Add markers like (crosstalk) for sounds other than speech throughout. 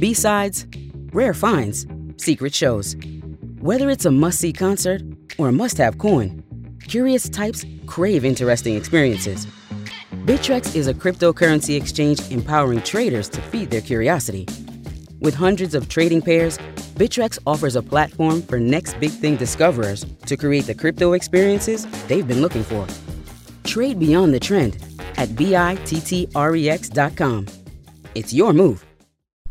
B sides, rare finds, secret shows. Whether it's a must see concert or a must have coin, curious types crave interesting experiences. Bittrex is a cryptocurrency exchange empowering traders to feed their curiosity. With hundreds of trading pairs, Bittrex offers a platform for next big thing discoverers to create the crypto experiences they've been looking for. Trade beyond the trend at BITTREX.com. It's your move.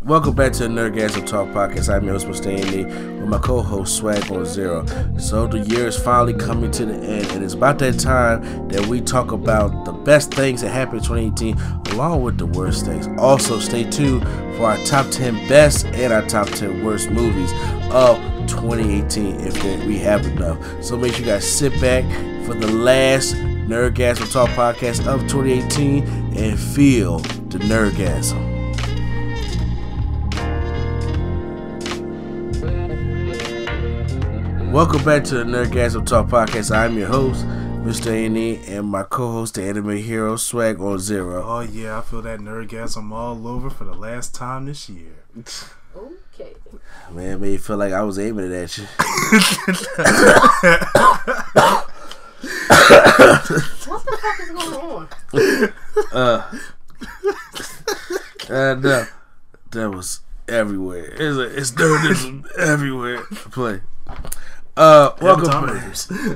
Welcome back to the Nerdgasm Talk Podcast. I'm your host. Andy, with my co-host Swag on Zero. So the year is finally coming to the end, and it's about that time that we talk about the best things that happened in 2018, along with the worst things. Also, stay tuned for our top 10 best and our top 10 worst movies of 2018, if we have enough. So make sure you guys sit back for the last Nerdgasm Talk Podcast of 2018 and feel the Nerdgasm. Welcome back to the Nerdgasm Talk Podcast. I'm your host, Mr. A&E, my co-host, the anime hero, Swag on Zero. Oh yeah, I feel that nerdgasm all over for the last time this year. Okay. Man, made you feel like I was aiming it at you. (laughs) What the fuck is going on? Uh, and uh, that was everywhere. It's, a, it's nerdism everywhere. Play. Uh, welcome, Time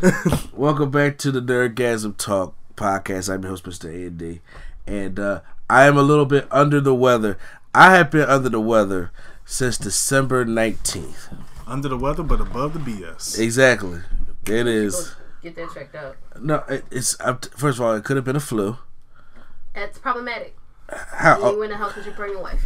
back, (laughs) welcome back to the Nerdgasm Talk Podcast. I'm your host, Mr. A&D, and uh, I am a little bit under the weather. I have been under the weather since December 19th. Under the weather, but above the BS. Exactly. It is. Get that checked out. No, it, it's I'm, first of all, it could have been a flu. That's problematic. How? You Oh, in the house with your pregnant wife.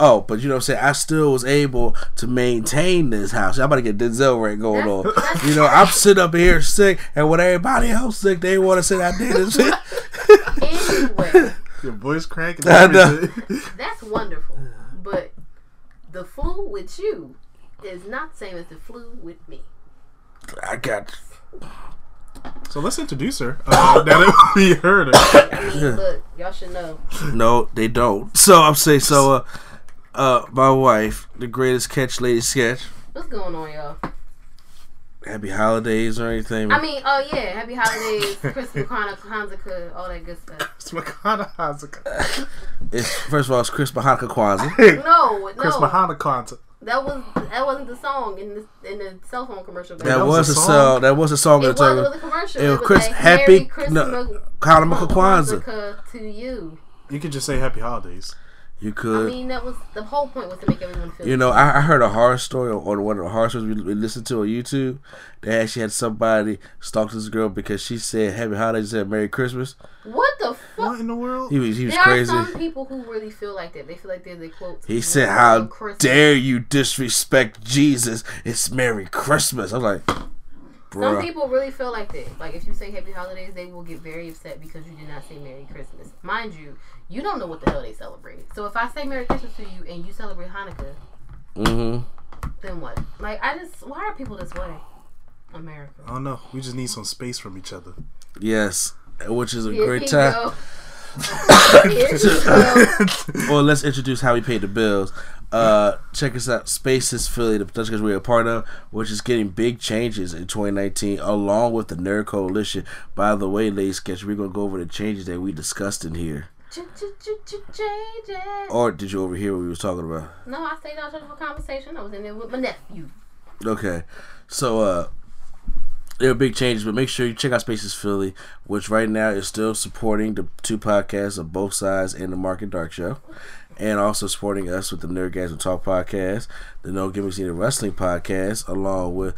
Oh, but you know what I'm saying? I still was able to maintain this house. I'm about to get Denzel right going on. That's- that's- You know, I'm sitting up here sick, and when everybody else sick, they want to say I did this shit. Anyway, (laughs) Your voice cracking. I know. (laughs) That's wonderful. But the flu with you is not the same as the flu with me. I got. so let's introduce her. Uh, now that we heard her. I mean, look, y'all should know. No, they don't. So I'm saying, so, uh, uh, my wife, the greatest catch lady sketch. What's going on, y'all? Happy holidays or anything? I mean, oh yeah, happy holidays, (laughs) Christmas, Hanukkah, Hanukkah, all that good stuff. It's Makana Hanukkah. (laughs) it's first of all, it's Christmas, Hanukkah, Kwanzaa. (laughs) No, Chris no, Mahana that was that wasn't the song in the in the cell phone commercial. That, That was, was a a song. song? That was a song. It wasn't told- a commercial. It It was was Chris- like, happy- Merry Christmas, no, Hanukkah, Kwanzaa. Kwanzaa to you. You could just say Happy Holidays. You could. I mean, that was the whole point was to make everyone feel. You know, I, I heard a horror story on one of the horror stories we, we listened to on YouTube. They actually had somebody stalk this girl because she said Happy Holidays and Merry Christmas. what the fuck? What in the world? He was he was There crazy. are some people who really feel like that. They feel like they're the quote. He said, "How Christmas." dare you disrespect Jesus? It's Merry Christmas." I'm like, Some people really feel like that. Like if you say Happy Holidays, they will get very upset because you did not say Merry Christmas. Mind you, you don't know what the hell they celebrate. So if I say Merry Christmas to you and you celebrate Hanukkah, mm-hmm. then what? Like I just why are people this way? America. I don't know. We just need some space from each other. yes," Which is a Here great time. go. (laughs) Here he go. (laughs) well, let's introduce how we pay the bills. Uh, check us out, Spaces Philly, the production we're a part of, which is getting big changes in 2019, along with the Nerd Coalition. By the way, ladies, sketch, we're gonna go over the changes that we discussed in here. Or did you overhear what we was talking about? No, I stayed out for conversation. I was in there with my nephew. Okay, so uh, there are big changes, but make sure you check out Spaces Philly, which right now is still supporting the two podcasts of both sides and the Market Dark Show, and also supporting us with the Nerdgasm Talk podcast, the No Gimmicks Needed Wrestling podcast, along with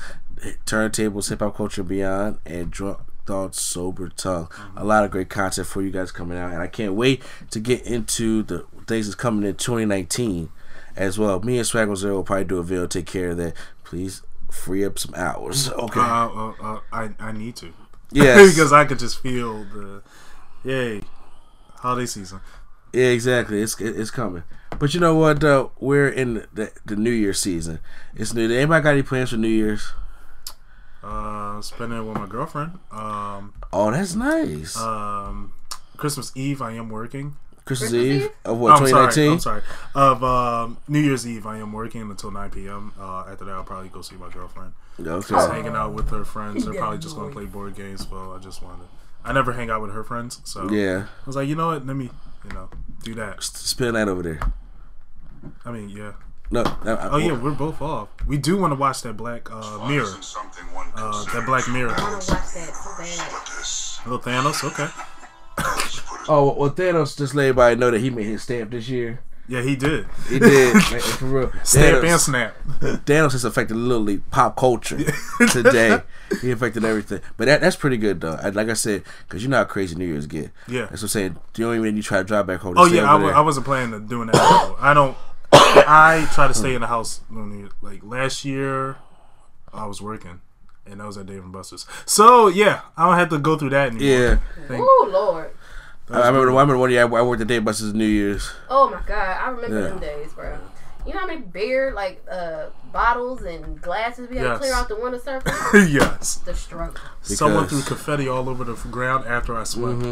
Turntables, Hip Hop Culture Beyond, and Drunk Thoughts Sober Tongue. A lot of great content for you guys coming out, and I can't wait to get into the things that's coming in 2019 as well. Me and Swaggle Zero will probably do a video, take care of that. Please free up some hours. Okay. Uh, uh, uh, I I need to. Yes. (laughs) because I could just feel the yay holiday season. Yeah, exactly. It's it's coming. But you know what? Though we're in the, the New Year season. It's new. Anybody got any plans for New Year's? Uh, spending it with my girlfriend. Um, Oh, that's nice. um, Christmas Eve I am working. Christmas, Christmas Eve, Eve? of what I'm sorry. 2019. I'm sorry. Of um, New Year's Eve, I am working until 9 p.m. Uh, after that, I'll probably go see my girlfriend. Okay. Just hanging out with her friends. They're probably just gonna play board games. Well, I just wanted. I never hang out with her friends, so Yeah. I was like, you know what? Let me, you know, do that. Spend that over there. I mean, yeah. No. no I- Oh yeah, we're both off. We do want to watch that Black uh, Mirror. Uh, that Black Mirror. I want to watch that so bad. Little Thanos. Okay. Oh well, Thanos just let everybody know that he made his stamp this year. Yeah, he did. He did, (laughs) man, for real. Stamp and Thanos, snap. Thanos has affected literally pop culture (laughs) today. He affected everything, but that that's pretty good though. I, like I said, because you know how crazy New Year's get. Yeah. that's what I'm saying. The only way you try to drive back home. Oh yeah, I, over w- there. I wasn't planning on doing that. I don't. I try to stay in the house. Like last year, I was working, and I was at Dave and Buster's. So yeah, I don't have to go through that anymore. Yeah, Oh Lord. I, I remember. I remember one year I, I worked at Day Buster's New Year's. Oh my God. I remember Yeah. them days, bro. You know how many beer like uh bottles and glasses we had Yes. to clear out the window surface? (laughs) yes. the struggle. Someone threw Because- confetti all over the ground after I swept.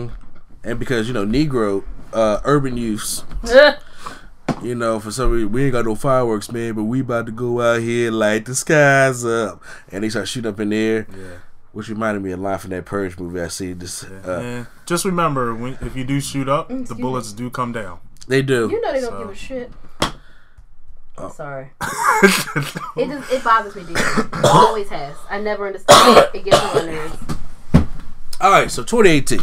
and because you know Negro uh, urban use. (laughs) You know, for some reason we ain't got no fireworks, man, but we about to go out here light the skies up, and they start shooting up in the air, Yeah. which reminded me a line from that Purge movie I see. This, uh, and just remember, when if you do shoot up, the excuse bullets do come down. they do. You know they don't So- give a shit. Oh. I'm sorry. (laughs) It just it bothers me deeply. It always has. I never understand. it. It gets on my nerves. All right, so 2018,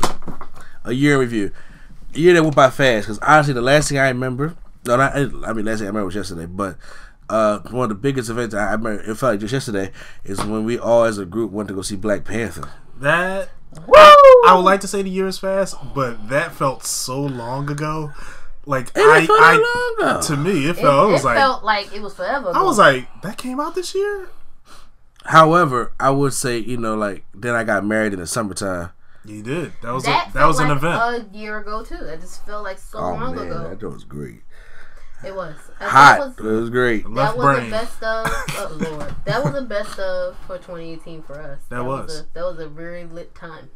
a year in review, a year that went by fast. Because honestly, the last thing I remember, no, not, I mean, last thing I remember was yesterday, but uh, one of the biggest events I remember, it felt like just yesterday, is when we all as a group went to go see Black Panther. that Woo! I would like to say the year is fast, but that felt so long ago. Like It I, felt I, long ago. to me, it It, felt. I was it like, felt like it was forever. I was like, that came out this year. However, I would say, you know, like then I got married in the summertime. You did. That was that a, that felt was an event. A year ago too. It just felt like so Oh long man, ago. that was great. It was Uh, Hot. That It was, was great. that Left was brain. the best of. (laughs) Oh Lord, that was the best of for 2018 for us. That was. a, that was a very lit time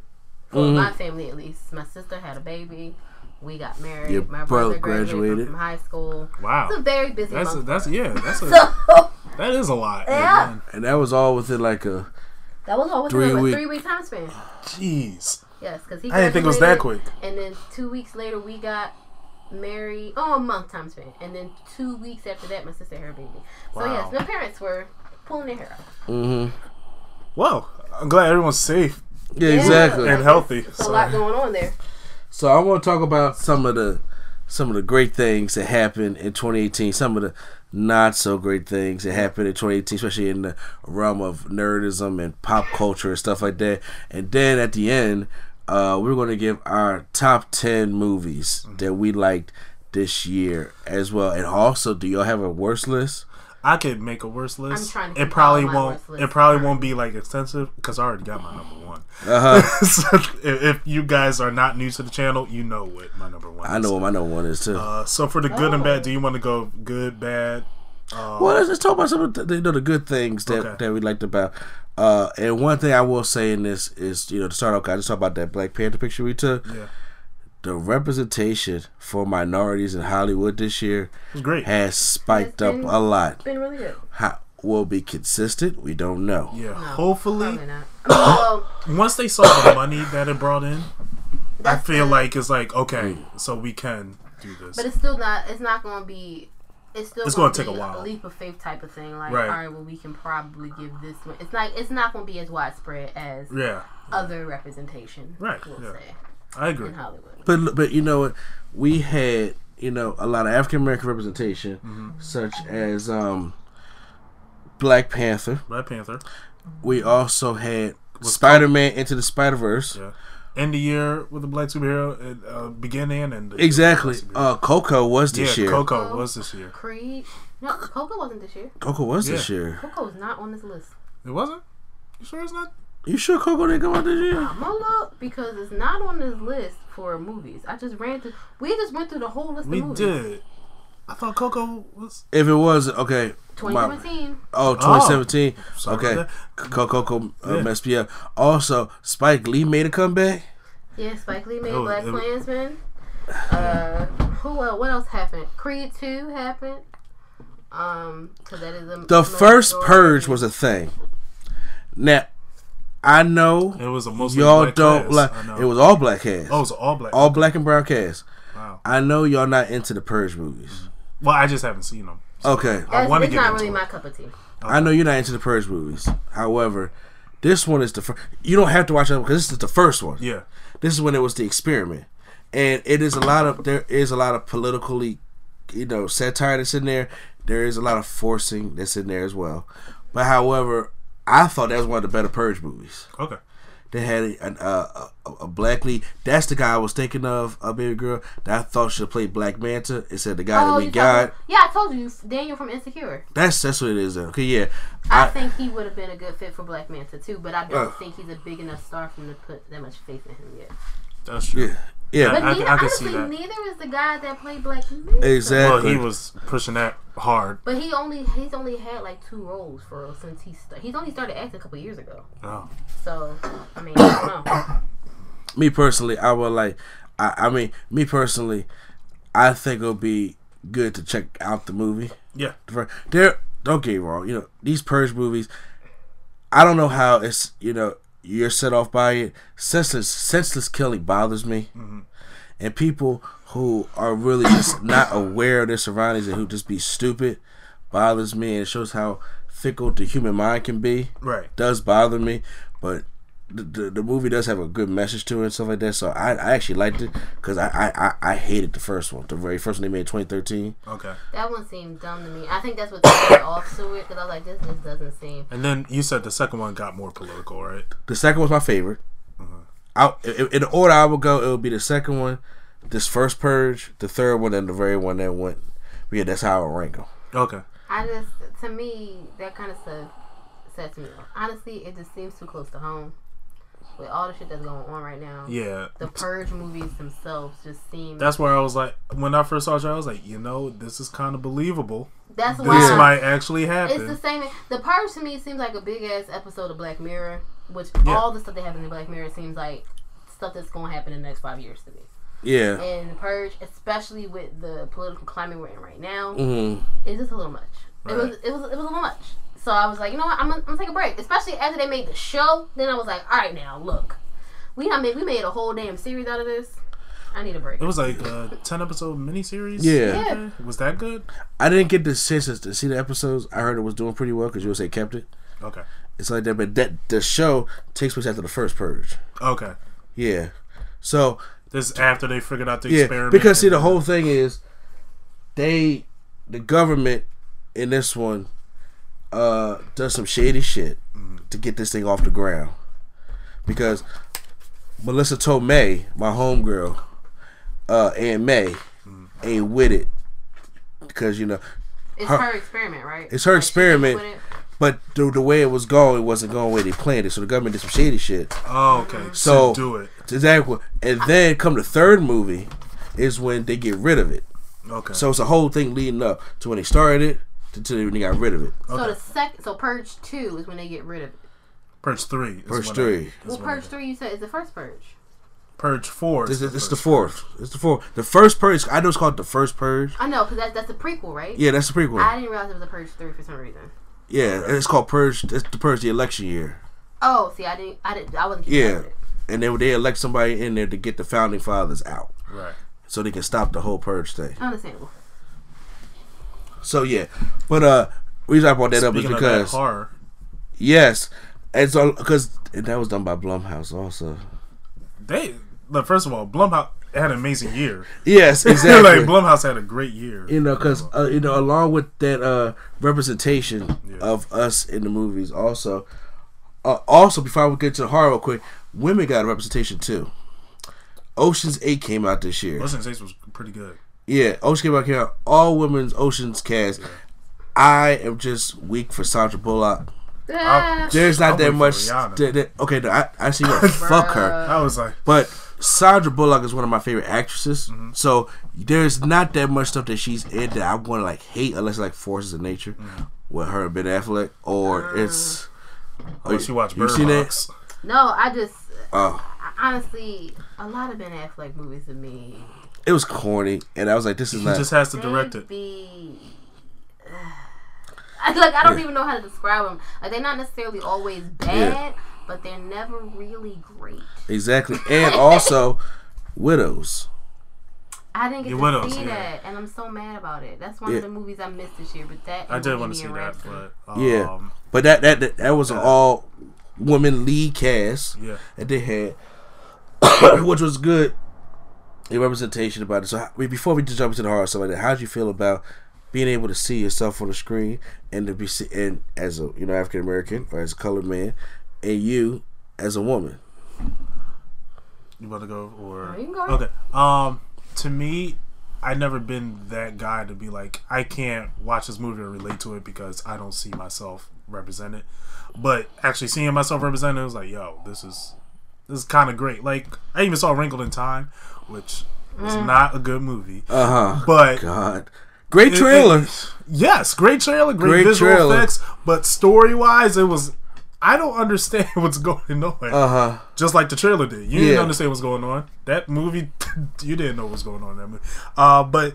for Mhm. my family at least. My sister had a baby. We got married. Your my brother brother graduated, from- graduated. From, high school. Wow. It's a very busy That's a, month. that's yeah. That's a, (laughs) so that is a lot. Yeah. man. And that was all within like a that was all Three within a week- three week time span. Jeez. Yes, because he. I didn't think it was that quick. And then two weeks later, we got married. Oh, a month time span. And then two weeks after that, my sister had her baby. So yes, my parents were pulling their hair out. mm-hmm. Well, I'm glad everyone's safe Yeah, Yeah. exactly. and healthy. There's a So, lot going on there. So I want to talk about some of the some of the great things that happened in 2018. Some of the not so great things that happened in 2018, especially in the realm of nerdism and pop culture and stuff like that. And then at the end, uh, we're going to give our top 10 movies that we liked this year as well. And also, do y'all have a worst list? I could make a worse list. I'm trying to it probably my won't. list. It probably won't be like extensive because I already got my number one. Uh huh. (laughs) so if, if you guys are not new to the channel, you know what my number one. I is. know what my number one is too. Uh, so for the good and Oh. bad, do you want to go good, bad? Uh, Well, let's, let's talk about some of the, you know, the good things that, Okay. that we liked about. Uh, and one thing I will say in this is, you know, to start off, I just talk about that Black Panther picture we took. yeah, The representation for minorities in Hollywood this year was great. has spiked It's up a lot. It's been really good. How will be consistent? We don't know. Yeah, No, hopefully Probably not. I mean, (coughs) once they saw the money that it brought in, I feel the- like it's like okay, so we can do this. But it's still not. It's not going to be. It's still. It's gonna, gonna take be a while. leap of faith type of thing. Like, Right. all right, well, we can probably give this one. It's not. It's not going to be as widespread as yeah, other representation. Right, We'll yeah. say I agree. in Hollywood. But but you know what? We had you know a lot of African American representation, Mm-hmm. such as um, Black Panther. Black Panther. We also had Spider Man into the Spider Verse. Yeah. End the year with a black superhero at uh, beginning and end. Exactly. Uh, Coco was yeah, this year. Coco was this year. Creed. No, Coco wasn't this year. Coco was this year. Coco is not on this list. It wasn't. You sure it's not? You sure Coco didn't come out this year? I'm gonna look because it's not on this list for movies. I just ran through. We just went through the whole list We of movies. did. I thought Coco was. If it was okay, my, 2017. oh 2017. Sorry okay, Coco Coco uh, Yeah. messed me up. Also, Spike Lee made a comeback. Yeah, Spike Lee made Oh, Black it- Klansman. Uh, who else? What else happened? Creed two happened. Um, because that is a The first purge was a thing. Now, I know It was a mostly y'all black don't cast. like. It was all black cast, Oh, it was all black. all black and brown cast. Wow. I know y'all not into the purge movies. Well, I just haven't seen them. Okay, I want to it's get not into really it. my cup of tea. I know you're not into the purge movies. However, this one is the first. You don't have to watch it because this is the first one. Yeah. This is when it was the experiment, and it is a lot of there is a lot of politically, you know, satire that's in there. There is a lot of forcing that's in there as well. But however, I thought that was one of the better purge movies. Okay. They had a, an, uh, a, a black lead. That's the guy I was thinking of, a baby girl that I thought should play Black Manta. It said the guy that we Oh, got. talking- Yeah, I told you, Daniel from Insecure. That's that's what it is. Though. Okay, yeah. I, I, think he would have been a good fit for Black Manta too, but I don't Uh. think he's a big enough star for them to put that much faith in him yet. That's true. yeah, yeah. But I- neither, I can see honestly, that. neither is the guy that played Black Manta. Exactly. Well, he was pushing that hard. But he only he's only had like two roles for real since he st- he's only started acting a couple years ago. Oh. So I mean, I don't know. (coughs) me personally, I would like. I, I mean, me personally, I think it'll be good to check out the movie. Yeah. There, don't get me wrong. You know, these purge movies. I don't know how it's you know you're set off by it. Senseless, senseless killing bothers me, mm-hmm. and people who are really just (coughs) not aware of their surroundings and who just be stupid bothers me. And it shows how fickle the human mind can be Right. does bother me, but the, the, the movie does have a good message to it and stuff like that. So I, I actually liked it because I, I, I, I hated the first one, the very first one they made in 2013. Okay. That one seemed dumb to me. I think that's what threw me off to it because I was like, this just doesn't seem. And then you said the second one got more political, right? The second was my favorite. Uh-huh. I, in, in the order I would go, it would be the second one, this first purge, the third one, and the very one that went. But yeah, that's how I would rank them. Okay. I just to me that kind of stuff sets me off. Honestly, it just seems too close to home with all the shit that's going on right now. Yeah. The purge movies themselves just seem. That's where I was like, when I first saw it, I was like, you know, this is kind of believable. That's This why might actually happen. it's the same. The purge to me seems like a big ass episode of Black Mirror, which Yeah. all the stuff that happens in Black Mirror seems like stuff that's going to happen in the next five years to me. Yeah. And the purge, especially with the political climate we're in right now, hmm it's just a little much. It was it was it was a little much. So I was like, you know what, I'm gonna, I'm gonna take a break. Especially after they made the show, then I was like, all right, now look, we not made we made a whole damn series out of this. I need a break. it was like a 10 episode miniseries. Yeah. Yeah. Was that good? I didn't get the sense to see the episodes. I heard it was doing pretty well because USA kept it. Okay. It's like that, but that the show takes place after the first purge. Okay. Yeah. So This is after they figured out the Yeah, experiment. because see, the whole thing is they, the government in this one, uh, does some shady shit to get this thing off the ground. Because Marisa Tomei, my homegirl, uh, Aunt May, ain't with it. Because you know, it's her- her, experiment, right? it's her Like, she came up experiment. but the, the way it was going, it wasn't going the way they planned it. So the government did some shady shit. Oh, okay. So- So do it. Exactly. And then come the third movie is when they get rid of it. Okay. So it's a whole thing leading up to when they started it to, to when they got rid of it. So Okay. the second, so purge two is when they get rid of it. Purge three. Purge three. I- Well, purge three you said is the first purge. Purge four. This, is is this the first fourth. It's the fourth. The first purge. I know it's called the first purge. I know because that's that's the prequel, right? Yeah, that's the prequel. I didn't realize it was a purge three for some reason. yeah, it's called purge. It's the purge the election year. Oh, see, I didn't, I didn't, I wasn't. Yeah, up with it. and they they elect somebody in there to get the founding fathers out, Right. so they can stop the whole purge thing. Understandable. So yeah, but uh, reason I brought that up is Speaking of that because horror, yes, and so because that was done by Blumhouse also. they. Look, first of all, Blumhouse had an amazing year. Yes, (laughs) exactly. like Blumhouse had a great year. you know because uh, you know along with that uh representation Yeah. of us in the movies also uh, also before we get to the horror real quick women got a representation too oceans 8 came out this year Ocean's Eight was pretty good. Yeah oceans came out, all women's oceans cast i am just weak for sandra bullock Ah, there's not I'll that much Rihanna. that- that- okay no, I, I see what (laughs) fuck her I was like, But Sandra Bullock is one of my favorite actresses. Mm-hmm. So there's not that much stuff that she's in that I want to like hate unless like Forces of Nature Mm-hmm. with her and Ben Affleck or it's. unless you watch you Bird seen that? No, I just Oh, honestly, a lot of Ben Affleck movies to me. It was corny, and I was like, this is He not. just has to direct it. Be... I, (sighs) like I don't Yeah. even know how to describe them. Like they're not necessarily always bad, but they're never really great. exactly, (laughs) and also widows. I didn't get The to Widows, see yeah. that, and I'm so mad about it. That's one Yeah. of the movies I missed this year. But that I and did want to see that, Rhapsody. but um, Yeah. But that that that, that was an all woman lead cast yeah. that they had, (coughs) which was good. A representation about it. So I mean, before we just jump into the horror stuff like that, how did you feel about being able to see yourself on the screen and to be see, and as a you know African American or as a colored man, and you as a woman? You about to go or No, you can go okay? Um, to me, I've never been that guy to be like I can't watch this movie or relate to it because I don't see myself represented. But actually seeing myself represented, it was like, yo, this is this is kind of great. Like I even saw Wrinkled in Time, which was Mm. not a good movie, Uh huh. but God, great it- trailer. it- yes, great trailer, great, Great visual trailer. effects, but story wise, it was. I don't understand (laughs) what's going on. Uh huh. Just like the trailer did. You didn't understand what's going on. That movie, (laughs) you didn't know what's going on in that movie. Uh, but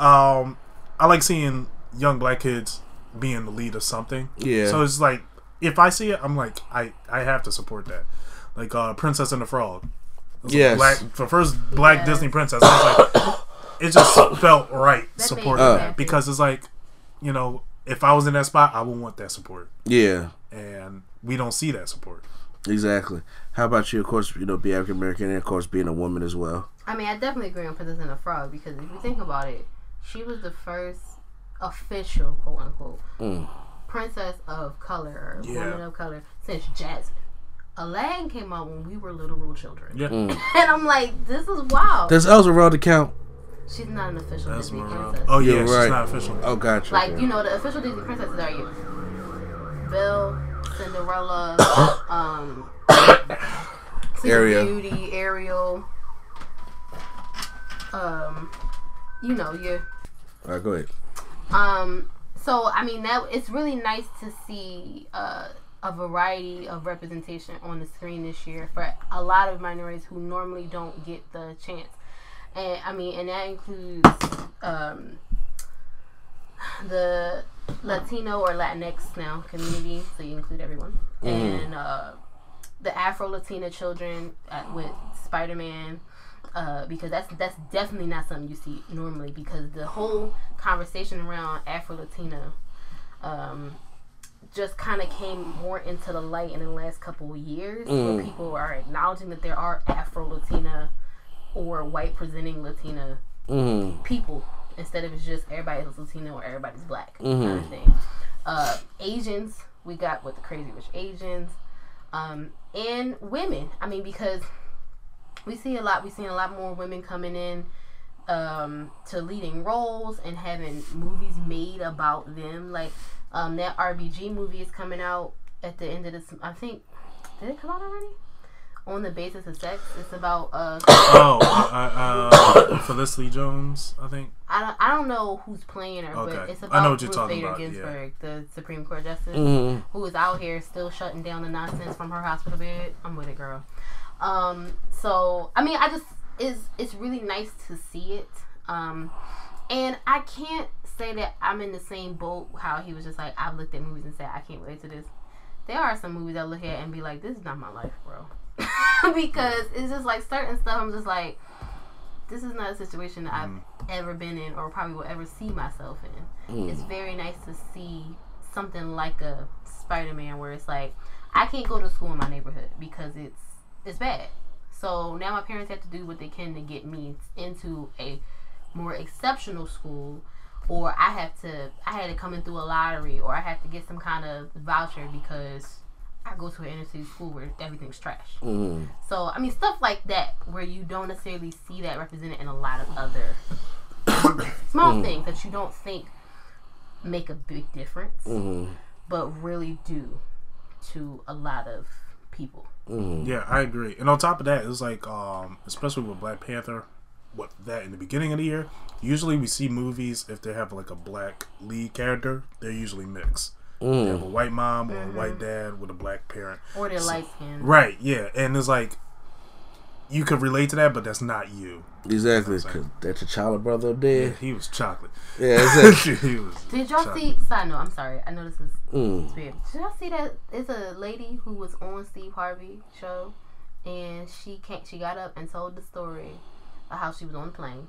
um, I like seeing young black kids being the lead of something. Yeah. So it's like, if I see it, I'm like, I, I have to support that. Like uh, Princess and the Frog. It was a Yes. Black, the first black Yes. Disney princess. I like, it just (coughs) felt right That supporting that. happy. Because it's like, you know, if I was in that spot, I would want that support. Yeah. And we don't see that support. Exactly. How about you? Of course, you know, be African American, and of course, being a woman as well. I mean, I definitely agree on Princess and the Frog because if you think about it, she was the first official quote unquote Mm. princess of color or Yeah. woman of color since Jasmine. Aladdin came out when we were literal children. Yeah. Mm. (laughs) And I'm like, this is wild. Does Elsa count? She's not an official Disney Esmeralda. princess. Oh yeah, You're she's right. not official. Oh, gotcha. Like, okay. you know, the official Disney princesses are you? Belle, Cinderella, (coughs) um, (coughs) Ariel. Beauty, Ariel. Um, you know, you All right, go ahead. Um, so I mean that it's really nice to see uh, a variety of representation on the screen this year for a lot of minorities who normally don't get the chance. And I mean, and that includes um, the Latino or Latinx now community, so you include everyone, and uh, the Afro Latina children at, with Spider Man. Uh, because that's that's definitely not something you see normally. Because the whole conversation around Afro Latina um, just kind of came more into the light in the last couple of years, where people are acknowledging that there are Afro Latina or white presenting Latina Mm. people instead of it's just everybody's Latino or everybody's black kind of thing. Uh, Asians, we got with the Crazy Rich Asians, um, and women. I mean, because we see a lot. We seen a lot more women coming in um, to leading roles and having movies made about them. Like um, that RBG movie is coming out at the end of this. I think did it come out already? On the basis of sex, it's about uh, (coughs) Oh, (coughs) uh, uh, (coughs) Felicity Jones, I think. I don't, I don't know who's playing her, but Okay. it's I about know what you're Ruth talking Bader about, yeah. Ginsburg, the Supreme Court Justice, Mhm. who is out here still shutting down the nonsense from her hospital bed. I'm with it, girl. Um, so I mean, I just it's it's really nice to see it. Um, and I can't say that I'm in the same boat. How he was just like, I've looked at movies and said I can't relate to this. There are some movies I look at and be like, this is not my life, bro. (laughs) because it's just like certain stuff. I'm just like, this is not a situation that I've mm. ever been in or probably will ever see myself in. Mm. It's very nice to see something like a Spider-Man where it's like I can't go to school in my neighborhood because it's it's bad. So now my parents have to do what they can to get me into a more exceptional school or I have to I had to come in through a lottery or I have to get some kind of voucher because I go to an inner city school where everything's trash. Mm. So I mean stuff like that where you don't necessarily see that represented in a lot of other (coughs) small things that you don't think make a big difference, Mm-hmm. but really do to a lot of people. Mm-hmm. Yeah, I agree. And on top of that, it's like, um, especially with Black Panther, what that in the beginning of the year. Usually, we see movies if they have like a black lead character, they're usually mixed. They have a white mom or a white dad with a black parent. Or they're light skinned. Right, yeah. And it's like you could relate to that, but that's not you. Exactly, because that T'Challa brother up there. He was chocolate. Yeah, (laughs) exactly. he was. (laughs) Did y'all chocolate. see? Side note, I'm sorry. I know this is Mm. weird. Did y'all see that? It's a lady who was on Steve Harvey show, and she can't. She got up and told the story of how she was on the plane,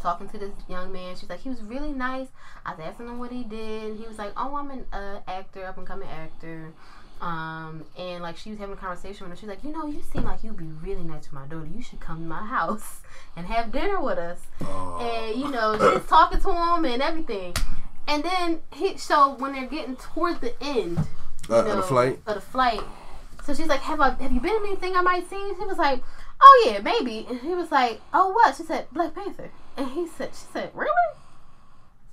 talking to this young man. She's like, he was really nice. I was asking him what he did. He was like, oh, I'm an uh, actor, up and coming actor. Um, and like she was having a conversation with him. She's like, you know, you seem like you'd be really nice to my daughter. You should come to my house (laughs) and have dinner with us. And you know, she's (laughs) talking to him and everything. And then he so when they're getting towards the end Uh, of the flight? Of the flight. So she's like, Have I have you been in anything I might see? He was like, Oh yeah, maybe. And he was like, Oh what? She said, Black Panther. And he said she said, Really?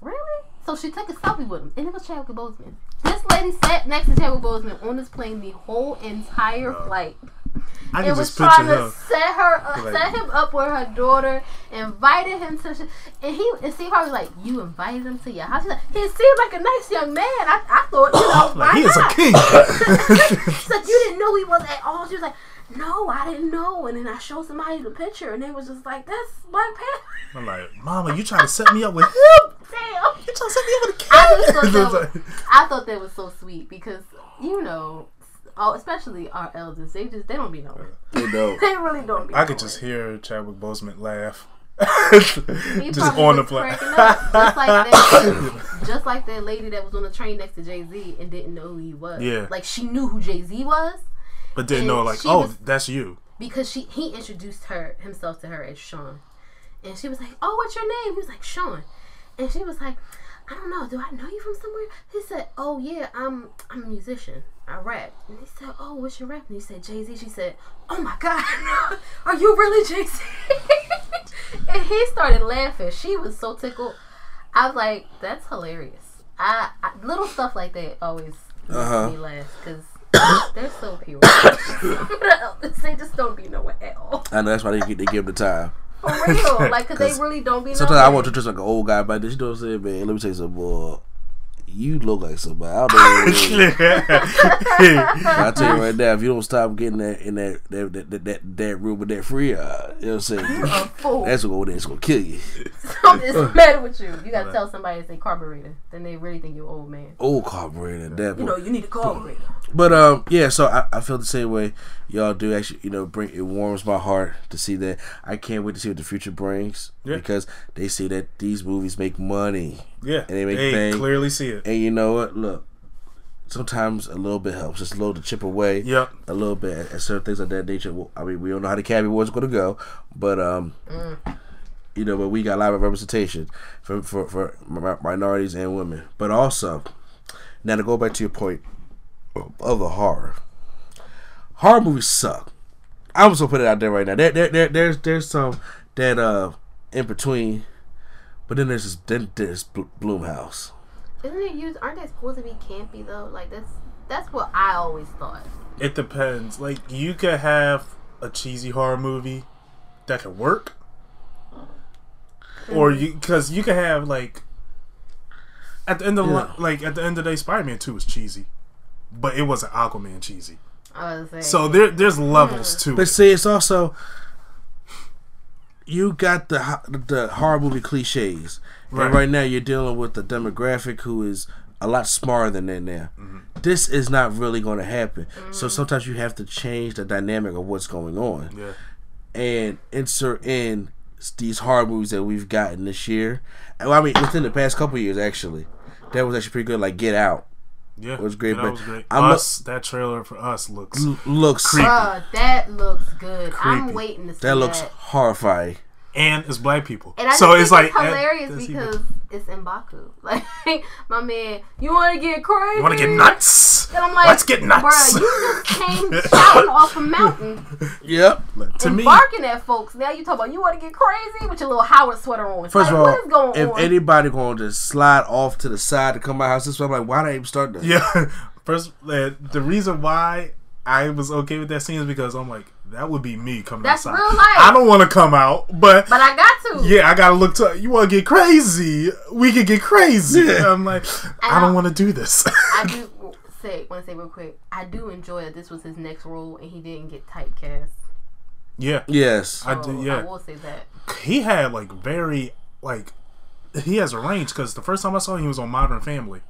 Really? So she took a selfie with him, and it was Chadwick Boseman. This lady sat next to Chadwick Boseman on this plane the whole entire flight. I It was trying to him. set her, uh, Like- set him up with her daughter, invited him to, and he and Steve Harvey was like, "You invited him to your house." He's like, he seemed like a nice young man. I, I thought, you know, (laughs) Like, why he is a king. (laughs) She's like, you didn't know he was at all. She was like, no, I didn't know. And then I showed somebody the picture, and they was just like, that's Black Panther. I'm like, Mama, you trying to set me up with him? Damn. You trying to set me up with a I just thought that (laughs) was, I thought that was so sweet because you know, oh, especially our elders, they just they don't be knowing. (laughs) You (laughs) know, They really don't be. I could just hear Chadwick Boseman laugh. Just on the plane. just like that, just like that lady that was on the train next to Jay Z and didn't know who he was. Yeah. like she knew who Jay Z was but didn't know, like, oh, was- that's you. because she he introduced her himself to her as Sean, and she was like, "Oh, what's your name?" He was like, "Sean," and she was like, "I don't know. Do I know you from somewhere?" He said, "Oh yeah, I'm I'm a musician. I rap." And he said, "Oh, what's your rap?" And he said, "Jay Z." She said, "Oh my God, (laughs) are you really Jay Z?" (laughs) and he started laughing. She was so tickled. I was like, "That's hilarious." I, I little stuff like that always makes Uh-huh. me laugh because. They're so pure. (coughs) (laughs) they just don't be nowhere at all. I know that's why they, they give them the time. For real. (laughs) Like, because 'Cause they really don't be Sometimes I want to dress like an old guy, but this, you know what I'm saying, man. Let me tell you something, boy. You look like somebody. I don't know. I (laughs) tell you right now, if you don't stop getting that in that that that that, that, that room with that free, uh, you know what I'm saying. a (laughs) fool. That's gonna go there. It's gonna kill you. Something's the matter with you. You gotta tell somebody it's a carburetor. Then they really think you're old man. Old carburetor that You point. know, you need a carburetor. But um, yeah. So I, I feel the same way. Y'all do actually. You know, bring it warms my heart to see that. I can't wait to see what the future brings Yeah. because they say that these movies make money. Yeah, And they make they bang. clearly see it. And you know what? Look, sometimes a little bit helps. Just a little to chip away. Yep. A little bit at certain things of that nature. Well, I mean, we don't know how the Academy Awards going to go, but um, you know, but we got a lot of representation for for for minorities and women. But also, now to go back to your point of the horror, horror movies suck. I'm just gonna put it out there right now. There, there, there there's there's some that uh in between, but then there's this, then there's Bl- Blumhouse. Isn't it used? Aren't they supposed to be campy though? Like that's that's what I always thought. It depends. Like you could have a cheesy horror movie that could work, or you because you could have like at the end of the li- like at the end of the day, Spider Man Two was cheesy, but it wasn't Aquaman cheesy. I. So there there's hmm. levels to But it. see, it's also you got the the horror movie cliches, Right. and right now you're dealing with the demographic who is a lot smarter than that now. Mm-hmm. This is not really going to happen. So sometimes you have to change the dynamic of what's going on Yeah, and insert in these horror movies that we've gotten this year. Well, I mean, within the past couple years, actually, that was actually pretty good. Like Get Out yeah, was great, That but was great. I'm a- us, that trailer for us looks l- looks Creepy. Bruh, that looks good. I'm waiting to see that looks that. horrifying. And it's black people. And I so just it's like it's that- hilarious that's even- because it's Baku. (laughs) Like my man, you want to get crazy? you want to get nuts? And I'm like, Let's get nuts. Bruh, you just (laughs) came shouting off a mountain Yep. to and me, barking at folks. Now you talk about you want to get crazy with your little Howard sweater on. First like, of all, what is going if on? anybody going to just slide off to the side to come out house, this I'm like, why do they even start that? Yeah. (laughs) First, uh, the reason why I was okay with that scene is because I'm like, that would be me coming That's outside. real life. I don't want to come out, but, but I got to. yeah, I gotta look to. You want to get crazy? We can get crazy. Yeah. I'm like, I don't want to do this. I (laughs) do say want to say real quick. I do enjoy that this was his next role and he didn't get typecast. Yeah, Yes. I So do. I Yeah, will say that. he had like very like he has a range because the first time I saw him, he was on Modern Family.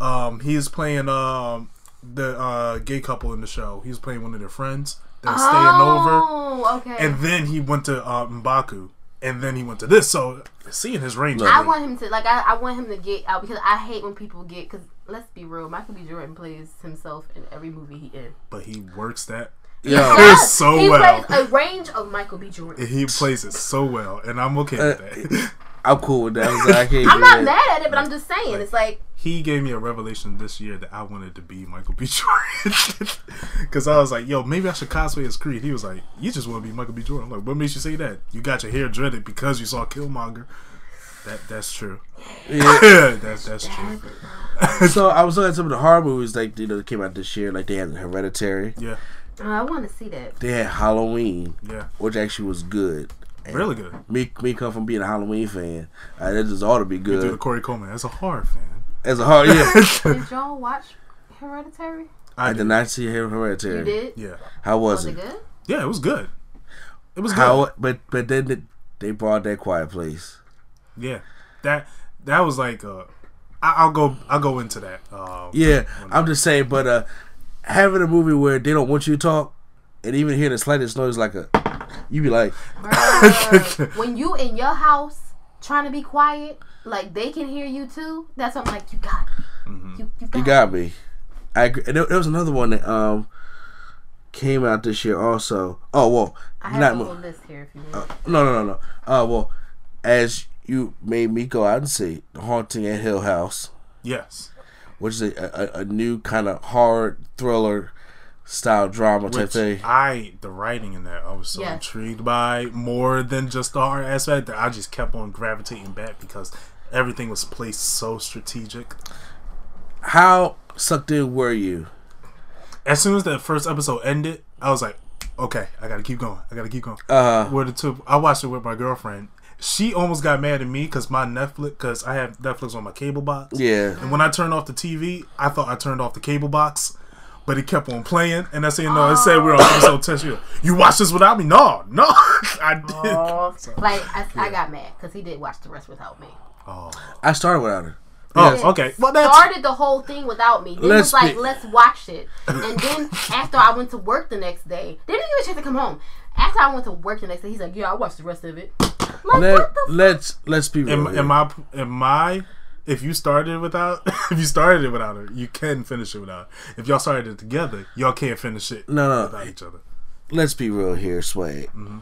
Um, he is playing um the uh gay couple in the show. He's playing one of their friends that's staying over, Oh, okay. and then he went to uh, Mbaku, and then he went to this. So seeing his range, I want him to like I, I want him to get out because I hate when people get because let's be real, Michael B. Jordan plays himself in every movie he in. but he works that. Yo. Yes, so he well. plays a range of Michael B. Jordan. He plays it so well, and I'm okay with that. (laughs) I'm cool with that. I was like, I can't I'm not that. mad at it, but I'm just saying it's like he gave me a revelation this year that I wanted to be Michael B. (laughs) Jordan. Because I was like, yo, maybe I should cosplay as Creed. He was like, you just want to be Michael B. Jordan. I'm like, what makes you say that? You got your hair dreaded because you saw Killmonger. That That's true. Yeah. (laughs) that's that's true. (laughs) so I was looking at some of the horror movies like you know that came out this year. Like they had Hereditary, Yeah, uh, I want to see that. they had Halloween, yeah. which actually was good. And Really good. Me, me come from being a Halloween fan, uh, that just ought to be Through the good. Corey Coleman. As a horror fan. As a horror, yeah. (laughs) Did y'all watch Hereditary? I did not see Hereditary. You did. Yeah. How was, Was it? it good? Yeah, it was good. It was good. How? But but then they- they brought that Quiet Place. Yeah. That that was like uh I, I'll go I'll go into that. Uh, Yeah, when- I'm just saying. But uh having a movie where they don't want you to talk, and even hear the slightest noise, like a, you be like, (laughs) when you in your house trying to be quiet, like they can hear you too. That's what I'm like. You got, it. you, you got, you got me. I agree. And there, there was another one that um came out this year also. Oh well, I have not a mo- list here if you want. no no no no. Uh well, as you made me go out and see The Haunting at Hill House, Yes. which is a, a, a new kind of horror thriller style drama type thing. I the writing in that I was so Yes. intrigued by more than just the art aspect that I just kept on gravitating back because everything was placed so strategic. How sucked in were you? As soon as that first episode ended, I was like, okay, I gotta keep going. I gotta keep going. Uh, Where the two, I watched it with my girlfriend. She almost got mad at me because my Netflix, because I have Netflix on my cable box. yeah. And when I turned off the TV, I thought I turned off the cable box, but it kept on playing. And I said, no, it said we're on episode 10. She You watch this without me? No, no, (laughs) I did. Oh, like I, I got mad because he did watch the rest without me. Oh, I started without her. oh okay. Well, that's started the whole thing without me. Then Let's was like, be- let's watch it. And then after I went to work the next day, they didn't even get a chance to come home. After I went to work the next day, he's like, yeah, I watched the rest of it. Like, Let, what the let's let's be real. am, here. am I? Am I? If you started without, (laughs) if you started it without her, you can finish it without. Her. If y'all started it together, y'all can't finish it. No, no. without each other. let's be real here, Sway. Mm-hmm.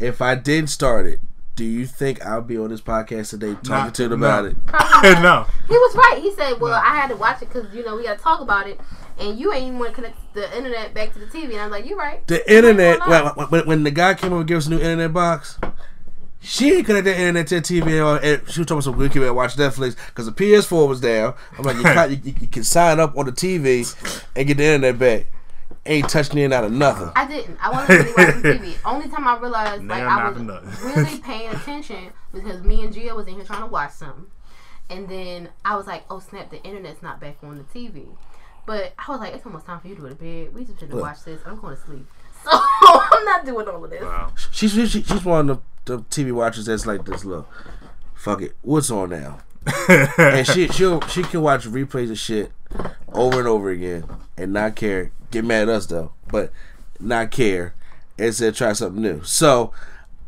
If I did start it, do you think I'll be on this podcast today talking Nah, to them no. about it? (laughs) (laughs) no, He was right. He said, "Well, I had to watch it because you know we got to talk about it, and you ain't even want to connect the internet back to the TV." And I was like, "You're right." The internet, What's when, when, when the guy came over and gave us a new internet box, she ain't connect the internet to TV. Or, and she was talking about some good kid and watch Netflix because the PS4 was down. I'm like, you, (laughs) can, you, you can sign up on the TV and get the internet back. Ain't touching in out of nothing. I didn't. I wasn't really watching TV. (laughs) Only time I realized like Now I was knocking really (laughs) paying attention because me and Gia was in here trying to watch something, and then I was like, "Oh snap! The internet's not back on the TV." But I was like, "It's almost time for you to go to bed. We just gonna watch this. I'm going to sleep." So I'm not doing all of this. wow. She's she, she's one of the, the TV watchers that's like this. Look, fuck it, what's on now? (laughs) and she she she can watch replays of shit over and over again and not care. Get mad at us though, but not care and said try something new. So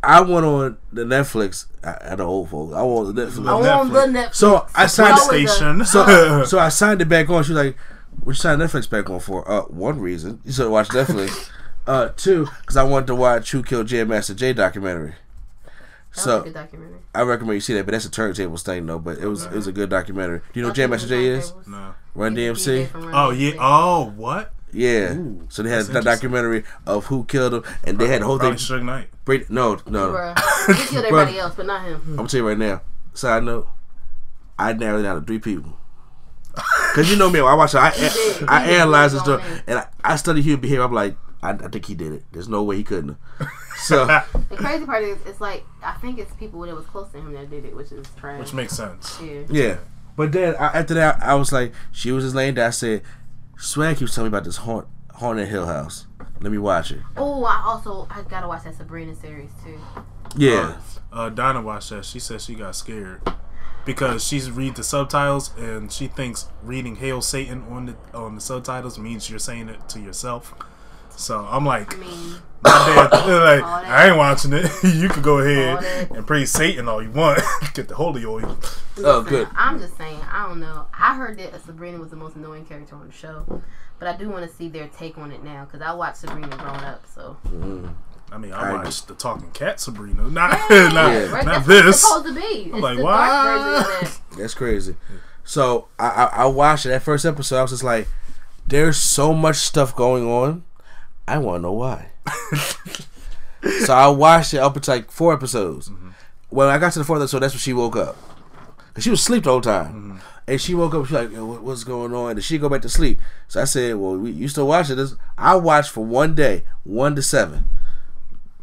I went on the Netflix. I, I the old folks. I went on the Netflix. I want the Netflix. So I signed What Station. so, (laughs) so I signed it back on. She was like, "What you signed Netflix back on for?" Uh, one reason you should watch Netflix. (laughs) uh, two, because I wanted to watch Who Killed Jam Master Jay documentary. That So was a good documentary. I recommend you see that, but that's a turntables thing though. But it was it was a good documentary. Do you know who Jam Master Jay is? no. Run DMC. Oh yeah. Oh what? Yeah. Ooh, so they had that's that documentary of who killed him, and they had the whole Probably thing. Suge Knight. Break, no, no. Bruh. He killed (laughs) everybody else, but not him. I'm gonna tell you right now. Side note, I narrowed it down to three people. Cause you know me, I watch, I, did. I, analyze He this stuff, and I, I study human behavior. I'm like, I, I think he did it. There's no way he couldn't. (laughs) So The crazy part is, it's like I think it's people that was close to him that did it, which is trash. Which makes sense. yeah. yeah, but then I, after that, I was like, she was just laying there. I said, Swag keeps telling me about this haunt, haunted Hill House. Let me watch it. Oh, I also I gotta watch that Sabrina series too. Yeah. Uh, Donna watched that. She said she got scared because she's read the subtitles and she thinks reading "Hail Satan" on the on the subtitles means you're saying it to yourself. So I'm like, I mean, my dad, (coughs) like I ain't watching it. (laughs) you could go ahead and praise Satan all you want. (laughs) Get the holy oil. Oh, good. I'm just saying, I don't know. I heard that Sabrina was the most annoying character on the show, but I do want to see their take on it now because I watched Sabrina growing up. So mm-hmm. I mean, I I agree. watched the Talking Cat Sabrina, not (laughs) not, Yeah. right, not that's what it's this. supposed to be. It's like, the dark version of that. That's crazy. So I, I I watched it. That first episode, I was just like, "There's so much stuff going on. I want to know why." (laughs) so I watched it up to like four episodes. Mm-hmm. When I got to the fourth episode, that's when she woke up. Cause she was asleep the whole time, mm-hmm. and she woke up. She's like, Yo, "What's going on?" And she go back to sleep. So I said, "Well, we, you still watching this?" I watched for one day, one to seven.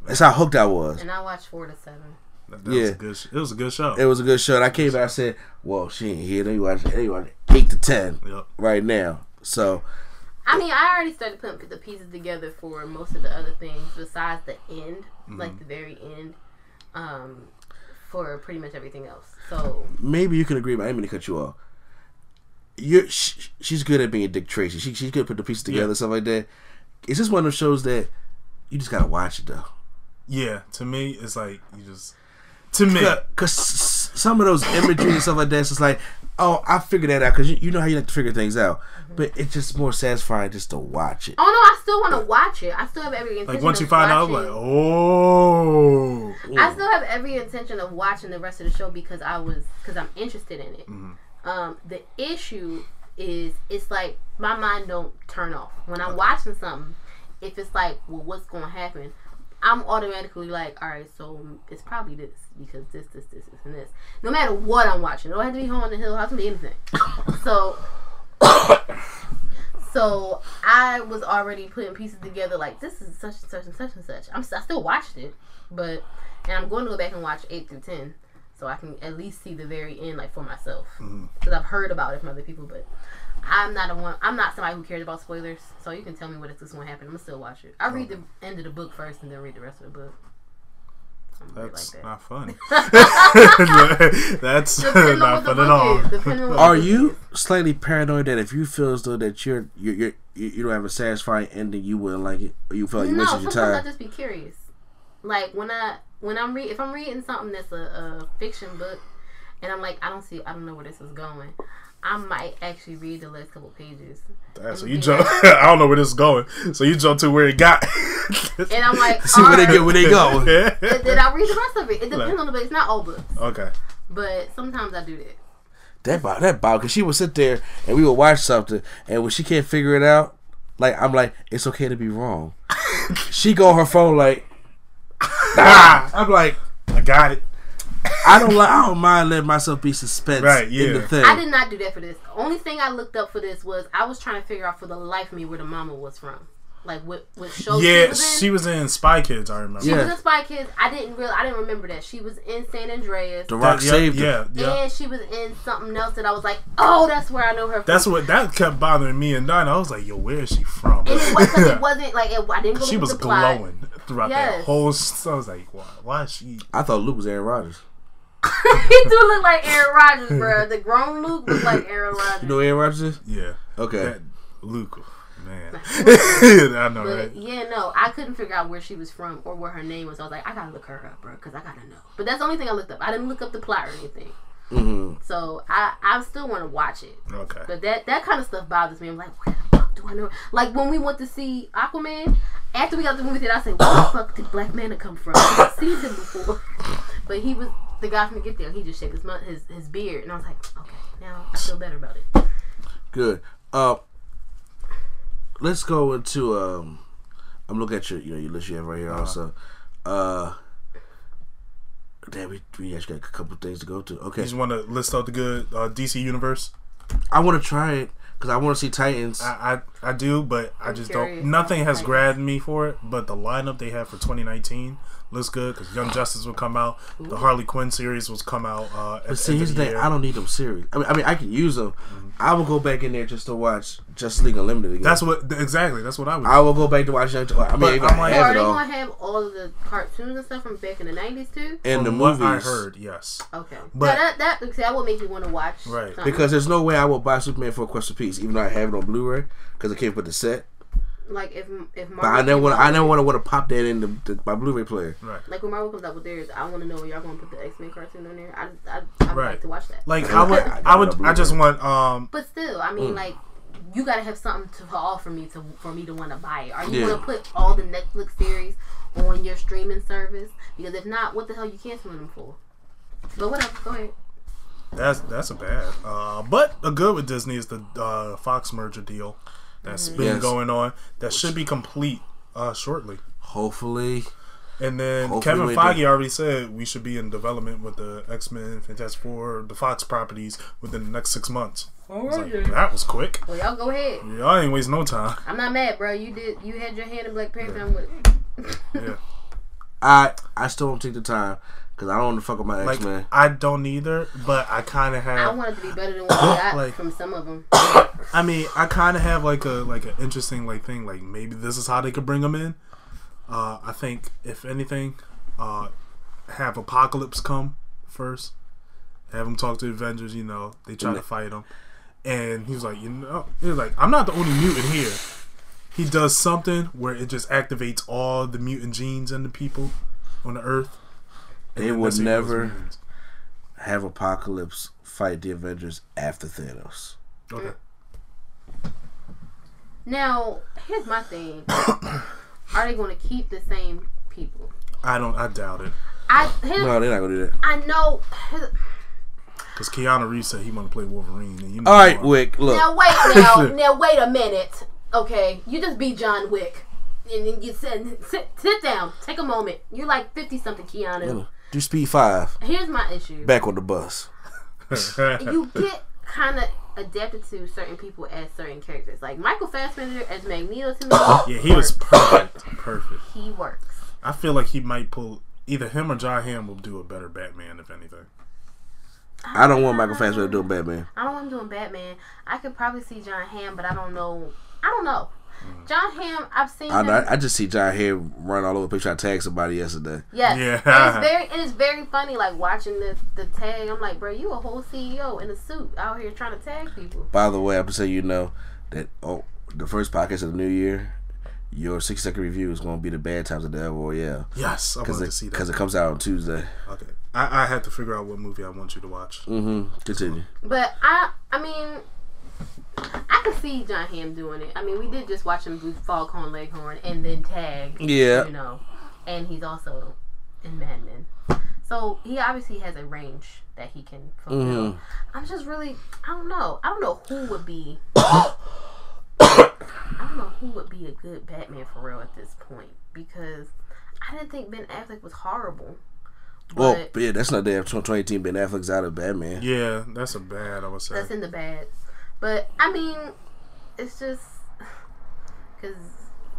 That's how hooked I was. And I watched four to seven. That, that was Yeah. a good. sh- It was a good show. It was a good show. And I came back. I said, "Well, she ain't here. They watch. They watch eight to ten Yep. right now." So I mean, I already started putting the pieces together for most of the other things besides the end, like the very end, um, for pretty much everything else. So maybe you can agree. But I'm going to cut you off. You're sh- she's good at being Dick Tracy. She she's good at put the pieces together, Yeah. stuff like that. It's just one of those shows that you just gotta watch it though. Yeah, to me, it's like you just. To me, Because some of those imagery and stuff like that, it's just like, oh, I figured that out. Because you, you know how you like to figure things out. But it's just more satisfying just to watch it. Oh no, I still want to watch it. I still have every intention. like once you of find out, watching- like, oh, I still have every intention of watching the rest of the show because I was because I'm interested in it. Um, the issue is it's like my mind don't turn off when I'm watching something. If it's like, well, what's going to happen? I'm automatically like, all right, so it's probably this because this, this, this, this, and this. No matter what I'm watching, it don't have to be Home on the Hill, it has to be anything. (laughs) so so I was already putting pieces together like this is such and such and such and such. I'm I still watched it, but and I'm going to go back and watch eight through ten, so I can at least see the very end like for myself mm-hmm. because I've heard about it from other people. But I'm not a one. I'm not somebody who cares about spoilers, so you can tell me what is this one happened. I'm gonna still watch it. I read the end of the book first and then read the rest of the book. I'm really that's like that. not fun. (laughs) (laughs) that's Depending not fun at all. book is. Depending on what Are you slightly paranoid that if you feel as though that you're you're, you're you you don't have a satisfying ending, you wouldn't like it, or you feel like you no, wasted your sometimes I just be curious. Like when I when I'm read if I'm reading something that's a, a fiction book, and I'm like I don't see I don't know where this is going. I might actually read the last couple pages, Damn, so you be jump. (laughs) I don't know where this is going. So you jump to where it got. and I'm like, (laughs) See where they get where they go. (laughs) And then I read the rest of it. It depends on the book. It's not all books, okay. but sometimes I do that. That Bob, that Bob, because she would sit there and we would watch something, and when she can't figure it out, like I'm like, it's okay to be wrong. she go on her phone like, nah. I'm like, I got it. I don't like, I don't mind letting myself be suspense Right, in yeah. the thing. I did not do that for this. The only thing I looked up for this was I was trying to figure out for the life of me where the mama was from, like what what show Yeah, she was in. she was in Spy Kids. I remember. She Yeah. was in Spy Kids. I didn't real. I didn't remember that she was in San Andreas. the Rock That- yeah, saved her. yeah, yeah. And she was in something else that I was like, oh, that's where I know her from. That's what that kept bothering me and Dinah. I was like, "Yo, where is she from?" And it, was, 'cause it (laughs) wasn't like it, I didn't go she was at the plot. glowing throughout Yes. that whole. So I was like, "Why? Why is she?" I thought Luke was Aaron Rodgers. (laughs) he do look like Aaron Rodgers, bro. (laughs) The grown Luke looked like Aaron Rodgers. You know who Aaron Rodgers is? Yeah, Okay. that Luke, man. (laughs) I know, But right? yeah, no, I couldn't figure out where she was from or where her name was. I was like, I gotta look her up, bro, because I gotta know. But that's the only thing I looked up. I didn't look up the plot or anything. hmm So I, I still want to watch it. Okay. But that that kind of stuff bothers me. I'm like, where the fuck do I know? Like when we went to see Aquaman, after we got the movie theater, I said, where the fuck did Black Manta come from? I've seen him before, but he was the guy from the Get There. He just shaved his his his beard, and I was like, okay, now I feel better about it. Good. Uh, let's go into um. I'm looking at your you know your list you have right here also. Uh, damn, we we actually got a couple things to go to. Okay, you just want to list out the good uh, DC universe. I want to try it because I want to see Titans. I, I I do, but I I'm just don't. Nothing has it grabbed me for it. But the lineup they have for 2019 looks good because Young Justice will come out. The Harley Quinn series will come out. Uh, at But see, here's the thing. the I don't need them series. I mean, I mean, I can use them. Mm-hmm. I will go back in there just to watch Justice League Unlimited again. That's what exactly. That's what I would. I will go back to watch Young. I mean, But if I'm I like- So have are it they all. gonna have all of the cartoons and stuff from back in the nineties too? in the From what movies. I heard, yes. Okay, But- but that that see, that would make you want to watch. Right. something. Because there's no way I will buy Superman for a Quest of Peace, even though I have it on Blu-ray because I can't put the set. Like if if Marvel But I never want. I never want to want to pop that in the, the, my Blu-ray player. Right. Like when Marvel comes out with theirs, I want to know y'all gonna put the X Men cartoon on there. I I, I would Right. like to watch that. Like I would. I I would. I just want. Um. But still, I mean, like, you gotta have something to offer me to for me to want to buy it. Are you Yeah. gonna put all the Netflix series on your streaming service? Because if not, what the hell you canceling them for? But whatever, go ahead. That's that's a bad. Uh, but a good with Disney is the uh, Fox merger deal that's Mm-hmm. been Yes. going on. That should be complete uh, shortly. Hopefully, And then Hopefully Kevin we Feige do. already said we should be in development with the X Men, Fantastic Four, the Fox properties within the next six months. Was like, that was quick. Well, y'all go ahead. Y'all ain't waste no time. I'm not mad, bro. You did. You had your hand in Black Panther. I'm with it. Yeah. (laughs) I I still don't take the time because I don't want to fuck with my Like X Men. I don't either, but I kind of have. I want it to be better than what I got (coughs) Like- from some of them. I mean, I kind of have like a like an interesting like thing. Like maybe this is how they could bring them in. Uh, I think if anything, uh, have Apocalypse come first. Have him talk to the Avengers. You know, they try to fight him, and he was like, you know, he was like, I'm not the only mutant here. He does something where it just activates all the mutant genes in the people on the Earth. And They then would that's it, those never have Apocalypse fight the Avengers after Thanos. Okay. Now, here's my thing. (coughs) Are they going to keep the same people? I don't. I doubt it. I here's, No, they're not gonna do that. I know. Because Keanu Reeves said he want to play Wolverine. And you know All right, why. Wick. Look, Now wait, now, (laughs) now wait a minute. Okay, you just be John Wick, and then you said sit, sit down, take a moment. You're like fifty something, Keanu. Do Speed Five. Here's my issue. Back on the bus. (laughs) You get kind of adapted to certain people as certain characters. Like Michael Fassbender as Magneto to me. (coughs) Yeah, he was perfect. Perfect. He works. I feel like he might pull either him or Jon Hamm will do a better Batman, if anything. I don't want Michael Fassbender doing Batman. I don't want him doing Batman. I could probably see Jon Hamm, but I don't know. I don't know. Jon Hamm, I've seen I, him. I, I just see Jon Hamm run all over the place trying to tag somebody yesterday. Yes. Yeah. It's (laughs) very it is very funny like watching the the tag. I'm like, bro, you a whole CEO in a suit out here trying to tag people. By the way, I'm gonna say you know that oh, the first podcast of the new year, your six second review is gonna be the bad times of the El Royale Yes, I because wanted it, to see that. 'cause it comes out on Tuesday. okay, I, I had to figure out what movie I want you to watch. Mm-hmm. Continue. But I I mean I can see Jon Hamm doing it. I mean, we did just watch him do Foghorn Leghorn and then tag. Yeah. You know, and he's also in Mad Men. So he obviously has a range that he can fulfill. Mhm. I'm just really, I don't know. I don't know who would be. (coughs) (coughs) I don't know who would be a good Batman for real at this point because I didn't think Ben Affleck was horrible. Well, But but yeah, that's not there. 2018 Ben Affleck's out of Batman. Yeah, that's a bad. I would say. that's in the bad. But I mean, it's just (sighs) because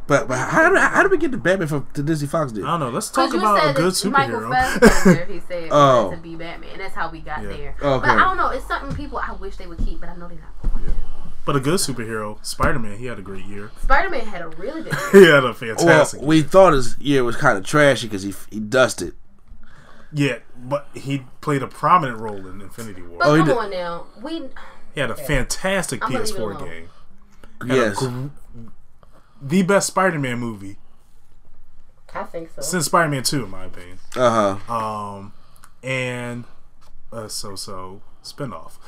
But but how did how did we get the Batman from the Disney Fox deal? I don't know. Let's talk you about a good that Michael superhero. Fassbender, he said, Oh. to be (laughs) oh. Batman. That's how we got Yeah. there. Okay. But I don't know. It's something people I wish they would keep, but I know they're not going to. but a good superhero, Spider Man. He had a great year. Spider Man had a really good. (laughs) He had a Well, fantastic. we thought his year was kind of trashy because he he dusted. yeah, but he played a prominent role in Infinity War. But Oh, he come did- on now, we He had a fantastic I'm gonna leave it PS4 game. Yes. gr- the best Spider-Man movie I think so. since Spider-Man 2, in my opinion. Uh huh. Um, and a so-so spinoff.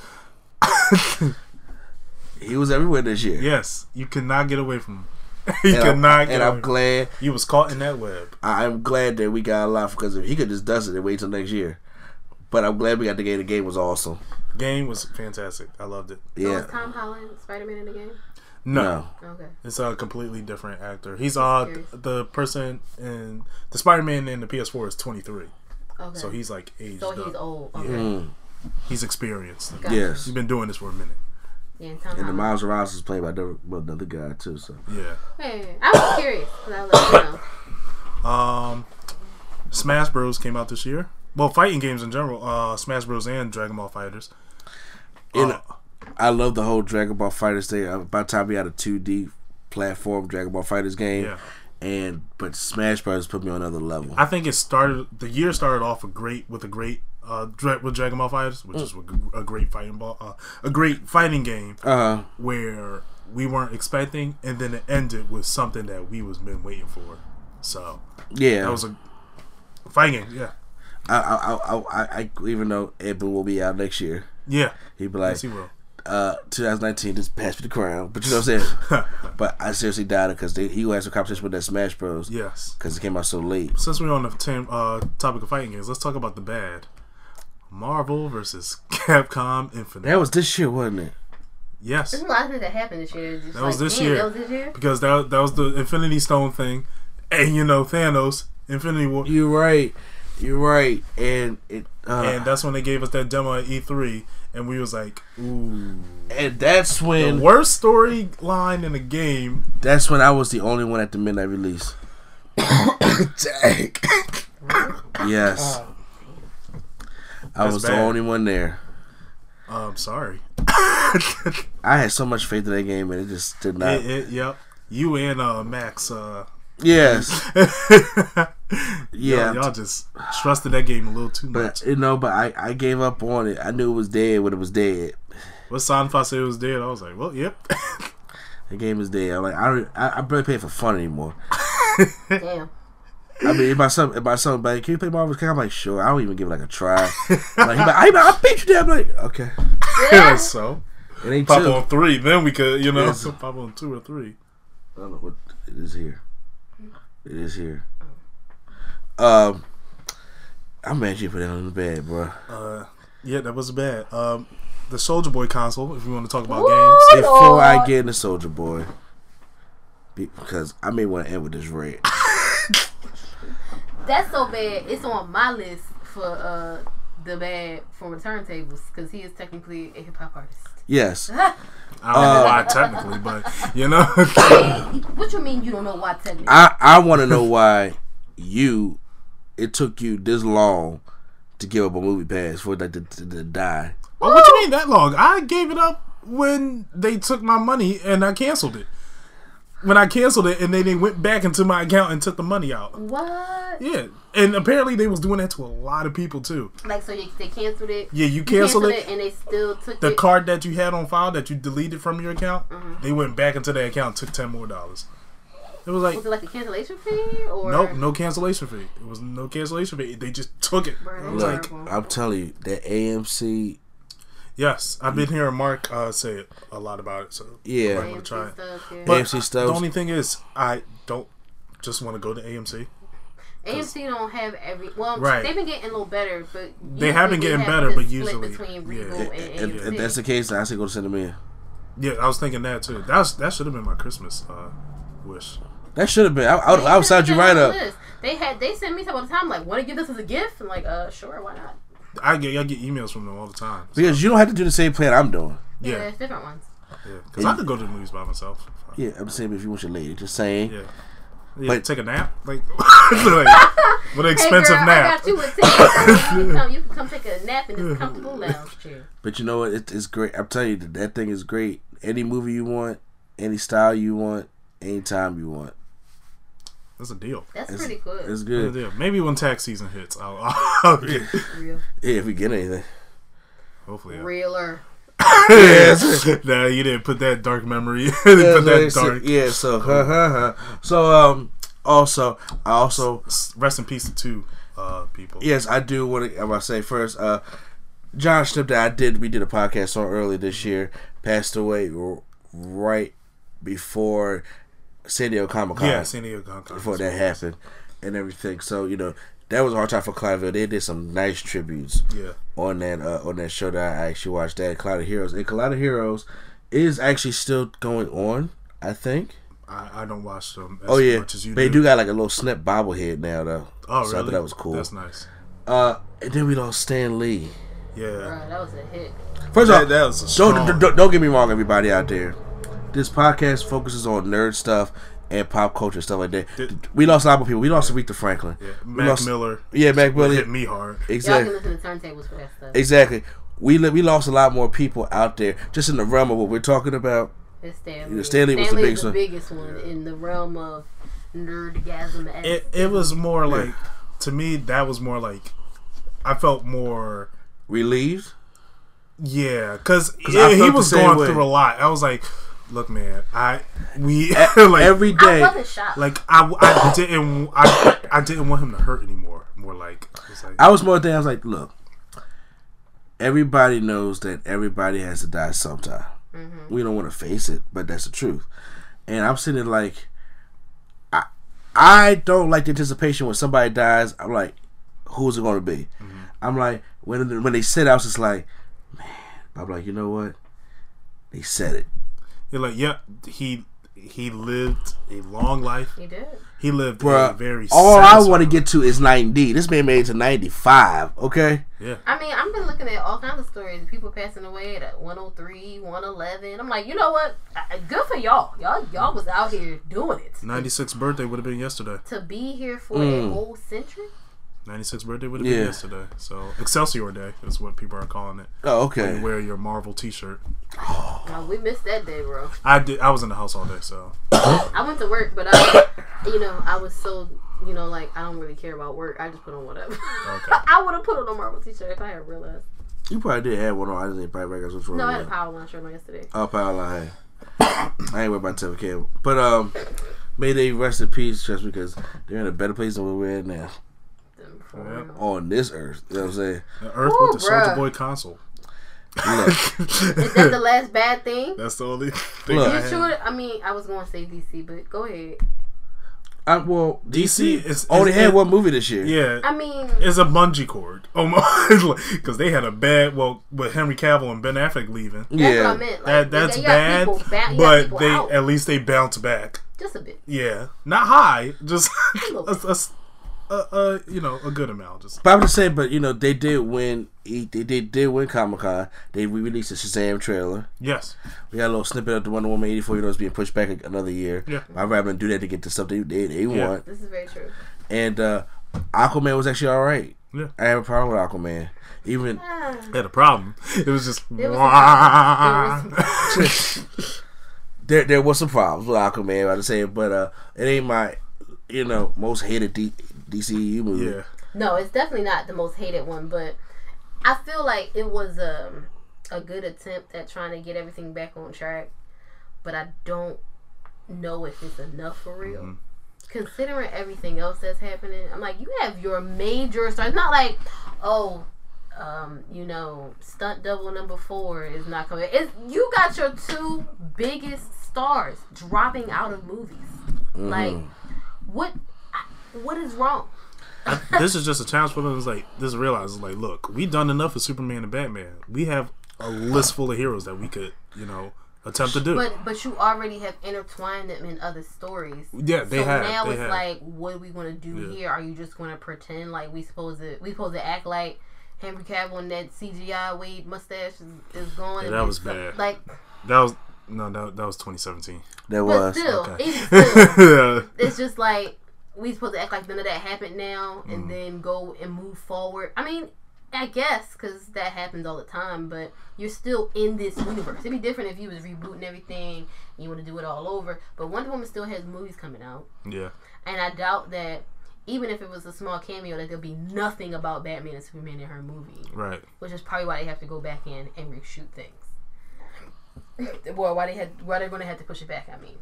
He was everywhere this year. Yes, you cannot get away from him. (laughs) you And, I'm, cannot get and away. I'm glad. He was caught in that web. I'm glad that we got a lot because if he could just dust it and wait till next year. But I'm glad we got the game. The game was awesome. Game was fantastic. I loved it. So Yeah. was Tom Holland Spider Man in the game? No, No. Okay. it's a completely different actor. He's uh curious. the person in the Spider-Man in the PS4 is 23, Okay. so he's like aged so up. he's old. Okay. Mm, He's experienced. Gotcha. yes. He's been doing this for a minute. Yeah, in And the Miles Morales is played by another, well, another guy too. So Yeah. Hey, I was curious. 'cause I was like, you know. Um, Smash Bros came out this year. Well, fighting games in general. Uh, Smash Bros and Dragon Ball FighterZ. And Uh, I love the whole Dragon Ball FighterZ thing. Uh, By the time we had a 2D platform Dragon Ball FighterZ game, Yeah. and but Smash Bros put me on another level. I think it started. The year started off a great with a great uh with Dragon Ball FighterZ, which is a great fighting ball, uh, a great fighting game Uh, where we weren't expecting, and then it ended with something that we was been waiting for. So yeah, that was a fighting game. Yeah, I, I, I, I, I, even though Edmund will be out next year, yeah. he'd be like, Yes, he will. uh, 2019, just pass me the crown. But you know what I'm saying? (laughs) but I seriously doubted because he had some competition with that Smash Bros. Yes. because it came out so late. Since we're on the tam- uh, topic of fighting games, let's talk about the bad. Marvel versus Capcom Infinite. That was this year, wasn't it? Yes. There's a lot of things that happened this year. Just That was this damn, year. That was this year. because that that was the Infinity Stone thing, and you know Thanos, Infinity War, You're right. You're right. And it, uh, and that's when they gave us that demo at E3, and we was like, ooh, and that's the when worst storyline in the game. that's when I was the only one at the midnight release. (coughs) Dang. Yes, I That's was the only one there. I'm um, sorry. (laughs) I had so much faith in that game, and it just did not. It, it, yep. You and uh, Max. Uh, yes, (laughs) yeah, yeah. y'all just trusted that game a little too But much. you know, but I, I gave up on it. I knew it was dead when it was dead. When Sanfa said it was dead, I was like, well, yep. (laughs) The game is dead. I'm like, I don't, I, I barely play it for fun anymore. (laughs) Damn. I mean, if my son, if my son, like, can you play Marvel's King? I'm like, sure. I don't even give it like a try. (laughs) I'm like, he like, I, I beat you there. I'm like, okay. yeah, so It ain't pop two. on three, then we could, you know, Yes. pop on two or three. I don't know what it is here. It is here. Um, I'm mad you put it on the bed, bro. Uh, yeah, that was bad. Um, the Soulja Boy console, if you want to talk about Woo! games. Before I Lord. get into Soulja Boy, because I may want to end with this red. (laughs) That's so bad. It's on my list for uh the bad from Return Tables because he is technically a hip hop artist. Yes, (laughs) I don't Uh, know why (laughs) technically, but you know, what you mean you don't know why technically? I I want to know why you. It took you this long to give up a MoviePass for that to, to, to die. oh, what you mean that long? I gave it up when they took my money and I canceled it. When I canceled it and then they went back into my account and took the money out. what? Yeah, and apparently they was doing that to a lot of people too. Like so you, they canceled it. Yeah, you canceled it. and they still took The it. card that you had on file that you deleted from your account, Mm-hmm. they went back into the account, and took ten more dollars. It was like was it like a cancellation fee or Nope, no cancellation fee. It was no cancellation fee. They just took it. Bro, It was like, I'm telling you the AMC. yes, I've been hearing Mark uh, say it a lot about it. So Yeah. I'm gonna try it. Stuff, yeah. But AMC the only thing is, I don't just want to go to AMC. AMC don't have every. Well, Right. they've been getting a little better, but They have been getting have better, but usually- between yeah. And If, AMC. if that's the case, I say go to Cinema. Yeah, I was thinking that too. That was, that should have been my Christmas uh, wish. That should have been. I, I, They I would sent sign you right up. list. They had they sent me stuff all the time like, want to give this as a gift? I'm like, uh, sure, why not? I get I get emails from them all the time. Because you don't have to do the same plan I'm doing. Yeah, Yeah, there's different ones. yeah. Because I could go to the movies by myself. Yeah, I'm saying if you want your lady, just saying. Yeah. Yeah, But- take a nap, like, (laughs) like what an expensive hey girl, nap. I got you with tickets. (laughs) you, can come, you can come take a nap in this comfortable lounge chair. But you know what? It, it's great. I'm telling you, that, that thing is great. Any movie you want, any style you want, anytime you want. That's a deal. That's It's, pretty good. it's That's a good. deal. Maybe when tax season hits, I'll, I'll get. Real. Yeah, if we get anything. Hopefully, yeah. Realer. yes. (laughs) nah, you didn't put that dark memory. (laughs) you didn't put that dark. Yeah, so ha ha ha. So um also I also Rest in peace to two uh, people. yes, I do want to I want to say first uh John Schnepp that I did we did a podcast on early this year passed away r- right before San Diego Comic Con. yeah. San Diego Con- Con- before that happened and everything. So you know that was a hard time for Collider. They did some nice tributes Yeah, on that uh, on that show that I actually watched. That Collider Heroes and Collider Heroes is actually still going on. I think. I, I don't watch them as Oh yeah, much as you they do. do got like a little Schnepp bobblehead now though. Oh So I thought really? that was cool. That's nice. Uh, and then we lost Stan Lee. Yeah. Bruh, that was a hit. First That- off, that was a don't, don't don't get me wrong, everybody out there. This podcast focuses on nerd stuff and pop culture stuff like that. Did- we lost a lot of people. We lost Aretha Franklin. Yeah. We Mac lost- Miller. Yeah, Mac Miller Miller. hit me hard. Y'all Exactly. can listen to turntables for that stuff. Exactly. We li- we lost a lot more people out there just in the realm of what we're talking about. It's Stan Lee. Yeah, Stan Lee was the is biggest the one. biggest one in the realm of nerdgasm. It it was more like to me that was more like I felt more Relieved. yeah because I he was going way. through a lot. I was like, look, man, I we (laughs) like every day. I day. wasn't shocked. like I, I didn't I I didn't want him to hurt anymore. More like like I was more than I was like, look, everybody knows that everybody has to die sometime. Mm-hmm. We don't want to face it, but that's the truth. And I'm sitting there like, I, I don't like the anticipation when somebody dies. I'm like, who's it going to be? Mm-hmm. I'm like, when when they said, it, I was just like, man. I'm like, you know what? They said it. You're like yeah he he lived a long life. he did. He lived a very all I want to get to is 90. This man made it to 95. Okay. yeah I mean, I've been looking at all kinds of stories. People passing away at 103, 111. I'm like, you know what? Good for y'all. Y'all, y'all was out here doing it. 96th birthday would have been yesterday. To be here for Mm. a whole century. 96th birthday would have Yeah. been yesterday. So Excelsior Day is what people are calling it. Oh, When okay. you wear your Marvel T-shirt. (gasps) No, we missed that day, bro. I did. I was in the house all day, so (coughs) I went to work, but I, you know, I was so, you know, like I don't really care about work. I just put on whatever. Okay. (laughs) I would have put on a Marvel t-shirt if I had realized. You probably did have one on. I just didn't probably recognize which one. No, it I had a was. Powerline shirt on yesterday. Oh, Powerline. (coughs) I ain't worried about Tevin Campbell. But um, may they rest in peace, just because they're in a better place than where we're at now Them for Yeah. real. on this earth. You know what I'm saying? the Earth Ooh, with the Soulja. Boy console. Look, Is that the last bad thing? (laughs) That's the only thing Look. I You had. sure? I mean, I was going to say DC, but go ahead. I, well, DC DC is- only had one movie this year. Yeah, I mean, it's a bungee cord (laughs) oh, almost (laughs) because they had a bad. Well, with Henry Cavill and Ben Affleck leaving, that's what I yeah. meant. Like, that that's bad. ba- but they out. at least they bounce back. just a bit. Yeah, not high, just a, a, a, a you know a good amount. Just But I'm just saying, but you know, they did win. They, they did win Comic Con. They re-released the Shazam trailer. yes, We got a little snippet of the Wonder Woman 84 year olds being pushed back another year. Yeah. I'd rather do that to get the stuff they they, they Yeah. want. This is very true. And uh, Aquaman was actually all right. Yeah. I have a problem with Aquaman. Even Ah, had a problem. It was just there was there was some- there there was some problems with Aquaman. I just say, but uh, it ain't my you know most hated D- DCEU movie. yeah. No, it's definitely not the most hated one, but I feel like it was um, a good attempt at trying to get everything back on track. But I don't know if it's enough for real. Considering everything else that's happening, I'm like, you have your major stars. It's not like, oh, um, you know, stunt double number four is not coming. It's you got your two biggest stars dropping out of movies. Like, what? What is wrong? this is just a challenge for them. It's like this realizes like, look, we've done enough with Superman and Batman. We have a list full of heroes that we could, you know, attempt to do. But but you already have intertwined them in other stories. yeah, they so have. now they it's have. like, what are we gonna do Yeah. here? Are you just gonna pretend like we supposed to we supposed to act like Henry Cavill and that CGI Wade mustache is, is gone? Yeah, that was some- bad. Like, that was no, that, that was 2017. There but was. still, okay. it's (laughs) still, yeah, it's just like we supposed to act like none of that happened now, and Mm-hmm. then go and move forward. I mean. I guess because that happens all the time, but you're still in this universe. It'd be different if you was rebooting everything and you want to do it all over. But Wonder Woman still has movies coming out. yeah. And I doubt that even if it was a small cameo, that there'll be nothing about Batman and Superman in her movie, Right. which is probably why they have to go back in and reshoot things. (laughs) well, why they had, why they're going to have to push it back. I mean,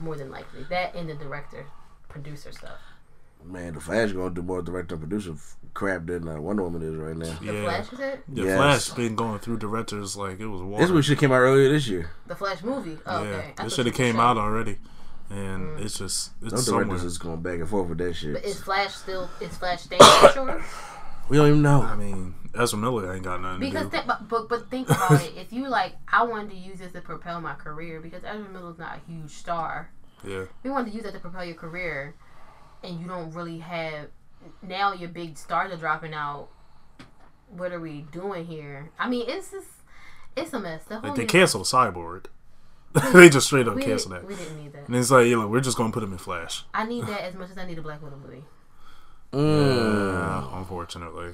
more than likely that and the director, producer stuff. Man, the Flash gonna do more director and producer crap than uh, Wonder Woman is right now. The Yeah. Flash is it? The Yes. Flash been going through directors like it was water. This movie should came out earlier this year. The Flash movie. Oh, yeah, okay. I it should have came out already, and it's just it's Those somewhere. directors is going back and forth with that shit. But is Flash still is Flash staying for sure? we don't even know. I mean, Ezra Miller ain't got nothing Because to do. th- but, but but think about it. If you like, I wanted to use this to propel my career because Ezra Miller's not a huge star. Yeah, If you wanted to use that to propel your career, and you don't really have now your big stars are dropping out. what are we doing here? I mean, it's just it's a mess. The whole Like they new- canceled Cyborg. (laughs) they just straight up we canceled didn't, that. we didn't need that. And it's like, you know, we're just gonna put him in Flash. I need that as much as I need a Black Widow movie. Mm. Yeah, unfortunately.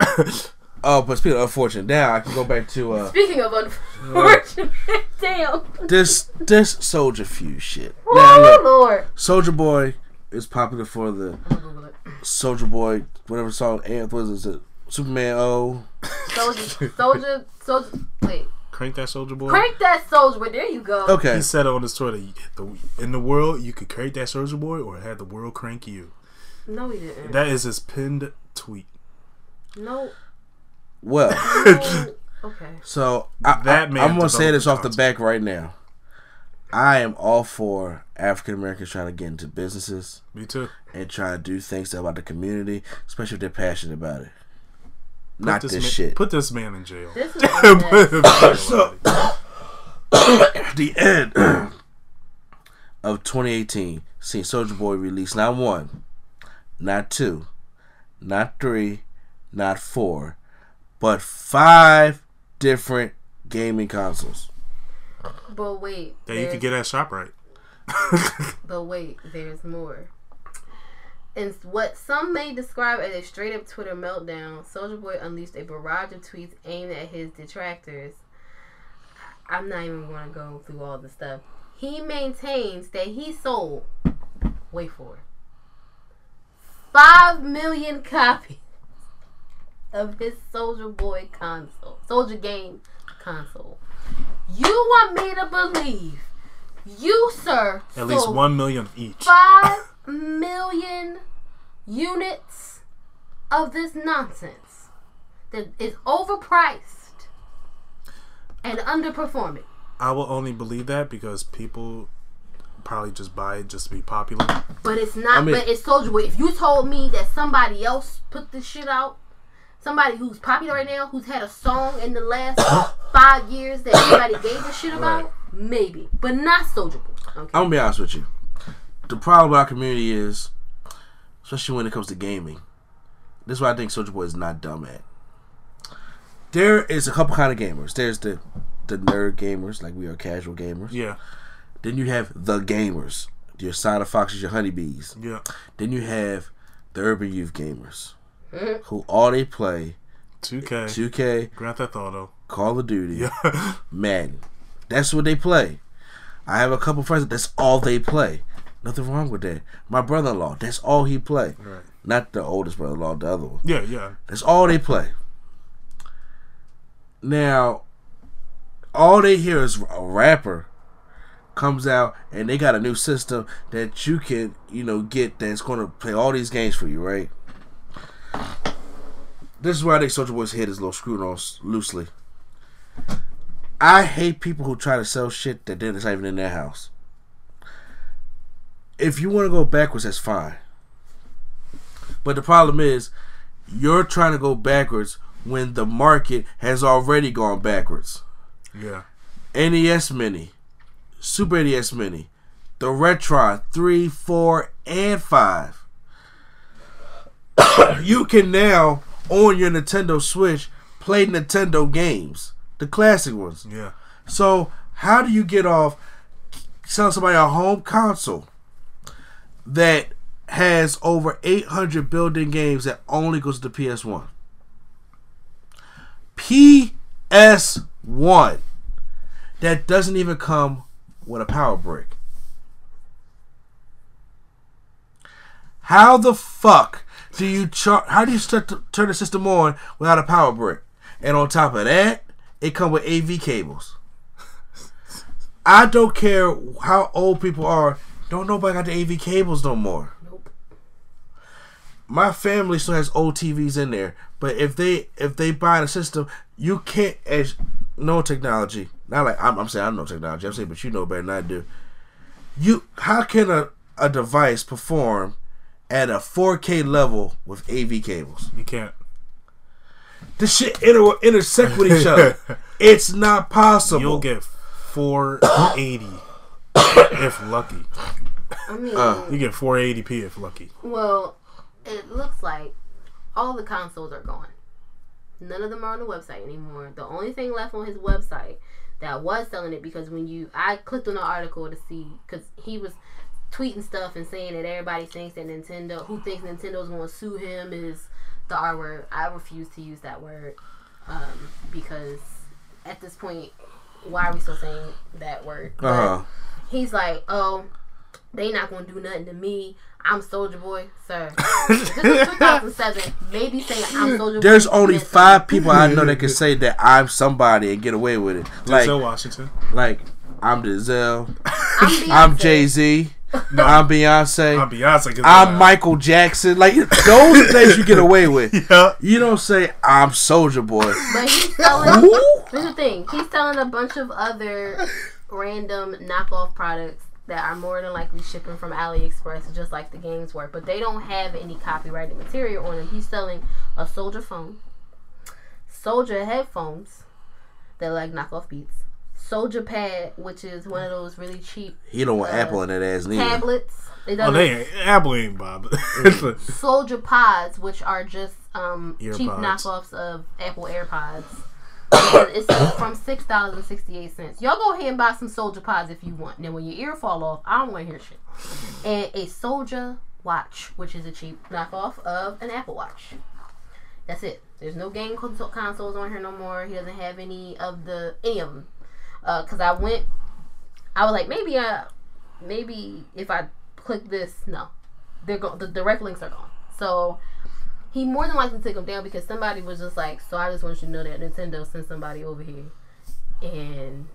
(laughs) Oh, but speaking of unfortunate, now I can go back to uh, Speaking of unfortunate, (laughs) damn. this this Soldier Fuse shit. Now Oh look, Lord. Soulja Boy is popular for the I'm gonna Google it. Soulja Boy, whatever song, and what is it? Superman O. Soldier, soldier, soldier. Wait, Crank that soulja boy. crank that soldier. But there you go. Okay, He said it on his Twitter. The, in the world, you could crank that soulja boy, or have the world crank you. No, he didn't. That is his pinned tweet. no. Well. (laughs) Okay. so I, That I, man I'm gonna say this off the back right now. I am all for African Americans trying to get into businesses Me too. and try to do things about the community, especially if they're passionate about it. Not Put this, man, shit. Put this man in jail. This is (laughs) a mess. (coughs) So- (coughs) the end (coughs) of 2018 seen Soulja Boy release not one, not two, not three, not four, but five different gaming consoles. But wait. that you there's- could get at ShopRite. (laughs) But wait, there's more. In what some may describe as a straight up Twitter meltdown, Soulja Boy unleashed a barrage of tweets aimed at his detractors. I'm not even going to go through all the stuff. He maintains that he sold, wait for it, 5 million copies of his Soulja Boy console, SouljaGame console. You want me to believe you, sir, At least one million each. five (laughs) million units of this nonsense that is overpriced and underperforming. I will only believe that because people probably just buy it just to be popular. But it's not. I mean- but it's Soulja Boy. If you told me that somebody else put this shit out, somebody who's popular right now, who's had a song in the last (coughs) five years that everybody gave a shit about, maybe. But not Soulja Boy. Okay. I'm gonna be honest with you. The problem with our community is, especially when it comes to gaming, this is why I think Soulja Boy is not dumb at. There is a couple kind of gamers. There's the the nerd gamers, like we are casual gamers. Yeah, Then you have the gamers, your Sonic Foxes, your honeybees. yeah. Then you have the urban youth gamers, (laughs) who all they play 2K, 2K, Grand Theft Auto. Call of Duty, Yeah, (laughs) Madden. That's what they play. I have a couple friends. that That's all they play. Nothing wrong with that. My brother-in-law. That's all he play. right. Not the oldest brother-in-law. The other one. Yeah, yeah. That's all they play. Now, all they hear is a rapper comes out and they got a new system that you can, you know, get that's going to play all these games for you, right? This is where I think Soulja Boy's head is a little screwed on loosely. I hate people who try to sell shit that then it's not even in their house. If you want to go backwards, that's fine. But the problem is, you're trying to go backwards when the market has already gone backwards. Yeah. NES Mini, Super NES Mini, the Retron 3, 4, and 5. (coughs) you can now, on your Nintendo Switch, play Nintendo games, the classic ones. Yeah. So, how do you get off selling somebody a home console that has over 800 built-in games that only goes to the PS1? PS1 that doesn't even come with a power brick. How the fuck do you char- how do you start to turn the system on without a power brick? And on top of that, it come with AV cables. I don't care how old people are. Don't nobody got the AV cables no more. Nope. My family still has old TVs in there, but if they if they buy the system, you can't as no technology. Not like I'm, I'm saying I know technology. I'm saying, but you know better than I do. You how can a a device perform at a 4K level with AV cables? You can't. This shit inter- intersect with each other. (laughs) It's not possible. You'll get 480 if lucky. I mean, Uh. You get 480p if lucky. well, it looks like all the consoles are gone. none of them are on the website anymore. The only thing left on his website that was selling it because when you I clicked on the article to see because he was tweeting stuff and saying that everybody thinks that Nintendo who thinks Nintendo's going to sue him is the R word. I refuse to use that word um, because at this point, why are we still saying that word? Uh huh. He's like, oh, they not gonna do nothing to me. I'm Soulja Boy, sir. (laughs) this is 2007. Maybe saying I'm Soulja Boy. There's only meant five people I know that can say that I'm somebody and get away with it. Like, Denzel Washington. like I'm Denzel. something. I'm, (laughs) I'm Jay Z. I'm Beyonce. I'm Beyonce. 'cause, I'm Michael Jackson. Like those are things you get away (laughs) with. Yeah. You don't say I'm Soulja Boy. But he's selling. Who? Here's the thing. He's selling a bunch of other random knockoff products that are more than likely shipping from AliExpress, just like the games were. But they don't have any copyrighted material on them. He's selling a Soldier phone, Soldier headphones that are like knockoff Beats, Soldier Pad, which is one of those really cheap He don't want Uh, Apple in that ass neither. tablets. It Oh, doesn't they ain't. Apple ain't bothered. (laughs) (laughs) Soldier Pods, which are just um, cheap knockoffs of Apple AirPods. It's from six dollars and sixty eight cents. Y'all go ahead and buy some Soldier Pods if you want. Then when your ear fall off, I don't want to hear shit. And a Soldier Watch, which is a cheap knockoff of an Apple Watch. That's it. There's no game console consoles on here no more. He doesn't have any of the any of them. Uh, Cause I went, I was like maybe I, maybe if I click this, no, they're go the direct links are gone. So he more than likely took them down because somebody was just like, so I just want you to know that Nintendo sent somebody over here and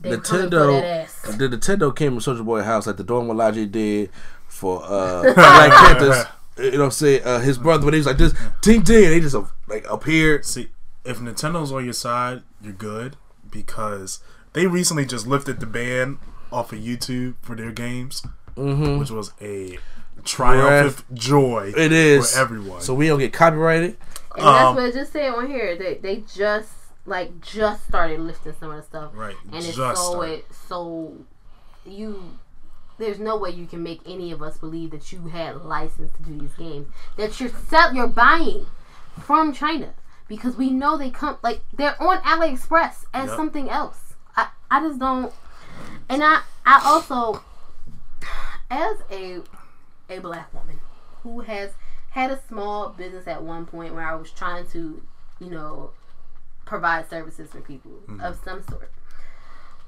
they were coming for that Nintendo, ass. (laughs) the Nintendo came to Soulja Boy house like the Dora Milaje did for uh (laughs) Black Panthers. You know what I'm saying? Uh, his brother, when he was like this, ting ting, they just uh, like appeared. See, if Nintendo's on your side, you're good because they recently just lifted the ban off of YouTube for their games, Mm-hmm. which was a triumphant joy. It is for everyone. so we don't get copyrighted. And that's Um, what I just said on here. They they just like just started lifting some of the stuff. Right, And it's so started. it so you there's no way you can make any of us believe that you had license to do these games. That you're sell you're buying from China. Because we know they come like they're on AliExpress as Yep. something else. I, just don't and I I also as a a black woman who has had a small business at one point where I was trying to, you know, provide services for people mm-hmm. of some sort.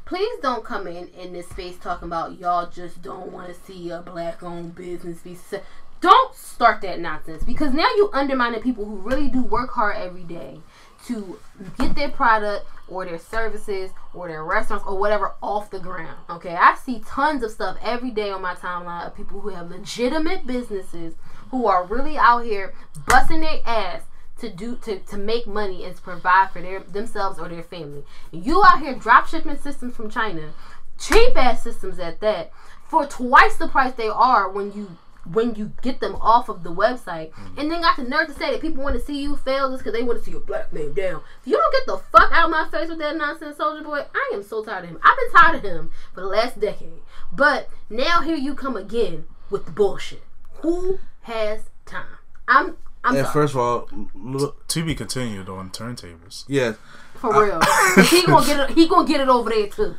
Please don't come in in this space talking about y'all just don't want to see a black owned business be. Se- don't start that nonsense because now you undermining people who really do work hard every day to get their product or their services or their restaurants or whatever off the ground. Okay, I see tons of stuff every day on my timeline of people who have legitimate businesses who are really out here busting their ass to do to, to make money and to provide for their themselves or their family. You out here drop shipping systems from China, cheap ass systems at that, for twice the price they are when you when you get them off of the website, mm-hmm. and then got the nerve to say that people want to see you fail just because they want to see a black man down. If you don't get the fuck out of my face with that nonsense, Soulja Boy, I am so tired of him. I've been tired of him for the last decade, but now here you come again with the bullshit. Who has time? I'm I'm And sorry. first of all, look, to be continued on turntables. yeah, For real. (laughs) he gonna get it he gonna get it over there too.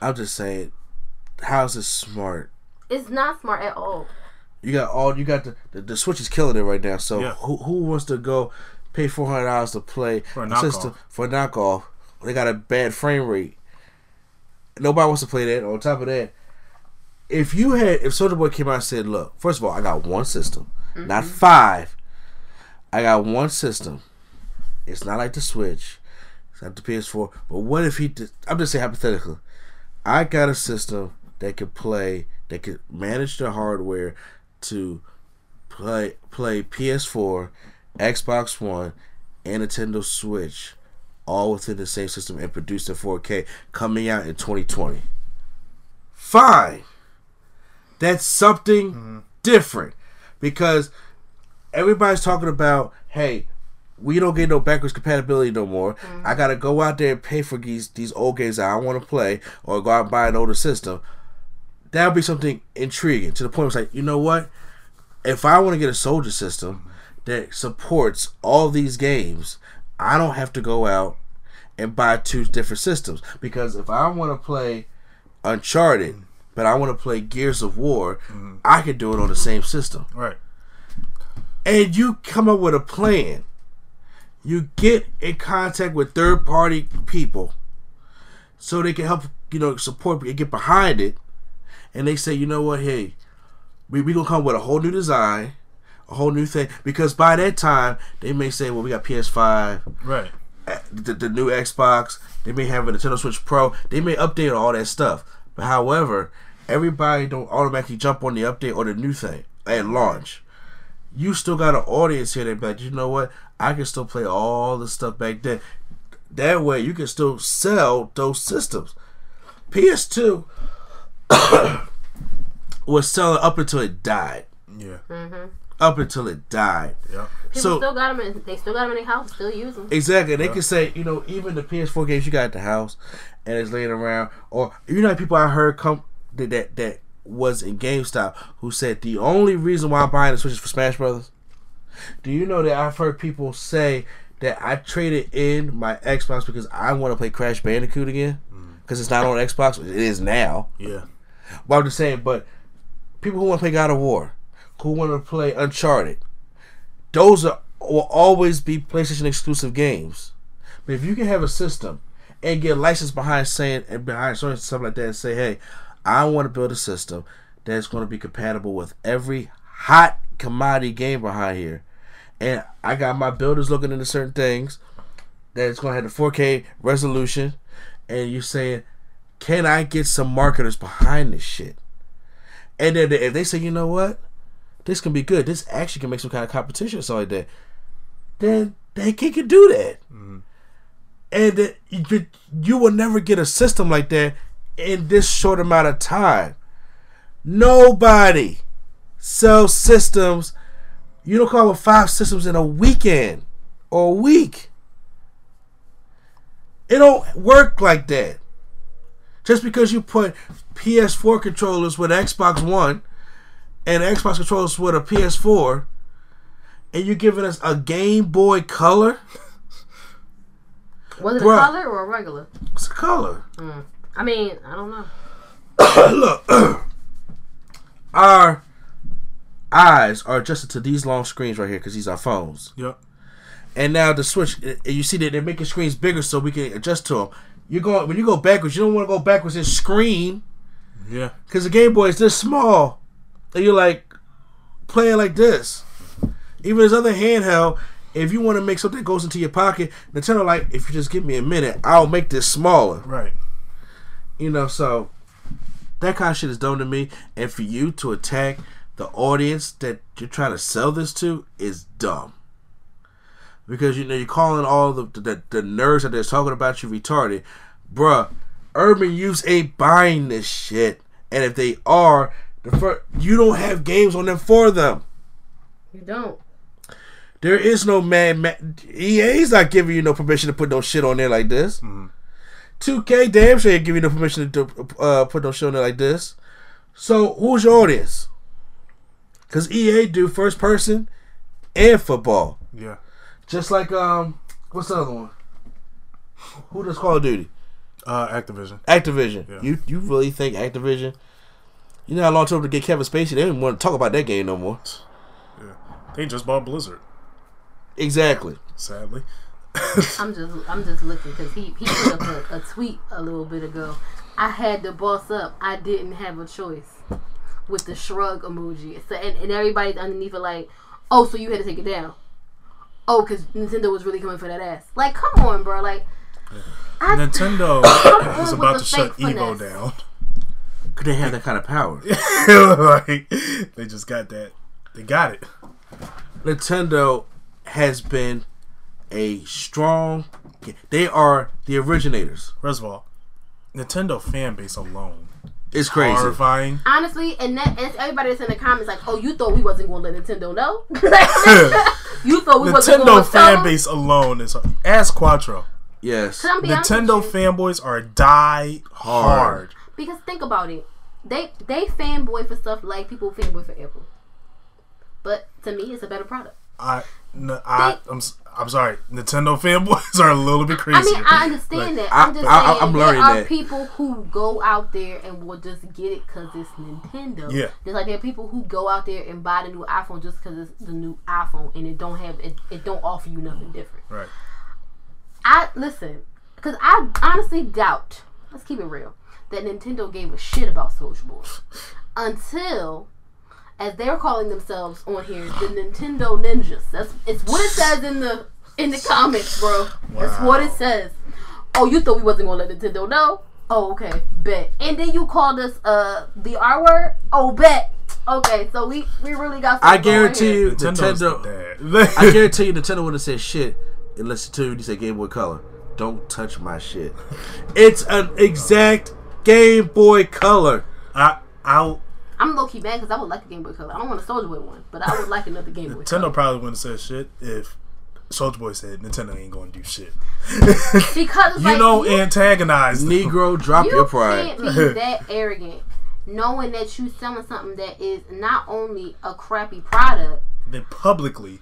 I'm just saying, how's it smart? It's not smart at all. You got all you got the the, the Switch is killing it right now. So Yeah. who who wants to go pay four hundred dollars to play For a a knockoff. system for a knockoff? They got a bad frame rate. Nobody wants to play that. On top of that, if you had if Soulja Boy came out and said, "Look, first of all, I got one system, not mm-hmm. five. I got one system. It's not like the Switch. It's not the PS4. But what if he? Did, I'm just saying hypothetically. I got a system that could play, that could manage the hardware to play play PS4, Xbox One, and Nintendo Switch, all within the same system and produce in 4K, coming out in 2020. Fine. That's something mm-hmm. different because everybody's talking about, hey, we don't get no backwards compatibility no more. Mm-hmm. I gotta go out there and pay for these these old games that I want to play, or go out and buy an older system. That would be something intriguing to the point where it's like, you know what? If I want to get a soldier system that supports all these games, I don't have to go out and buy two different systems because if I want to play Uncharted, but I want to play Gears of War, mm-hmm. I can do it on the same system. Right. And you come up with a plan. You get in contact with third party people so they can help, you know, support and get behind it. And they say, you know what, hey, we we gonna come with a whole new design, a whole new thing. Because by that time, they may say, well, we got PS5, Right. uh, the, the new Xbox. They may have a Nintendo Switch Pro. They may update all that stuff. But however, everybody don't automatically jump on the update or the new thing at launch. You still got an audience here that be like, you know what? I can still play all the stuff back then. That way, you can still sell those systems. PS2 (coughs) was selling up until it died. Yeah. Mm-hmm. Up until it died. Yeah. People So still got them. In, they still got them in their house. Still use them. Exactly. They can say, you know, even the PS4 games you got at the house and it's laying around, or you know, people I heard come that that, that was in GameStop who said the only reason why I'm buying the Switch is for Smash Brothers. Do you know that I've heard people say that I traded in my Xbox because I want to play Crash Bandicoot again mm. because it's not on Xbox. It is now. Yeah. But I'm just saying, but people who want to play God of War, who want to play Uncharted, those are will always be PlayStation exclusive games. But if you can have a system and get licensed behind saying and behind and stuff like that, and say, hey, I want to build a system that's going to be compatible with every hot commodity game behind here, and I got my builders looking into certain things that it's going to have the 4K resolution, and you're saying, can I get some marketers behind this shit? And then if they say, you know what, this can be good, this actually can make some kind of competition or something like that, then they can, can do that. Mm-hmm. And that you, you will never get a system like that in this short amount of time. Nobody sells systems. You don't come up with five systems in a weekend or a week. It don't work like that. Just because you put PS4 controllers with Xbox One and Xbox controllers with a PS4, and you're giving us a Game Boy Color, Was it Bruh. a color or a regular? it's a color. I mean, I don't know. (coughs) Look, (coughs) our eyes are adjusted to these long screens right here because these are phones. Yep. And now the switch, uh, you see that they're making screens bigger so we can adjust to them. You go when you go backwards, you don't want to go backwards and scream. Yeah. because the Game Boy is this small, and you're like playing like this. Even this other handheld, if you want to make something that goes into your pocket, Nintendo like, if you just give me a minute, I'll make this smaller. Right. You know, so that kind of shit is dumb to me. And for you to attack the audience that you're trying to sell this to is dumb. Because you know you're calling all the the, the nerds that they're talking about you retarded, bruh. Urban youths ain't buying this shit, and if they are, the fir- you don't have games on them for them. You don't. There is no man, man. EA's not giving you no permission to put no shit on there like this. 2K damn sure ain't giving you no permission to uh, put no shit on there like this. So who's your audience? Because EA do first person and football, Yeah. Just like um, what's the other one? Who does Call of Duty? Uh, Activision. Activision. Yeah. You you really think Activision? You know how long it took to get Kevin Spacey? They didn't want to talk about that game no more. Yeah. They just bought Blizzard. Exactly. Sadly. (laughs) I'm just I'm just looking because he he put up a, a tweet a little bit ago. I had to boss up. I didn't have a choice with the shrug emoji. So and, and everybody's underneath it like, oh, so you had to take it down. Oh, because Nintendo was really coming for that ass. Like, come on, bro. Like, I, Nintendo (coughs) (coughs) on is about to shut fake Evo down. Could they have that kind of power? (laughs) like, they just got that. They got it. Nintendo has been a strong. They are the originators. First of all, Nintendo fan base alone It's crazy. horrifying. honestly, and that and everybody that's in the comments like, oh, you thought we wasn't going to let Nintendo know? (laughs) (laughs) you thought we wasn't going to tell fan them? base alone is ask Quattro. Yes. Can I be honest Nintendo fanboys are die hard. Because think about it, they they fanboy for stuff like people fanboy for Apple. But to me, it's a better product. I N- I, I'm s- I'm sorry, Nintendo fanboys (laughs) are a little bit crazy. I mean, I understand Like, that. I- I'm just I- saying I'm there are that. people who go out there and will just get it because it's Nintendo. Yeah. Just like there are people who go out there and buy the new iPhone just because it's the new iPhone and it don't have it, it don't offer you nothing different. right. I listen because I honestly doubt. Let's keep it real. That Nintendo gave a shit about Soulja Boy (laughs) until, as they're calling themselves on here, the Nintendo Ninjas. That's it's what it says in the in the comments, bro. That's what it says. Oh, you thought we wasn't gonna let Nintendo know? Oh, okay, bet. And then you called us uh the R word? Oh, bet. Okay, so we we really got. I guarantee here. you, Nintendo's Nintendo. I (laughs) guarantee you, Nintendo would have said shit unless until you say Game Boy Color. Don't touch my shit. (laughs) It's an exact Game Boy Color. I, I'll I'm low key mad because I would like a Game Boy Color. I don't want a Soulja Boy one, but I would like another Game Boy. Color. Nintendo probably wouldn't have said shit if Soulja Boy said Nintendo ain't gonna do shit. Because (laughs) You like, know, you, antagonize them. Negro, drop you your pride. You can't be (laughs) that arrogant, knowing that you selling something that is not only a crappy product Then publicly,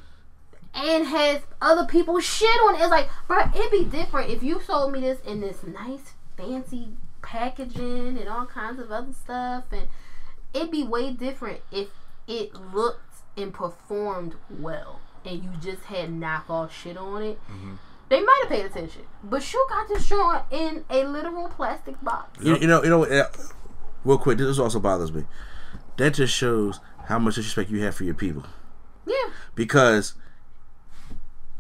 and has other people shit on it. It's like, bro, it'd be different if you sold me this in this nice, fancy packaging and all kinds of other stuff, and it'd be way different if it looked and performed well, and you just had knockoff shit on it. They might have paid attention, but you got this joint in a literal plastic box. You, you know, you know. what, uh, Real quick, this also bothers me. That just shows how much disrespect you have for your people. Yeah, Because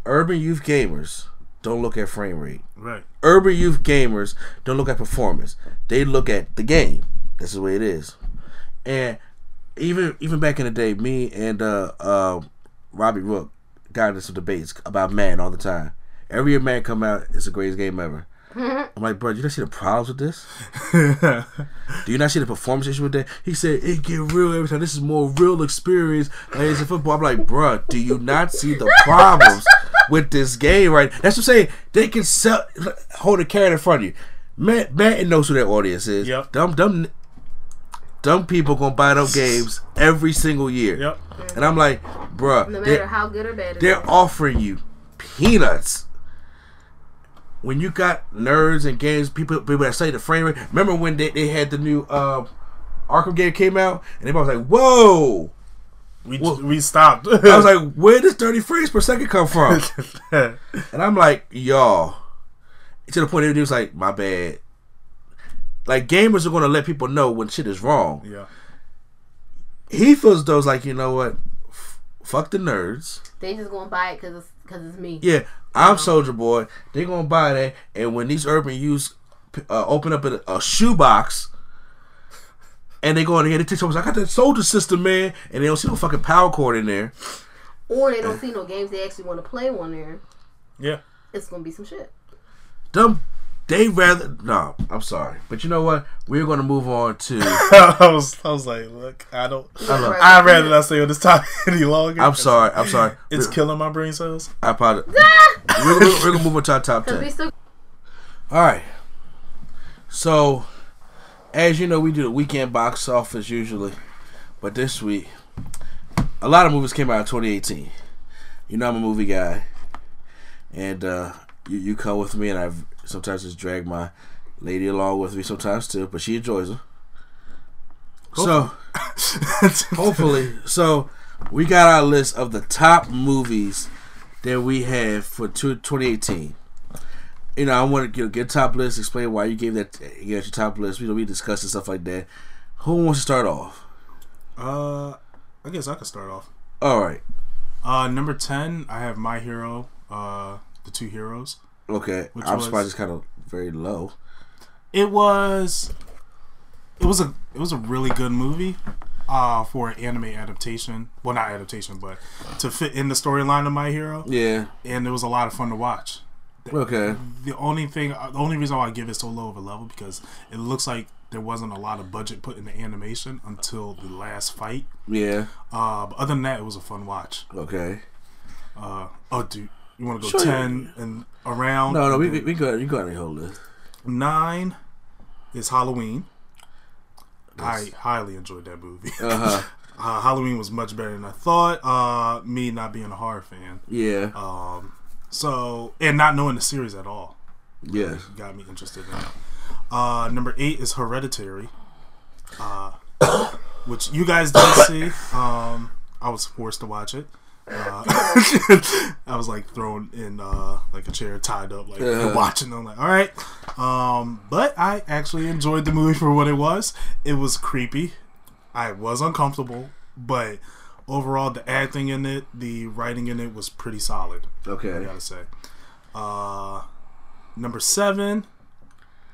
urban youth gamers don't look at frame rate. right? Urban youth gamers don't look at performance. They look at the game. This is the way it is. And even even back in the day, me and uh, uh, Robbie Rook got into some debates about Madden all the time. Every year Madden come out, it's the greatest game ever. (laughs) I'm like, bro, do you not see the problems with this? (laughs) Do you not see the performance issue with that? He said it get real every time. This is more real experience it's in football. I'm like, bro, do you not see the problems with this game? Right? That's what I'm saying. They can sell, hold a carrot in front of you. Matt, Matt knows who their audience is. Yep. Dumb, dumb, dumb people gonna buy those games every single year. Yep. And I'm like, bro, no matter how good or bad they're offering you peanuts. When you got nerds and games, people people that say the frame rate. Remember when they, they had the new uh, Arkham game came out, and everybody was like, "Whoa!" We Well- we stopped. (laughs) I was like, (laughs) "Where does thirty frames per second come from?" (laughs) and I'm like, "Y'all," to the point that he was like, "My bad." Like gamers are gonna let people know when shit is wrong. yeah. He feels those like, you know what? F- fuck the nerds. They just gonna buy it because it's because it's me. Yeah, I'm Soulja Boy. They're gonna buy that, and when these urban youths uh, open up a, a shoebox, and they go in here, they take someone's I got that soldier system, man, and they don't see no fucking power cord in there. Or they don't see no games they actually want to play on there. Yeah. It's gonna be some shit. Them, they rather no. I'm sorry, but you know what? We're gonna move on to. (laughs) I was I was like, look, I don't. love- I'd rather not stay on this topic (laughs) any longer. I'm sorry. I'm sorry. It's We- killing my brain cells. I apologize. (laughs) we're, we're, we're gonna move on to our top Cause ten. still All right. So, as you know, we do the weekend box office usually, but this week, a lot of movies came out in 2018. You know, I'm a movie guy, and uh, you you come with me, and I've sometimes just drag my lady along with me sometimes too, but she enjoys them. So, (laughs) hopefully, so we got our list of the top movies that we have for two- 2018 you know, I want to get, top list, explain why you gave that, you got your top list. You know, we discussed and stuff like that. Who wants to start off? Uh, I guess I could start off. All right. Uh, number ten, I have My Hero. Uh, the two heroes. Okay. I'm was- surprised it's kind of very low. It was. It was a. It was a really good movie. Uh, for an anime adaptation. Well, not adaptation, but to fit in the storyline of My Hero, Yeah. and it was a lot of fun to watch. Okay. The only thing, the only reason why I give it so low of a level because it looks like there wasn't a lot of budget put in the animation until the last fight. Yeah. Uh, but other than that, it was a fun watch. Okay. Uh, oh, dude, you want to go Sure. ten and around? No, no, we we, we got you got any whole list. nine is Halloween. I highly enjoyed that movie. (laughs) Uh huh. Uh, Halloween was much better than I thought. Uh, me not being a horror fan, Yeah. um, so and not knowing the series at all yeah. got me interested in it. Uh, number eight is Hereditary, uh, (coughs) which you guys didn't (coughs) see. Um, I was forced to watch it. Uh, (laughs) I was like thrown in uh, like a chair, tied up, like Uh-huh. watching. I'm like, all right. Um, but I actually enjoyed the movie for what it was. It was creepy. I was uncomfortable, but overall, the acting in it, the writing in it was pretty solid. Okay, I gotta say. Uh, number seven.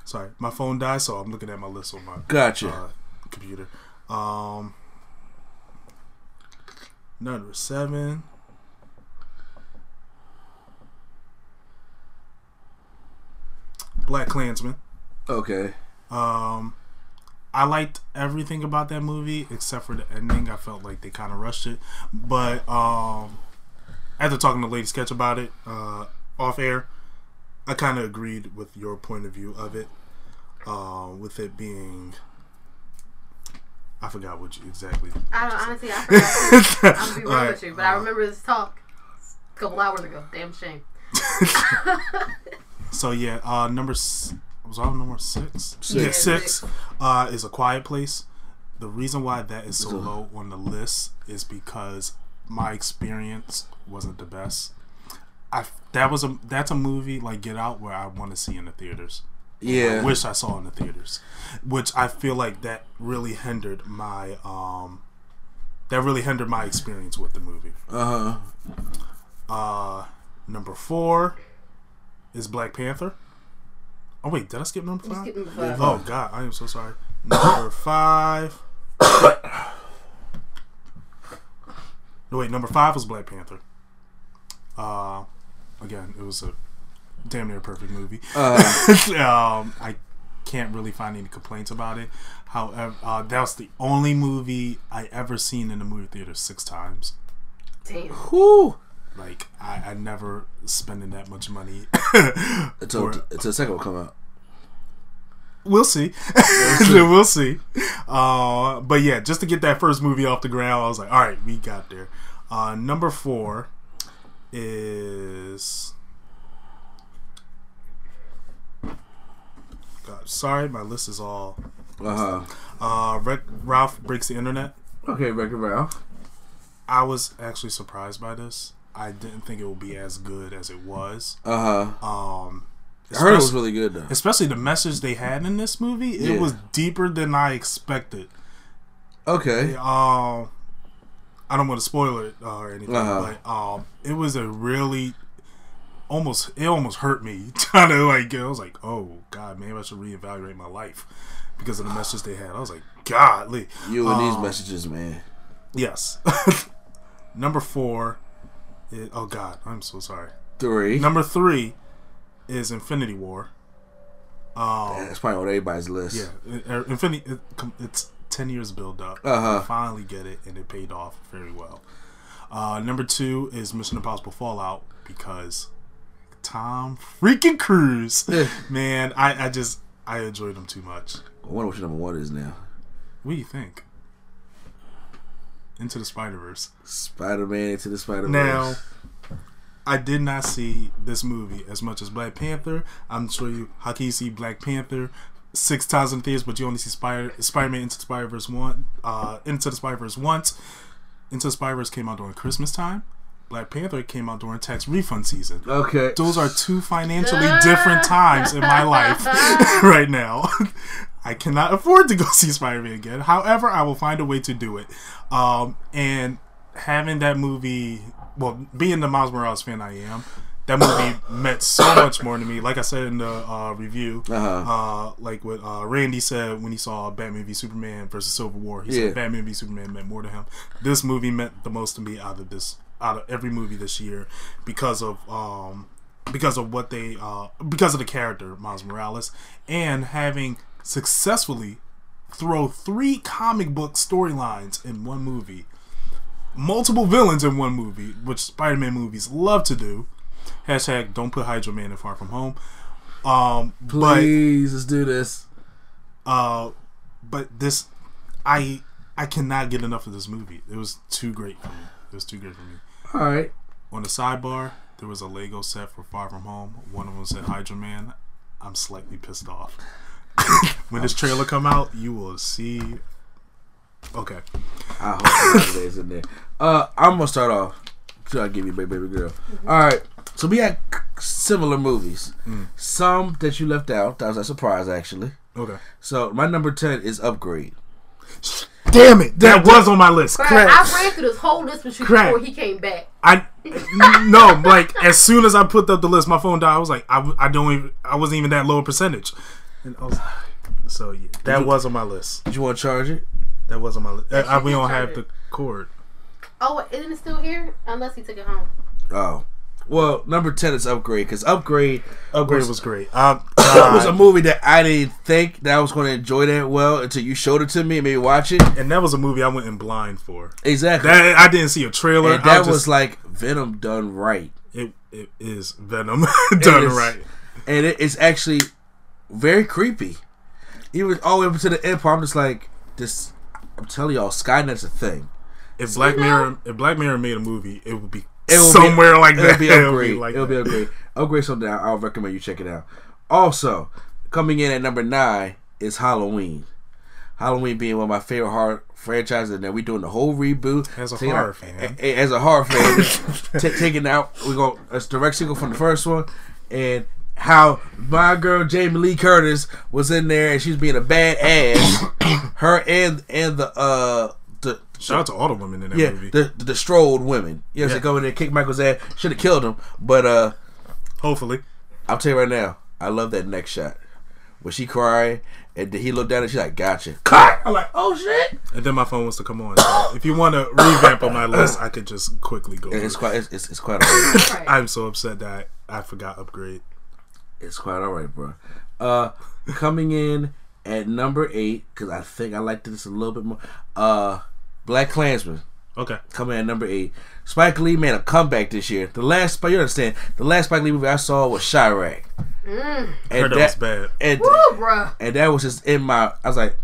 Sorry, my phone died, so I'm looking at my list on my Gotcha. uh, computer. Um, number seven. Black Klansman. okay. Um, I liked everything about that movie except for the ending. I felt like they kind of rushed it, but um, after talking to Lady Sketch about it uh, off air, I kind of agreed with your point of view of it. Uh, with it being, I forgot what you exactly. I don't honestly. I forgot. I'm (laughs) be real Alright, with you, but I remember this talk a couple hours ago. Damn shame. (laughs) So yeah, uh, number s- was I on number six? Six. Yeah, Yeah, six six. uh, is a quiet place. The reason why that is so So- low on the list is because my experience wasn't the best. I that was a that's a movie like Get Out where I want to see in the theaters. Yeah. I wish I saw in the theaters, which I feel like that really hindered my um that really hindered my experience with the movie. Uh huh. Uh, number four is Black Panther. Oh wait, did I skip number You five? skipped number five. Oh God, I am so sorry. Number (coughs) five. (coughs) no wait, number five was Black Panther. Uh, again, it was a damn near perfect movie. Uh, (laughs) um, I can't really find any complaints about it. However, uh, that was the only movie I ever seen in the movie theater six times. Damn. whoo. Like I, I never spending that much money. (laughs) Until for- until the second will come out. we'll (laughs) see. we'll see. Uh, but yeah, just to get that first movie off the ground, I was like, all right, we got there. Uh, number four is. God, sorry, my list is all. Uh huh. Uh, Wreck- Ralph breaks the internet. Okay, Wreck-It Ralph. I was actually surprised by this. I didn't think it would be as good as it was. Uh huh. Um, I heard it was really good though. especially the message they had in this movie. It Yeah. was deeper than I expected. Okay. Um, I don't want to spoil it uh, or anything, Uh-huh. but um, it was a really almost it almost hurt me (laughs) trying to like. I was like, oh god, maybe I should reevaluate my life because of the message they had. I was like, godly. You and these Um, messages, man. Yes. (laughs) Number four. Is, oh god, I'm so sorry. Three. Number three is Infinity War. Um, That's probably on everybody's list. Yeah, it- Infinity. It, it's ten years build up. Uh-huh. Finally get it, and it paid off very well. Uh, number two is Mission Impossible Fallout because Tom freaking Cruise, man, I, I just I enjoyed him too much. I wonder what your number one is now. What do you think? Into the Spider Verse. Spider Man into the Spider Verse. Now, I did not see this movie as much as Black Panther. I'm sure you, how can you see Black Panther six times in theaters, but you only see Spider Spider Man Into the Spider Verse one, uh, Into the Spider Verse once. Into the Spider Verse came out during Christmas time. Black Panther came out during tax refund season. Okay. Those are two financially different times in my life (laughs) (laughs) right now. (laughs) I cannot afford to go see Spider Man again. However, I will find a way to do it. Um, and having that movie, well, being the Miles Morales fan I am, that movie (coughs) meant so much more to me. Like I said in the uh, review, Uh-huh. uh, like what uh, Randy said when he saw Batman v Superman versus Civil War, he Yeah. said Batman v Superman meant more to him. This movie meant the most to me out of this, out of every movie this year, because of um, because of what they, uh, because of the character Miles Morales, and having successfully throw three comic book storylines in one movie, multiple villains in one movie, which Spider-Man movies love to do. Hashtag don't put Hydro Man in Far From Home. Um, but Please, let's do this. uh, but this, I, I cannot get enough of this movie. It was too great for me. It was too great for me. All right. On the sidebar, there was a Lego set for Far From Home. One of them said Hydra Man. I'm slightly pissed off. (laughs) when this trailer come out, you will see. Okay. I hope that is in there. Uh, I'm gonna start off. Try to give you baby, baby girl. All right. So we had similar movies. Some that you left out. That was a surprise, actually. Okay. So my number ten is Upgrade. (laughs) Damn it! That was on my list. Bruh, Crap. I ran through this whole list with you Crack. before he came back. I (laughs) no, like as soon as I put up the list, my phone died. I was like, I, I don't even, I wasn't even that low a percentage. And I was, like, so yeah, that was on my list. Did you want to charge it? That was on my list. That uh, I, we don't have charged. the cord. Oh, isn't it still here? Unless he took it home. Oh. Well, number ten is Upgrade because Upgrade Upgrade was great. Um, (coughs) was a movie that I didn't think that I was going to enjoy that well until you showed it to me and made me watch it. and that was a movie I went in blind for. Exactly. That I didn't see a trailer. and I that was just- like Venom done right. it. It is Venom (laughs) done is. right. and it, it's actually very creepy. Even all the way up to the end part, I'm just like, this. I'm telling y'all, Skynet's a thing. If Black Mirror, if Black Mirror made a movie, it would be It will somewhere be, like it'll that. Be (laughs) It'll upgrade. be like it'll be upgrade. Upgrade something. I'll recommend you check it out. Also, coming in at number nine is Halloween. Halloween being one of my favorite horror franchises, and then we doing the whole reboot. As a horror out- fan. a- a- as a horror fan, (laughs) ta- taking out we go a direct sequel from the first one, and how my girl Jamie Lee Curtis was in there, and she's being a bad ass. (coughs) Her and and the uh the Shout out to all the women in that yeah movie. the the, strolled women. Know, Yeah. they go in there, kick Michael's ass, should have killed him, but uh. Hopefully, I'll tell you right now, I love that next shot. When she cried and then he looked down and she's like, gotcha. Cut! I'm like, oh shit. and then my phone wants to come on. So if you want to revamp on my (coughs) list, I could just quickly go. It's quite it's, it's, it's quite alright. Right. (laughs) I'm so upset that I, I forgot upgrade. it's quite alright, bro. Uh coming in at number eight, because I think I liked this a little bit more. Uh Black Klansman. Okay, Coming in at number eight. Spike Lee made a comeback this year. The last you understand, the last Spike Lee movie I saw was Chi-Raq. And heard that was bad. And, Woo, bruh. and that was just in my. I was like,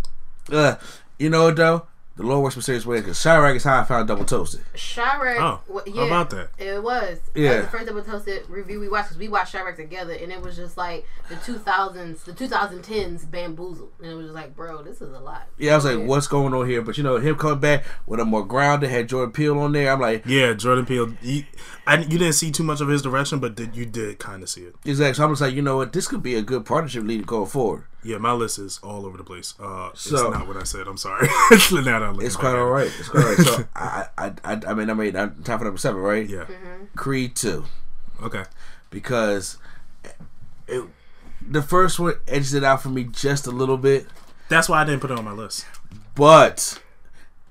uh, you know what though? The Lord works in serious ways because Chi-Raq is how I found Double Toasted. Chi-Raq. Oh, wa- how yeah, about that? It was. Yeah. Uh, the first double toasted review we watched because we watched Chi-Raq together, and it was just like the 2000s, the 2010s bamboozled, and it was just like, bro, this is a lot. Yeah, I was like, what's going on here? But you know, him coming back with a more grounded, had Jordan Peele on there. I'm like, Yeah, Jordan Peele. You, I, you didn't see too much of his direction, but did, you did kind of see it. exactly. So I'm just like, you know what? This could be a good partnership leading going forward. Yeah, my list is all over the place. Uh, So- it's not what I said. I'm sorry. now that I'm It's quite all right. It's quite all right. So (laughs) I, I, I, I mean, I made time for number seven, right? Yeah. Creed two. Okay. because it, the first one edged it out for me just a little bit, That's why I didn't put it on my list. but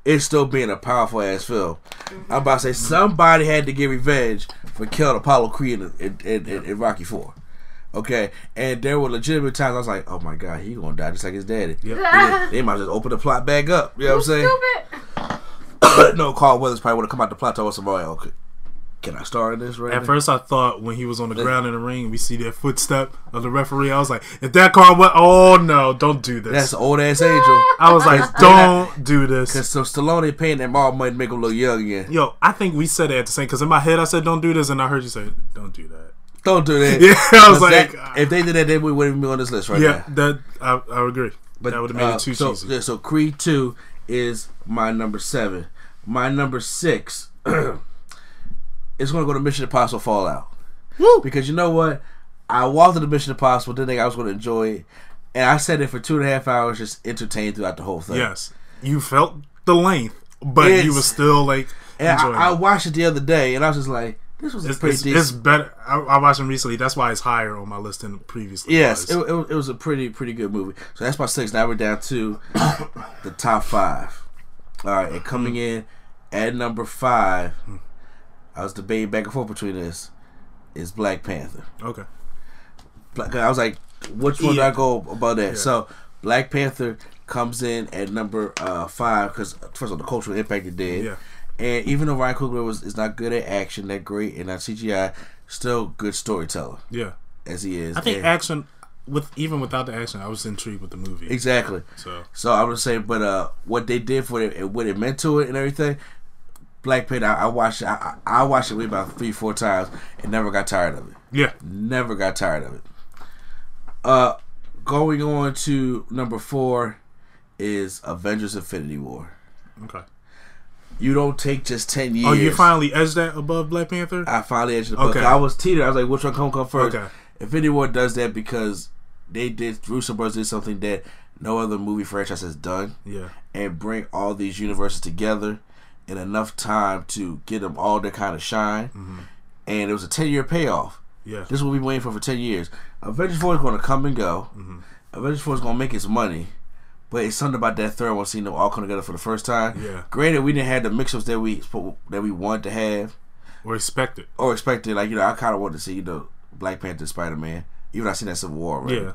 it's still being a powerful ass film. I'm about to say somebody had to get revenge for killing Apollo Creed in, in, in, in, in Rocky Four. Okay, and there were legitimate times I was like, "Oh my god, he gonna die just like his daddy." Yep. Yeah, (laughs) they might just open the plot back up. You know what I'm saying? Stupid. (coughs) no, Carl Weathers probably would have come out the plot told somebody, "Okay, can I start in this right At now?" first, I thought when he was on the ground in the ring, we see that footstep of the referee. I was like, if that car went, oh no, don't do this. That's old ass angel. I was like, (laughs) don't do this. Cause so Stallone paying that all money to make him look young again. Yo, I think we said it at the same. Because in my head, I said, don't do this, and I heard you say, don't do that. Don't do that. (laughs) Yeah, I was like, that- if they did that, they would- wouldn't be on this list right yeah, now. that I, I agree. But that would have made uh, it too so, cheesy. yeah, So Creed Two is my number seven. My number six is going to go to Mission Impossible Fallout. Woo! Because you know what, I walked into Mission Impossible, didn't think I was going to enjoy it, and I sat there for two and a half hours, just entertained throughout the whole thing. Yes, you felt the length, but It's- you were still like and enjoying I, I watched it the other day, and I was just like, "This was a It's, pretty it's, it's better. I, I watched him recently. That's why it's higher on my list than previously. Yes, it, it, it was a pretty pretty good movie. So that's my six. Now we're down to (coughs) the top five. All right, and coming in at number five, I was debating back and forth between this. Is Black Panther? okay. Black, I was like, which one do I Yeah. go about that? Yeah. So Black Panther comes in at number uh, five because first of all the cultural impact it did. Yeah. And even though Ryan Coogler was is not good at action, that great, and not CGI, still good storyteller Yeah, as he is. I think And- action. with even without the action, I was intrigued with the movie. Exactly. So So I would say, but uh, what they did for it and what it meant to it and everything, Black Panther. I, I watched I I watched it maybe about three, four times and never got tired of it. yeah, Never got tired of it. Uh, going on to number four is Avengers: Infinity War. okay. You don't take just ten years. Oh, you finally edged that above Black Panther. I finally edged the book. Okay. I was teetered. I was like, which one come come first? Okay. Infinity War does that because they did. Russo Brothers did something that no other movie franchise has done. yeah, and bring all these universes together in enough time to get them all their kind of shine. Mm-hmm. And it was a 10 year payoff. yeah, This is what we've been waiting for for 10 years. Avengers 4 is going to come and go. Mm-hmm. Avengers 4 is going to make its money. But it's something about that third one, seeing them all come together for the first time. Yeah. Granted, we didn't have the mix-ups that we that we wanted to have or expect it. or expected. Like you know, I kind of wanted to see you know Black Panther, Spider Man. Even I seen that Civil War, right? Yeah.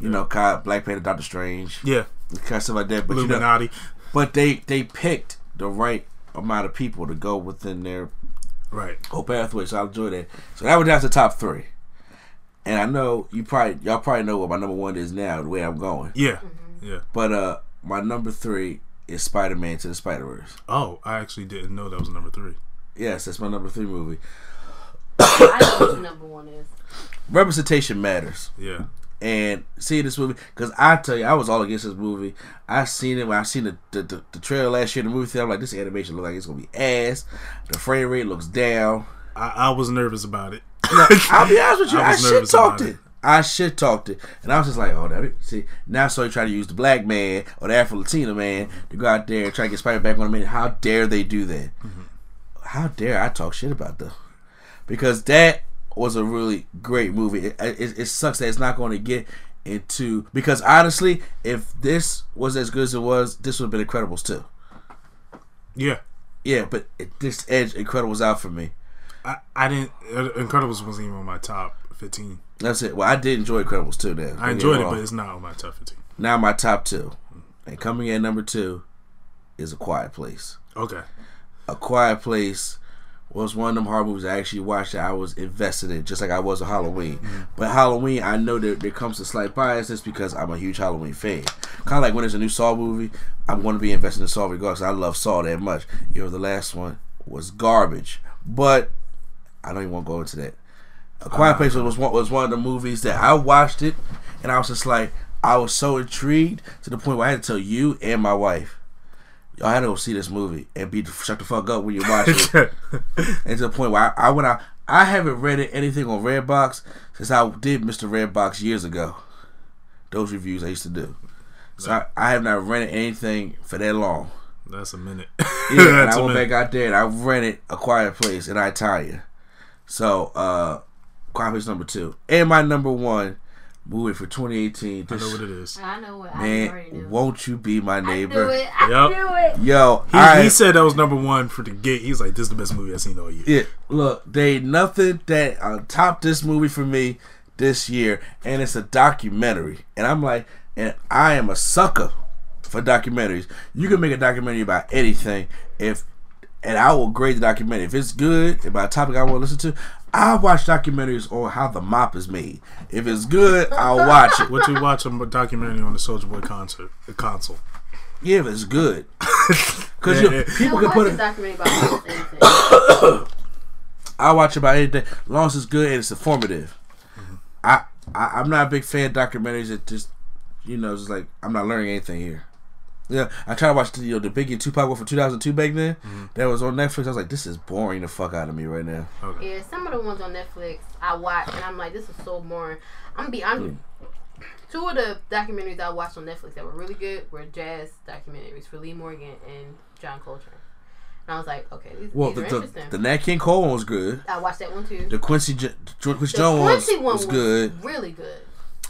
You know, kind of Black Panther, Doctor Strange, Yeah, kind of stuff like that. But you know, but they they picked the right amount of people to go within their Right. whole pathway. So I enjoy that. So that was down to the top three. And I know you probably y'all probably know what my number one is now, the way I'm going. Yeah, mm-hmm. Yeah. But uh my number three is Spider Man to the Spider Verse. Oh, I actually didn't know that was number three. Yes, that's my number three movie. I know what your number one is. Representation matters. Yeah, and see this movie because I tell you, I was all against this movie. I seen it when I seen the the, the, the trailer last year. in The movie theater, I'm like, this animation look like it's gonna be ass. The frame rate looks down. I, I was nervous about it. I'll be honest with you, I (laughs) I, was shit nervous talked about it. it. I shit talked it, and I was just like, oh, that see now. So you try to use the black man or the Afro Latina man to go out there and try to get Spider back on the minute. How dare they do that? Mm-hmm. How dare I talk shit about them? Because that was a really great movie. It, it, it sucks that it's not going to get into because honestly, if this was as good as it was, this would have been Incredibles too. Yeah, Yeah, but it, this edge Incredibles out for me. I, I didn't. Incredibles wasn't even on my top fifteen. That's it. Well, I did enjoy Incredibles too. Then I enjoyed it, but it's not on my top fifteen. now my top two, and coming in number two is A Quiet Place. Okay. A Quiet Place was one of them horror movies I actually watched that I was invested in, just like I was with Halloween. Mm-hmm. But Halloween, I know that there comes a slight bias because I'm a huge Halloween fan. Kind of like when there's a new Saw movie, I'm going to be invested in Saw regardless. I love Saw that much. You know, the last one was garbage, but I don't even want to go into that. A Quiet Place was one was one of the movies that I watched it, and I was just like, I was so intrigued to the point where I had to tell you and my wife, y'all had to go see this movie and be shut the fuck up when you watch it. (laughs) and to the point where I, I went out, I haven't read anything on Redbox since I did Mr. Redbox years ago. Those reviews I used to do. So I, I have not rented anything for that long. That's a minute. (laughs) Yeah, (laughs) and I went minute. back out there and I rented A Quiet Place in Italia. So, uh, Quiet Place number two. And my number one movie for 2018. I know what it is. I know what I already man, won't you be my I knew neighbor? it. I Yup. knew it. Yo, He, I, he said that was number one for the gate. He's like, "This is the best movie I've seen all year." Yeah, look, they ain't nothing that uh, top this movie for me this year, and it's a documentary, and I'm like, and I am a sucker for documentaries. You can make a documentary about anything if, and I will grade the documentary if it's good about a topic I want to listen to. I watch documentaries on how the mop is made. If it's good, I'll watch it. What do you watch a documentary on the Soulja Boy concert, the console? Yeah, if it's good, because (laughs) Yeah, yeah. people I can watched put a it. documentary about (coughs) anything. (coughs) I watch about anything, as long as it's good and it's informative. Mm-hmm. I, I I'm not a big fan of documentaries that just, you know, just like I'm not learning anything here. Yeah, I tried to watch the, you know the Biggie and Tupac one from 2002 back then. Mm-hmm. That was on Netflix. I was like, this is boring the fuck out of me right now. Okay. Yeah, some of the ones on Netflix I watch and I'm like, this is so boring. I'm gonna be honest. Mm. Two of the documentaries I watched on Netflix that were really good were jazz documentaries for Lee Morgan and John Coltrane. And I was like, okay, these, Well, these the are the, interesting. the Nat King Cole one was good. I watched that one too. The Quincy J- Quincy The Jones Quincy one was, good, really good.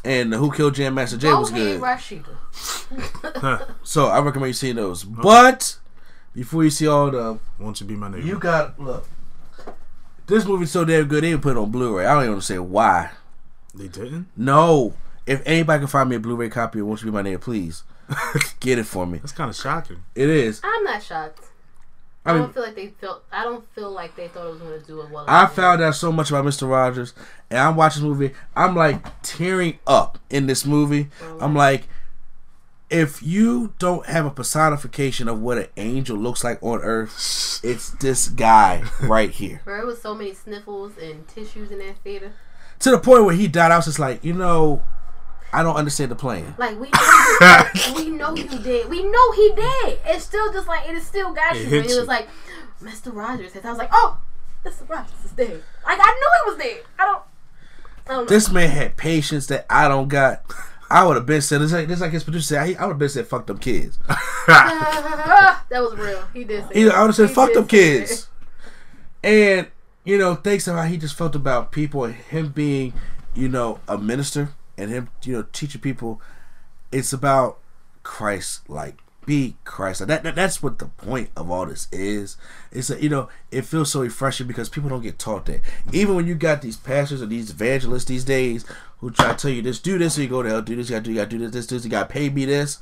And Who Killed Jam Master Jay Go was ahead, good. (laughs) So I recommend you seeing those. Oh. But before you see all the Won't you be my neighbor? You got look. This movie's so damn good they even put it on Blu-ray. I don't even understand why. they didn't. No, if anybody can find me a Blu-ray copy of "Won't You Be My Name," please (laughs) get it for me. That's kind of shocking. It is. I'm not shocked. I, I mean, don't feel like they felt. I don't feel like they thought it was going to do it well. I found out so much about Mister Rogers, and I'm watching this movie. I'm like tearing up in this movie. I'm like, if you don't have a personification of what an angel looks like on Earth, it's this guy (laughs) right here. There was so many sniffles and tissues in that theater. To the point where he died, I was just like, you know, I don't understand the plan. Like we, know, (laughs) we know you did. We know he did. It's still just like it is still got It you. And it was like Mr. Rogers. And I was like, oh, Mr. Rogers is dead. Like I knew he was dead. I don't. I don't. This man had patience that I don't got. (laughs) I would have been said this like, this like his producer said. I would have been said, "Fuck them kids." (laughs) that was real. He did. Say. I would have said, "Fuck them kids." And you know, thanks to how he just felt about people and him being, you know, a minister and him, you know, teaching people. It's about Christ, like be Christ. That, that that's what the point of all this is. It's that you know it feels so refreshing because people don't get taught that. Even when you got these pastors or these evangelists these days who try to tell you this, do this, or you go to hell, do this, you gotta do, you gotta do this, this, this, you gotta pay me this.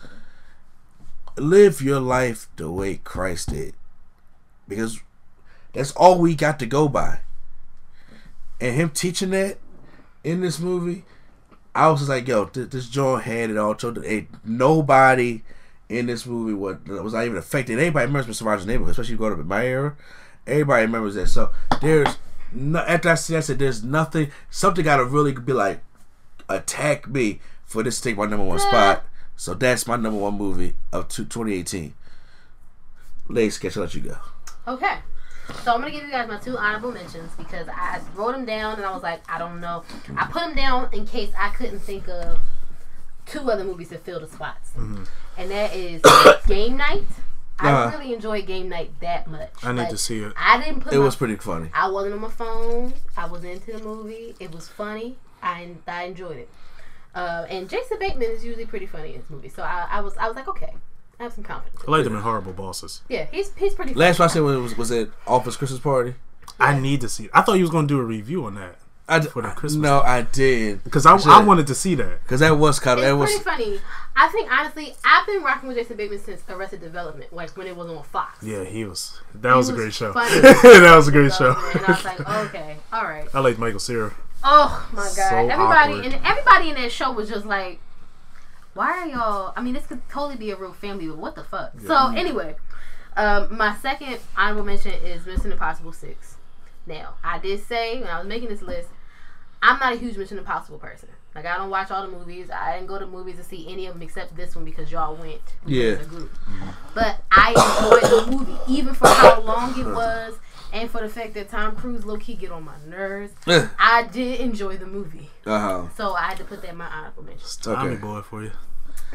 Live your life the way Christ did, because that's all we got to go by. And him teaching that in this movie, I was just like, yo, th- this John had it all. So ain't nobody in this movie was, was not even affected. Anybody remembers Mr. Rogers' neighborhood, especially growing up in my era. Everybody remembers that. So there's no, after I said, I said there's nothing. Something got to really be like attack me for this to take my number one spot. So that's my number one movie of 2018. Ladies, sketch, I'll let you go. Okay. So I'm gonna give you guys my two honorable mentions because I wrote them down and I was like, I don't know. I put them down in case I couldn't think of two other movies that fill the spots, Mm-hmm. and that is (coughs) Game Night. I Uh-huh. really enjoyed Game Night that much. I need Like, to see it. I didn't put. It my, was pretty funny. I wasn't on my phone. I was into the movie. It was funny. I I enjoyed it. Uh, and Jason Bateman is usually pretty funny in this movie, so I, I was I was like, okay, I have some confidence. I like them in Horrible Bosses. Yeah, he's he's pretty. Funny. Last one I said was was at Office Christmas Party. I need to see it. I thought you was gonna do a review on that I d- for the Christmas. no, I did because I, I wanted to see that. because that was kind of It's that was pretty funny. I think honestly, I've been rocking with Jason Bateman since Arrested Development, like when it was on Fox. Yeah, he was. That was, a great show. funny. (laughs) that was a great show. And I was like, okay, all right. I like Michael Cera. Oh my god, So everybody awkward. and everybody in that show was just like, why are y'all? I mean, this could totally be a real family, but what the fuck? So anyway, um, my second honorable mention is Mission Impossible Six. Now, I did say when I was making this list, I'm not a huge Mission Impossible person. Like I don't watch all the movies. I didn't go to movies to see any of them except this one because y'all went. We went Yeah. as a group. But I enjoyed the movie, even for how long it was, and for the fact that Tom Cruise low key get on my nerves. I did enjoy the movie, Uh huh. so I had to put that in my honorable mention. Tommy Okay. boy for you.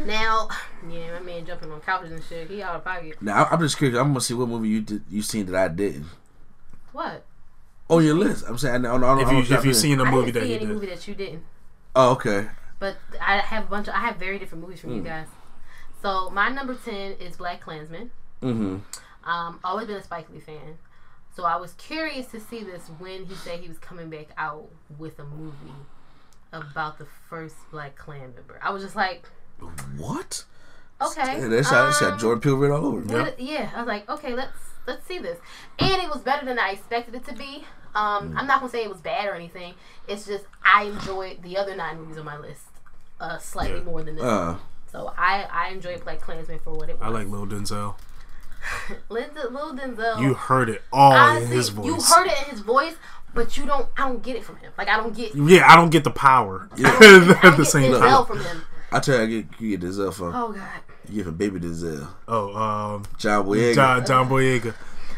Now, yeah, my man jumping on couches and shit, he out of pocket. Now I- I'm just curious. I'm gonna see what movie you did you seen that I didn't What? on your list. I'm saying on, on, If on, you on if top you of it. seen the I movie didn't that see any did, movie that you didn't, Oh okay. but I have a bunch of I have very different movies from Hmm. you guys. So my number ten is Black Klansman. Mm-hmm. Um, always been a Spike Lee fan, so I was curious to see this when he said he was coming back out with a movie about the first Black Klan member. I was just like, What? okay, Yeah, that's got, that's um, Jordan Peele written all over. it. What- yeah, I was like, okay, let's let's see this, and it was better than I expected it to be. Um, I'm not gonna say it was bad or anything. It's just I enjoyed the other nine movies on my list uh, slightly Yeah. more than this. Uh, so I I enjoyed Black Klansman for what it was. I like Lil Denzel. (laughs) Lil, Lil Denzel. You heard it all honestly, in his voice. you heard it in his voice, but you don't. I don't get it from him. Like I don't get. Yeah, I don't get the power I at (laughs) don't get, I don't (laughs) the same Denzel time. from him. I tell you, I get you get Denzel from Oh god. you get from Baby Denzel, Oh, um, John Boyega. John, John Boyega.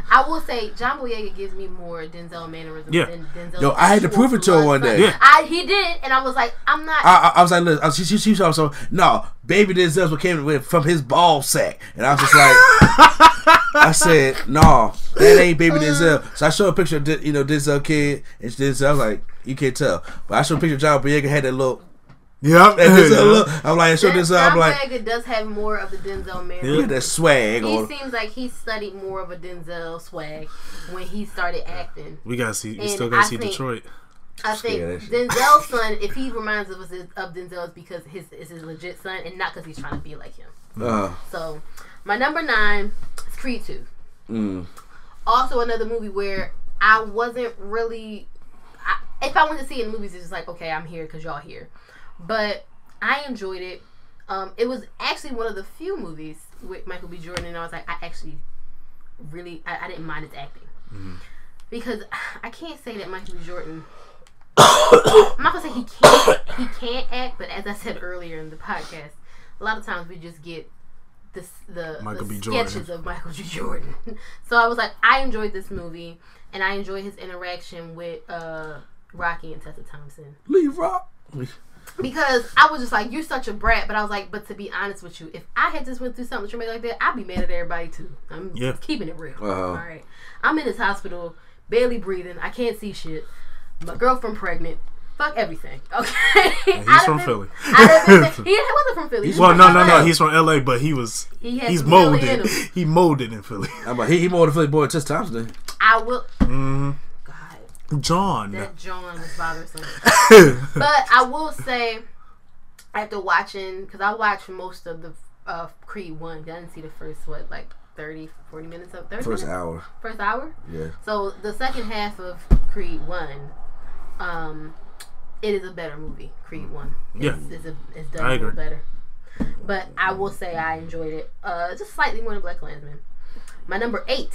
I will say John Boyega gives me more Denzel mannerisms Yeah. than Denzel. Yo, I had to prove it to her one day. Yeah. I he did, and I was like, I'm not. I, I, I was like, look, I was, she, she, she saw so no, Baby Denzel's what came with from his ball sack, and I was just like, I (laughs) said, no, that ain't Baby Denzel. So I showed a picture of Den- you know Denzel kid, and Denzel. I was like, you can't tell, but I showed a picture of John Boyega had that look, Yep. that Denzel look. I'm like, I showed John Denzel. I'm like, Boyega does have more of the Denzel he mannerisms. had that swag He on. seems like he studied more of a Denzel swag when he started acting. We gotta see. We still gotta I see think- Detroit. I think Denzel's (laughs) son, if he reminds us of Denzel, it's because his is his legit son, and not because he's trying to be like him. Uh, So, my number nine is Creed two. mm, also another movie where I wasn't really. I, if I went to see it in the movies, it's just like okay, I'm here because y'all here. But I enjoyed it. Um, it was actually one of the few movies with Michael B. Jordan, and I was like, I actually really, I, I didn't mind his acting because I can't say that Michael B. Jordan. (coughs) (coughs) I'm not gonna say he can't he can't act, but as I said earlier in the podcast, a lot of times we just get the the, Michael the B. Jordan. sketches of Michael B. Jordan. (laughs) so I was like, I enjoyed this movie, and I enjoyed his interaction with uh, Rocky and Tessa Thompson Leave rock. Because I was just like, you're such a brat. But I was like, but to be honest with you, if I had just went through something traumatic like that, I'd be mad at everybody too. I'm Yeah. keeping it real. Uh-huh. All right, I'm in this hospital, barely breathing. I can't see shit. My girlfriend pregnant. Fuck everything. (laughs) Okay. he's from have Philly. Been- (laughs) he wasn't from Philly. He's Well, no, no, no. He's from L.A., but he was He he's some in molded. He molded in Philly. I'm like, he, he more than Philly boy Tess Thompson. I will. hmm God, John. that John was bothersome. (laughs) but I will say, after watching, because I watched most of the uh, Creed 1, I didn't see the first, what, like 30, 40 minutes of 30 First minutes? hour. First hour? Yeah. So the second half of Creed 1, um, it is a better movie, Creed 1. It's, Yeah. It's, a, it's done I a agree. better. But I will say I enjoyed it. Uh, just slightly more than Black Klansman. My number eight,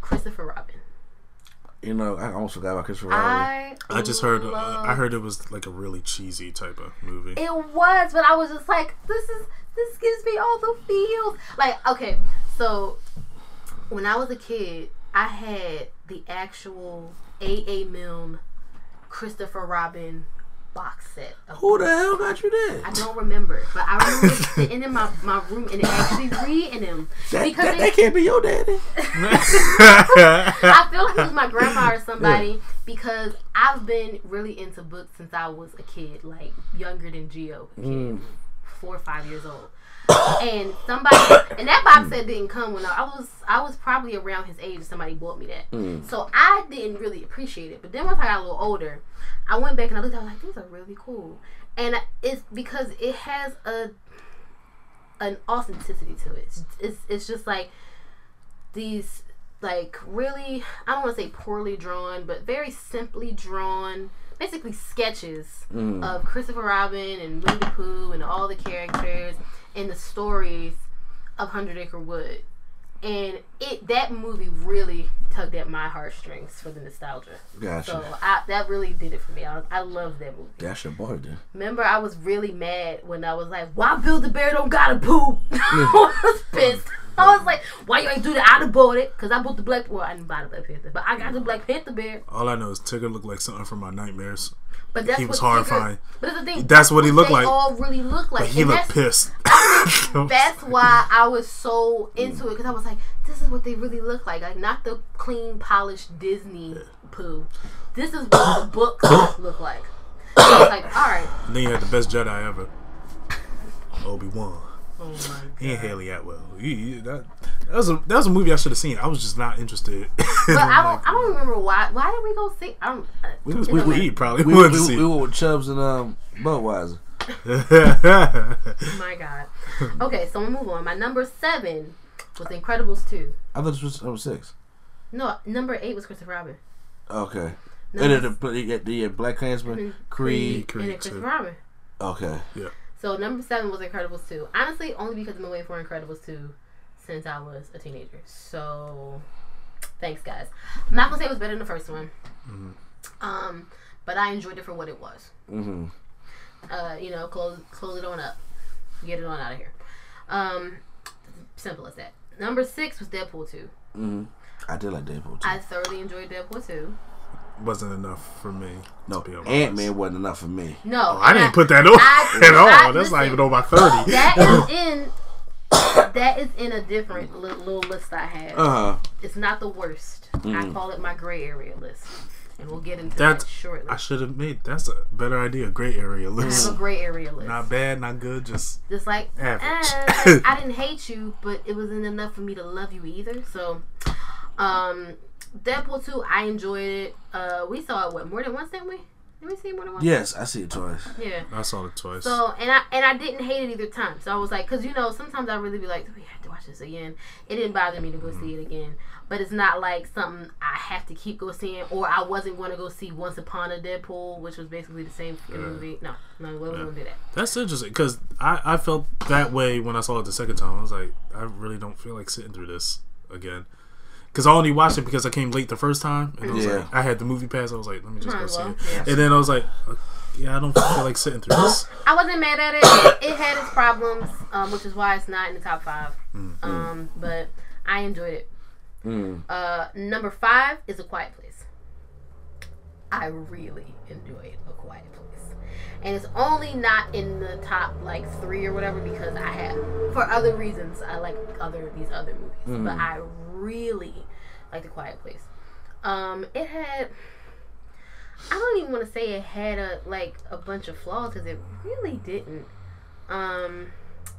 Christopher Robin. You know, I almost forgot about Christopher Robin. I I just heard. Uh, love- I heard it was like a really cheesy type of movie. It was, but I was just like, this is this gives me all the feels. Like, okay, so when I was a kid, I had the actual AA Milne Christopher Robin box set. Of Who the hell got you that? I don't remember, but I remember (laughs) sitting in my, my room and it actually reading them That, because that, it- that can't be your daddy. (laughs) (laughs) I feel like it was my grandma or somebody because I've been really into books since I was a kid, like younger than Geo, kid, Mm. four or five years old. And somebody (coughs) and that box set didn't come when I, I was I was probably around his age. Somebody bought me that, Mm. so I didn't really appreciate it. But then once I got a little older, I went back and I looked. I was like, these are really cool, and it's because it has a an authenticity to it. It's it's, it's just like these like really I don't want to say poorly drawn, but very simply drawn, basically sketches Mm. of Christopher Robin and Winnie the Pooh and all the characters and the stories of Hundred Acre Wood. And it that movie really tugged at my heartstrings for the nostalgia. Gotcha. So I, that really did it for me. I, I love that movie. That's your boy, then. Remember, I was really mad when I was like, "Why Bill the Bear don't gotta poop?" (laughs) I was pissed. I was like, "Why you ain't do that?" I'd have bought it because I bought the Black. Well, I didn't buy the Black Panther, but I got the Black Panther bear. All I know is Tigger looked like something from my nightmares. But that's He was what Tigger- horrifying. But that's the thing. That's what he looked they like. All really look like. But he And looked pissed. (laughs) (laughs) That's why I was so into it because I was like, "This is what they really look like. Like not the clean, polished Disney Pooh. This is what the (coughs) books look like." So I was like, "All right." Then you had the best Jedi ever, (laughs) Obi Wan. Oh my He and Hayley Atwell. He, he- that, that was a that was a movie I should have seen. I was just not interested. (laughs) But I don't. I don't remember why. Why did we go see? I don't. Uh, We it was- don't we- matter. he probably We, wanted we, we, see. we went with Chubbs and um, Budweiser. My God. Okay, so we'll move on. My number seven was Incredibles two. I thought this was number six. No, number eight was Christopher Robin. Okay. Number and then the, the, the Black Klansman, Creed. Creed and then. Christopher Robin. Okay. So number seven was Incredibles two. Honestly, only because I've been waiting for Incredibles two since I was a teenager. So thanks, guys. I'm not gonna say it was better than the first one. Um, but I enjoyed it for what it was. Mm-hmm. uh, you know, close close it on up, get it on out of here. Um, simple as that. Number six was Deadpool two. Mm-hmm. I did like Deadpool two. I thoroughly enjoyed Deadpool two. Wasn't enough for me. no, to be honest. Ant Man wasn't enough for me. No, Oh, I didn't put that on I- (laughs) at all. I- That's not even over my thirty. That is (coughs) in that is in a different li- little list I have. Uh huh. It's not the worst. I Mm. call it my gray area list, and we'll get into That's- that shortly. I should have made. That's a better idea. Gray area I list. have a gray area list. Not bad, not good. Just Just like, Average. eh, like, (laughs) I didn't hate you, but it wasn't enough for me to love you either. So, um, Deadpool two, I enjoyed it. Uh, we saw it what more than once, didn't we? Let me see more than once. Yes, I see it twice. Yeah. I saw it twice. So and I and I didn't hate it either time. So I was like, because you know, sometimes I really be like, do we have to watch this again? It didn't bother me to go see it again. But it's not like something I have to keep go seeing, or I wasn't going to go see Once Upon a Deadpool, which was basically the same fucking movie. No, no, I wasn't going to do that. That's interesting because I, I felt that way when I saw it the second time. I was like, I really don't feel like sitting through this again. Because I only watched it because I came late the first time, and I was Yeah. like, I had the MoviePass. I was like, let me just go see well, it. yeah. And then I was like, uh, yeah, I don't feel like sitting through this. (coughs) I wasn't mad at it. (coughs) It had its problems, um, which is why it's not in the top 5 Um, but I enjoyed it. Mm. Uh, number five is A Quiet Place. I really enjoyed A Quiet Place, and it's only not in the top like three or whatever because I have for other reasons I like other these other movies, but I really like The Quiet Place. Um, it had. I don't even want to say it had a like a bunch of flaws because it really didn't. Um,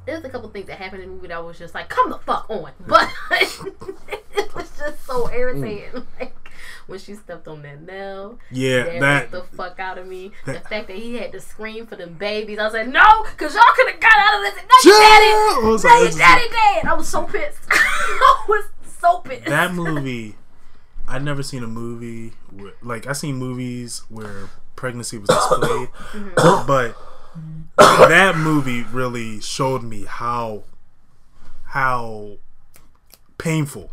there's a couple things that happened in the movie that I was just like, come the fuck on, (laughs) but (laughs) it was just so irritating. (laughs) Like (laughs) when she stepped on that nail, Yeah, that that the fuck out of me. that- the fact that he had to scream for them babies, I was like, no, because y'all could have got out of this. No, you Yeah! daddy, was no, like, your daddy dead. I was so pissed. (laughs) I was so pissed. that (laughs) movie. I'd never seen a movie where, like I seen movies where pregnancy was displayed, (coughs) mm-hmm. (coughs) but that movie really showed me how how painful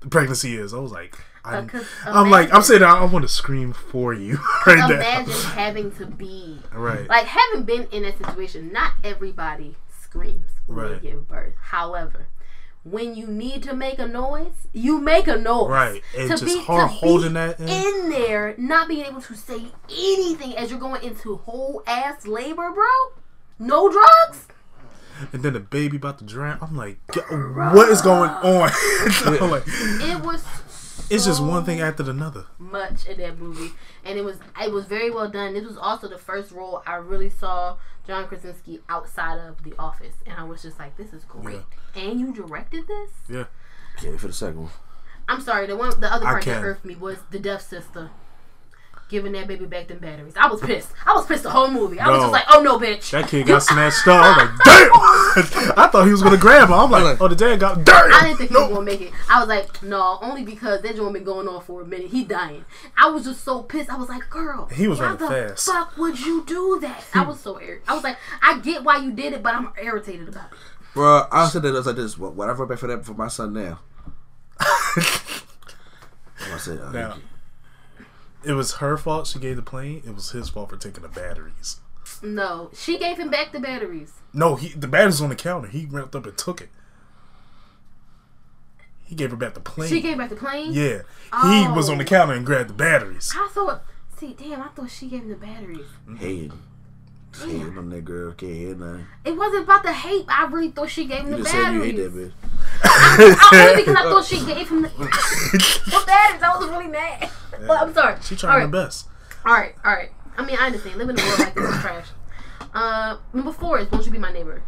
the pregnancy is. I was like, I'm, oh, Because I'm like, I'm saying, I, I want to scream for you (laughs) right now. Imagine having to be Right. like having been in that situation. Not everybody screams when Right. they give birth. However, when you need to make a noise, you make a noise. Right. And To just be- hard to be holding that in. in there, not being able to say anything as you're going into whole ass labor, bro. No drugs. and then the baby about to drown. I'm like, what is going on? (laughs) I'm like, It was. It's just one thing after another. much in that movie, and it was it was very well done. This was also the first role I really saw John Krasinski outside of The Office, and I was just like, "This is great." And you directed this? Yeah. Can't wait for the second one. I'm sorry. The one, the other part that can. irked me was the deaf sister giving that baby back them batteries. I was pissed. I was pissed the whole movie. I was just like, "Oh no, bitch!" That kid got snatched up. I was like, (laughs) damn! (laughs) I thought he was gonna grab her. I'm like, oh, the dad got damn. I didn't think he was gonna make it. I was like, no, only because that joint been going on for a minute. He dying. I was just so pissed. I was like, girl, He was why running the fast. fuck would you do that? I was so irritated. I was like, I get why you did it, but I'm irritated about it. Bro, I said that it was like this. What, what I wrote back for that for my son now. (laughs) I said, uh, Now, it was her fault she gave the plane. It was his fault for taking the batteries. No, she gave him back the batteries. No, he the batteries on the counter. He went up and took it. He gave her back the plane. She gave back the plane. yeah, he was Oh. on the oh. counter and grabbed the batteries. I thought. See, damn, I thought she gave him the batteries. hating. That girl. Can't hear nothing. It wasn't about the hate. I really thought she gave him the said you hate that bitch. I, only because I thought she gave him the, (laughs) the batteries. I was really mad. But I'm sorry. She All trying right. her best. All right, all right. I mean, I understand. Living in a world like this is trash. Uh, number four is "Won't You Be My Neighbor."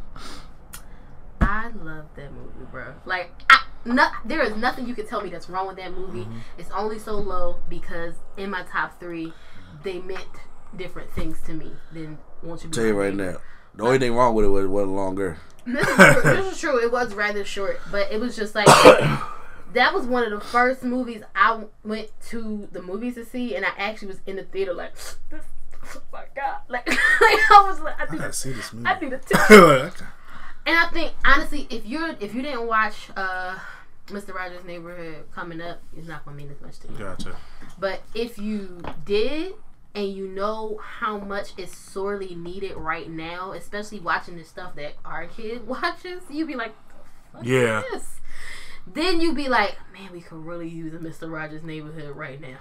I love that movie, bro. Like, I, no, there is nothing you can tell me that's wrong with that movie. Mm-hmm. It's only so low because in my top three, they meant different things to me than "Won't You Be Tell My you right now. The only thing wrong with it was it wasn't longer. This is, true. this is true. It was rather short, but it was just like (coughs) that was one of the first movies I went to the movies to see, and I actually was in the theater like, (sniffs) oh my god, (laughs) like, (laughs) like I was like, I I need, gotta see this movie. I need a (laughs) tip. Like, And I think honestly, if you're if you didn't watch uh, Mr. Rogers' Neighborhood coming up, it's not gonna mean as much to you. gotcha. But if you did and you know how much is sorely needed right now, especially watching the stuff that our kid (laughs) watches, you'd be like, "Fuck is Yeah. this?" Then you'd be like, man, we could really use a Mr. Rogers neighborhood right now.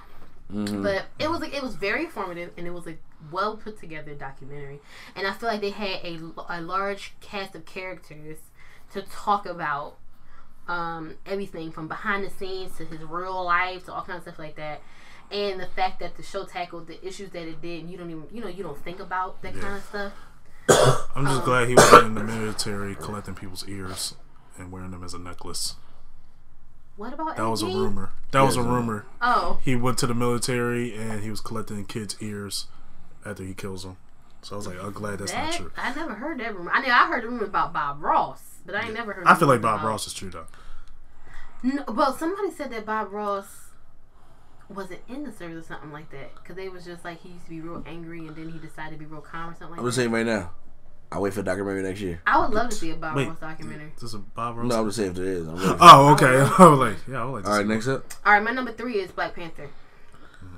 Mm-hmm. But it was like it was very informative and it was a well put together documentary. And I feel like they had a, a large cast of characters to talk about um, everything from behind the scenes to his real life to all kinds of stuff like that. And the fact that the show tackled the issues that it did, you don't even you know you don't think about that kind of stuff. (coughs) I'm just um, glad he wasn't in the military collecting people's ears and wearing them as a necklace. What about That was a rumor. That was a rumor. Oh, He went to the military and he was collecting kids' ears after he kills them. So I was like, I'm glad that's that, not true. I never heard that rumor. I mean, I heard the rumor about Bob Ross, but I ain't never heard. I feel like Bob Ross is true though. No, well, somebody said that Bob Ross wasn't in the service or something like that because they was just like he used to be real angry and then he decided to be real calm or something like I'm that. just saying right now. I'll wait for the documentary next year. I would love to see a Bob Wait. Ross documentary. This a Bob Ross. No, I'm just saying if there is. I'm ready. Oh, okay. (laughs) I was like, yeah, I would like. To All right, next up. All right, my number three is Black Panther mm-hmm.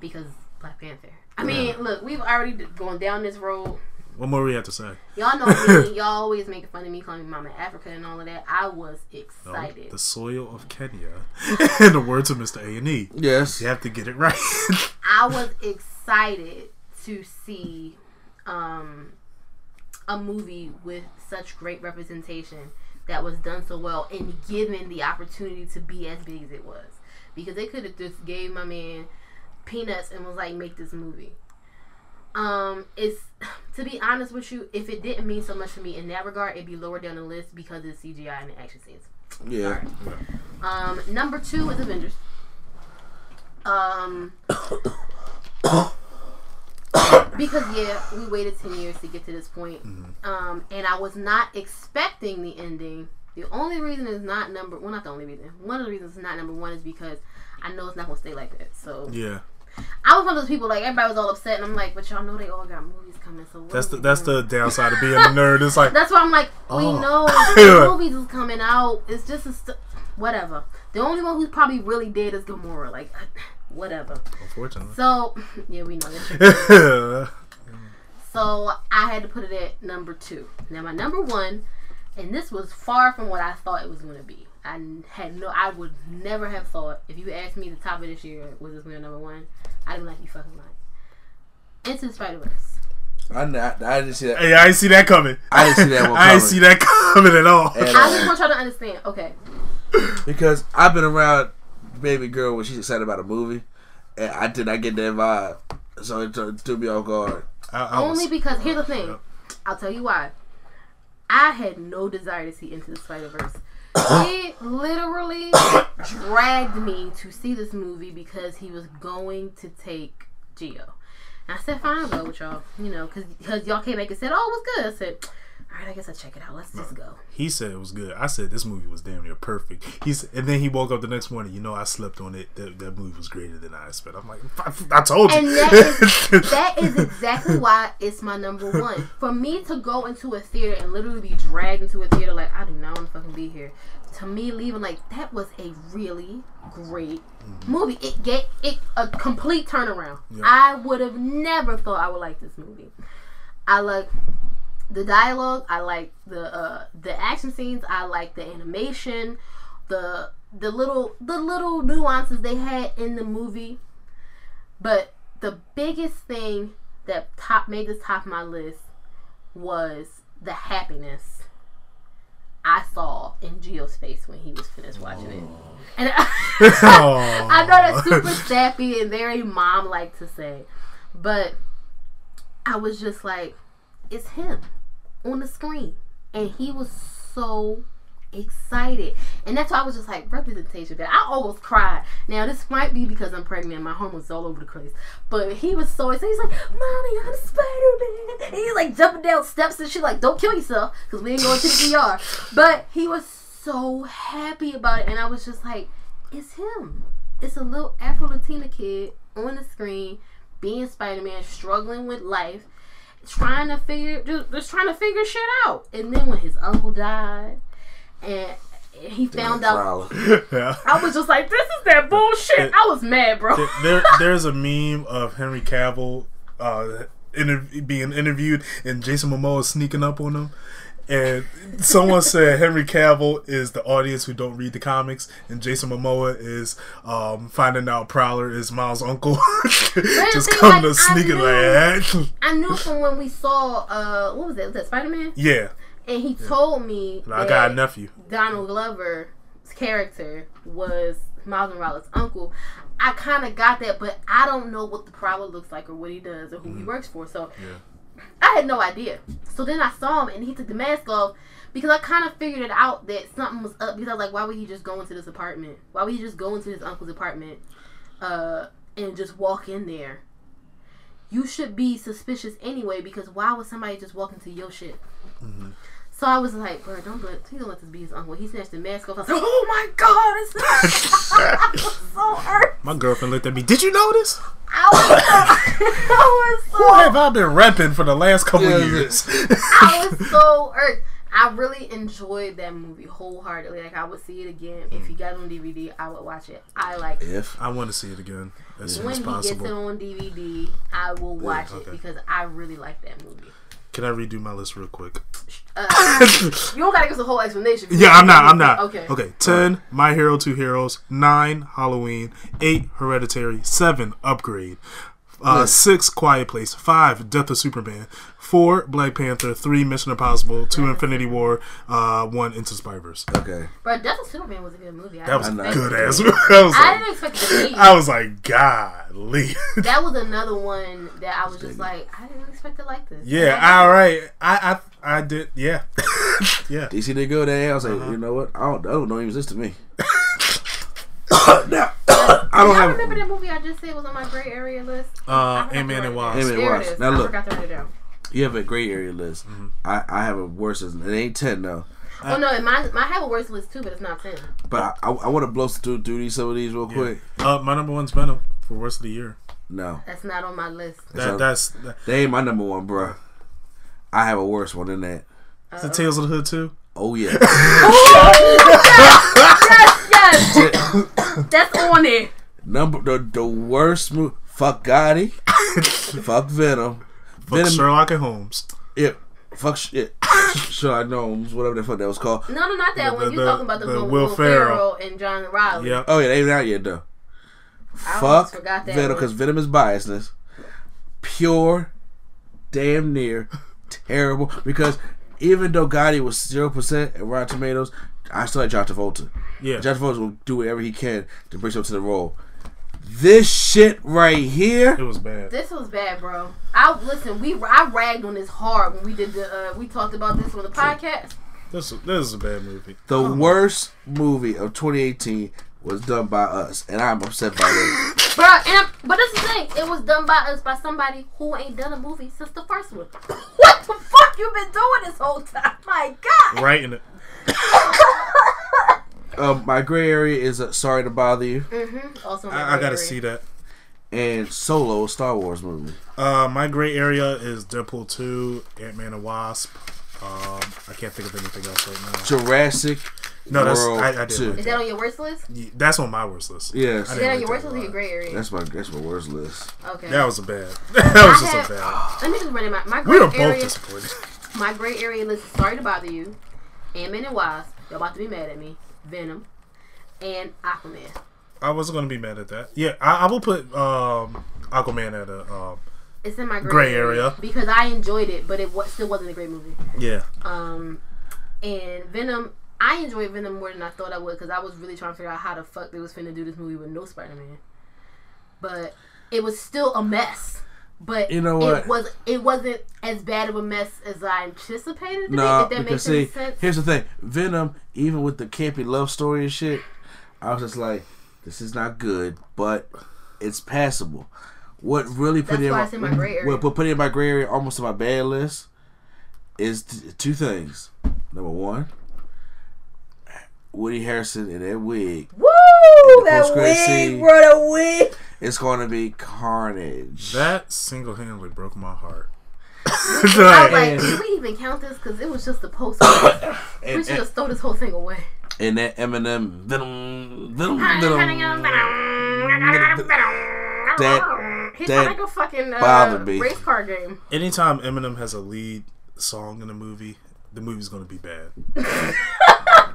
because Black Panther. I mean, look, we've already d- gone down this road. What more we have to say? Y'all know me. (laughs) Y'all always making fun of me, calling me Mama Africa and all of that. I was No, excited. the soil of Kenya. (laughs) In the words of Mr. A and E, Yes. you have to get it right. (laughs) I was excited to see um, a movie with such great representation that was done so well and given the opportunity to be as big as it was. Because they could have just gave my man peanuts and was like, make this movie. Um, it's to be honest with you, if it didn't mean so much to me in that regard, it'd be lower down the list because it's CGI and the action scenes. Yeah. Um, number two is Avengers. Um, because yeah, we waited ten years to get to this point. Um, and I was not expecting the ending. The only reason is not number well, not the only reason. One of the reasons it's not number one is because I know it's not gonna stay like that. So yeah, I was one of those people like everybody was all upset, and I'm like, but y'all know they all got movies coming. So that's the that's doing? the downside of being a nerd. It's like That's why I'm like, we Oh. know (laughs) movies is coming out. It's just a st- whatever. The only one who's probably really dead is Gamora. Like, (laughs) whatever. unfortunately. So (laughs) yeah, we know that. So I had to put it at number two. Now my number one, and this was far from what I thought it was going to be. I n- had no, I would never have thought if you asked me the top of this year was this going number one, I'd be like, you fucking lying. Into the Spider Verse. I, I, I didn't see that. hey, I didn't see that coming. I didn't see that (laughs) one I didn't coming. see that coming at all. At I just want y'all to understand. Okay, Because I've been around baby girl when she's excited about a movie, and I did not get that vibe. So it took- took me off guard. I, I was- only because here's the thing. Yep. I'll tell you why. I had no desire to see Into the Spider Verse. It literally dragged me to see this movie because he was going to take Geo. And I said, fine, I'll go with y'all. You know, because y'all came back and said, oh, it was good. I said, all right, I guess I'll check it out. Let's just go. He said it was good. I said this movie was damn near perfect. He's and then he woke up the next morning. You know, I slept on it. That, that movie was greater than I expected. I'm like, I, I told you. And that is, (laughs) that is exactly why it's my number one. For me to go into a theater and literally be dragged into a theater like I do not want to fucking be here. To me, leaving like that was a really great mm-hmm. movie. It get it a complete turnaround. I would have never thought I would like this movie. I like the dialogue. I like the uh, the action scenes. I like the animation, the the little the little nuances they had in the movie. But the biggest thing that top made this top of my list was the happiness I saw in Geo's face when he was finished watching it. And (laughs) (laughs) I know that's super sappy and very mom like to say, but I was just like, it's him on the screen, and he was so excited, and that's why I was just like representation. That I almost cried. Now this might be because I'm pregnant, and my hormones all over the place, but he was so excited. He's like, "Mommy, I'm Spider Man," and he's like jumping down steps and shit. Like, don't kill yourself because we ain't going to the ER. But he was so happy about it, and I was just like, it's him. It's a little Afro Latina kid on the screen being Spider Man, struggling with life, trying to figure just, just trying to figure shit out. And then when his uncle died, and he found out, (laughs) yeah. I was just like, this is that bullshit. I was mad, bro. there, there's a meme of Henry Cavill uh, inter- being interviewed and Jason Momoa sneaking up on him. And someone said Henry Cavill is the audience who don't read the comics, and Jason Momoa is um, finding out Prowler is Miles' uncle. (laughs) Just thing, come like, to I sneak it like that. (laughs) I knew from when we saw, uh, what was that? Was that Spider Man? yeah, And he told me I got a nephew. Donald Glover's character was Miles Morales' uncle. I kind of got that, but I don't know what the Prowler looks like or what he does or who he works for. So Yeah. I had no idea. So then I saw him and he took the mask off because I kind of figured it out that something was up. Because I was like, why would he just go into this apartment? Why would he just go into his uncle's apartment uh, and just walk in there? you should be suspicious anyway because why would somebody just walk into your shit? Mm-hmm. So I was like, bro, don't let please don't let this be his uncle. He snatched the mask off. I was like, oh my god, it's I was (laughs) (laughs) so hurt. My girlfriend looked at me. Did you notice? I was so, (laughs) I was Who have I been repping for the last couple Yeah, years? I was so hurt. I really enjoyed that movie wholeheartedly. Like I would see it again if you got it on DVD. I would watch it. I like it. If I want to see it again as soon when as he gets it possible. on DVD. I will watch okay. it because I really like that movie. Can I redo my list real quick? Uh, you don't gotta give us a whole explanation. Yeah, I'm not. I'm not. Okay. Okay. Ten. My Hero. Two Heroes. Nine. Halloween. Eight. Hereditary. Seven. Upgrade. Uh, Six. Quiet Place. Five. Death of Superman. Four. Black Panther. Three. Mission Impossible. Two. Infinity War. Uh, one. Into Spiders. okay, But Death of Superman was a good movie. I That was a good it ass. (laughs) to I be. was I like, didn't expect it to be. I was like, golly. that was another one that I was just like, I didn't expect to like this. Yeah. All right. I I I did. Yeah. (laughs) yeah. DC did go there. I was like, Uh-huh. you know what? I don't, (laughs) I don't know. He was this to me. now, I don't Y'all have. remember that movie I just said was on my gray area list? Uh, I Ant-Man and it Wasp. Ant-Man and There it Wasp. is. Now I look. forgot to write it down. You have a gray area list. Mm-hmm. I, I have a worse. List. It ain't ten though. Oh no, and mine, mine have a worse list too, but it's not ten. But I, I, I want to blow through, through these some of these real quick. Uh, my number one's Venom for rest of the year. No, That's not on my list. That, So- that's that, they ain't my number one, bro. I have a worse one than that. is it Tales of the Hood too. Oh yeah, (laughs) Yes, yes. (coughs) that's on it. number the the worst movie. Fuck Gotti. (laughs) fuck Venom. Fuck Venom. Sherlock and Holmes. Yeah. Fuck shit. (laughs) Sherlock Gnomes, whatever the fuck that was called. No, no, not that The- one. the- You talking about the, the one with Will Will Ferrell. Ferrell and John Reilly? Yeah. Oh yeah, they ain't out yet though. I Fuck forgot that Venom because Venom is biasness. Pure, damn near terrible. Because even though Gotti was zero percent at Rotten Tomatoes, I still like John Travolta. Yeah. John Travolta will do whatever he can to bring him to the role. This shit right here. It was bad. This was bad, bro. I listen. We I ragged on this hard when we did the. Uh, we talked about this on the podcast. This this is a bad movie. The worst movie of 2018 was done by us, and I'm upset by that. (laughs) Bro, and but this is the thing. It was done by us by somebody who ain't done a movie since the first one. What the fuck you been doing this whole time? My God. Right in it. (laughs) um, my gray area is uh, Sorry to Bother You, Mm-hmm. Also, I, I gotta see that. and Solo, a Star Wars movie. Uh, my gray area is Deadpool two, Ant Man and Wasp. Um, I can't think of anything else right now. Jurassic No, that's World I, I did. 2. like Is that. that on your worst list? Yeah, That's on my worst list. Yes. I Is that on like your worst list or your gray area? That's my that's my worst list. okay. That was a bad. (laughs) That was just I a have- bad. Let me just run it. My, my We gray were both area. disappointed. My gray area list is Sorry to Bother You, Ant-Man and Wasp. Y'all about to be mad at me. Venom, and Aquaman. I wasn't gonna be mad at that. Yeah, I, I will put um, Aquaman at a um, It's in my gray, Gray area. because I enjoyed it, but it wa- still wasn't a great movie. yeah. Um, and Venom, I enjoyed Venom more than I thought I would because I was really trying to figure out how the fuck they was finna do this movie with no Spider Man. But it was still a mess. But You know what? It was it wasn't as bad of a mess as I anticipated No. If that because see, here's the thing: Venom, even with the campy love story and shit, I was just like, this is not good, but it's passable. What really put in my, my gray area. what put in my gray area, almost to my bad list, is t- two things. Number one, Woody Harrelson in that wig. Woo! That post-credit scene. wig, bro, the wig. It's going to be carnage. That single handedly broke my heart. I was like, did we even count this? Because it was just a post. we should and, have stole this whole thing away. and that Eminem Venom Venom Venom. That, he that sound like a fucking uh, race car game. Anytime Eminem has a lead song in a movie, the movie's gonna be bad.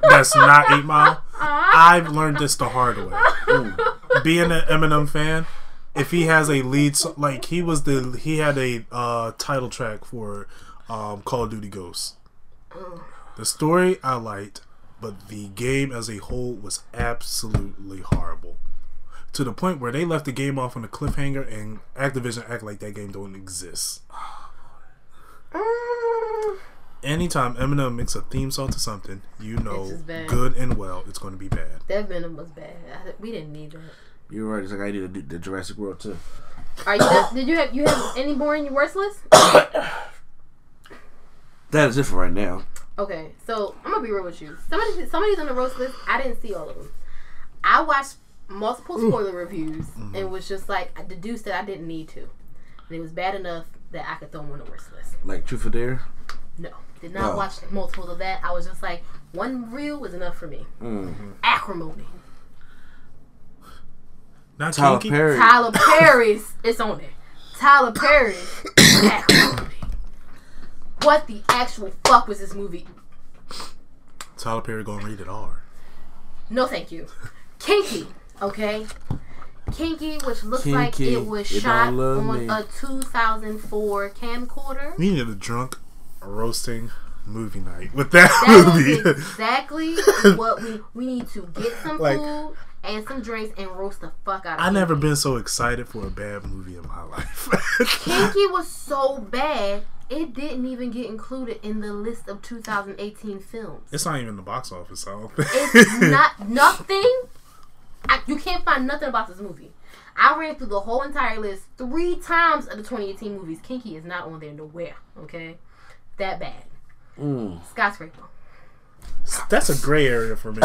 That's not Eight Mile. I've learned this the hard way. (laughs) Being an Eminem fan, if he has a lead, so- like he was the he had a uh, title track for um, Call of Duty Ghosts. The story I liked, but the game as a whole was absolutely horrible. To the point where they left the game off on a cliffhanger, and Activision act like that game don't exist. (sighs) Anytime Eminem makes a theme song to something, you know It's just bad. good and well it's going to be bad. That Venom was bad. I, we didn't need that. You're right. It's like I need to do the Jurassic World too. Are you? (coughs) did you have you have any more in your worst list? (coughs) That is it for right now. Okay, so I'm gonna be real with you. Some of these, some of these on the roast list, I didn't see all of them. I watched multiple spoiler reviews mm-hmm. and was just like I deduced that I didn't need to, and it was bad enough that I could throw them on the worst list. Like Truth or Dare. No, did not Oh. watch multiples of that. I was just like one reel was enough for me. Mm-hmm. Acrimony. Not Tyler kinky. Perry. Tyler (coughs) Perry's it's on there. Tyler Perry. (coughs) Acrimony. What the actual fuck was this movie? Tyler Perry gonna read it R. No, thank you. Kinky, okay? Kinky, which looks like it was you shot on me. a 2004 camcorder. We need a drunk roasting movie night with that, That movie. exactly (laughs) what we we need to get some Like- food and some drinks and roast the fuck out of I never been so excited for a bad movie in my life. (laughs) Kinky was so bad, it didn't even get included in the list of 2018 films. it's not even the box office, so I don't think. It's not (laughs) nothing. I, you can't find nothing about this movie. I ran through the whole entire list three times of the 2018 movies. Kinky is not on there nowhere. Okay, that bad. Mm. Skyscraper. That's a gray area for me.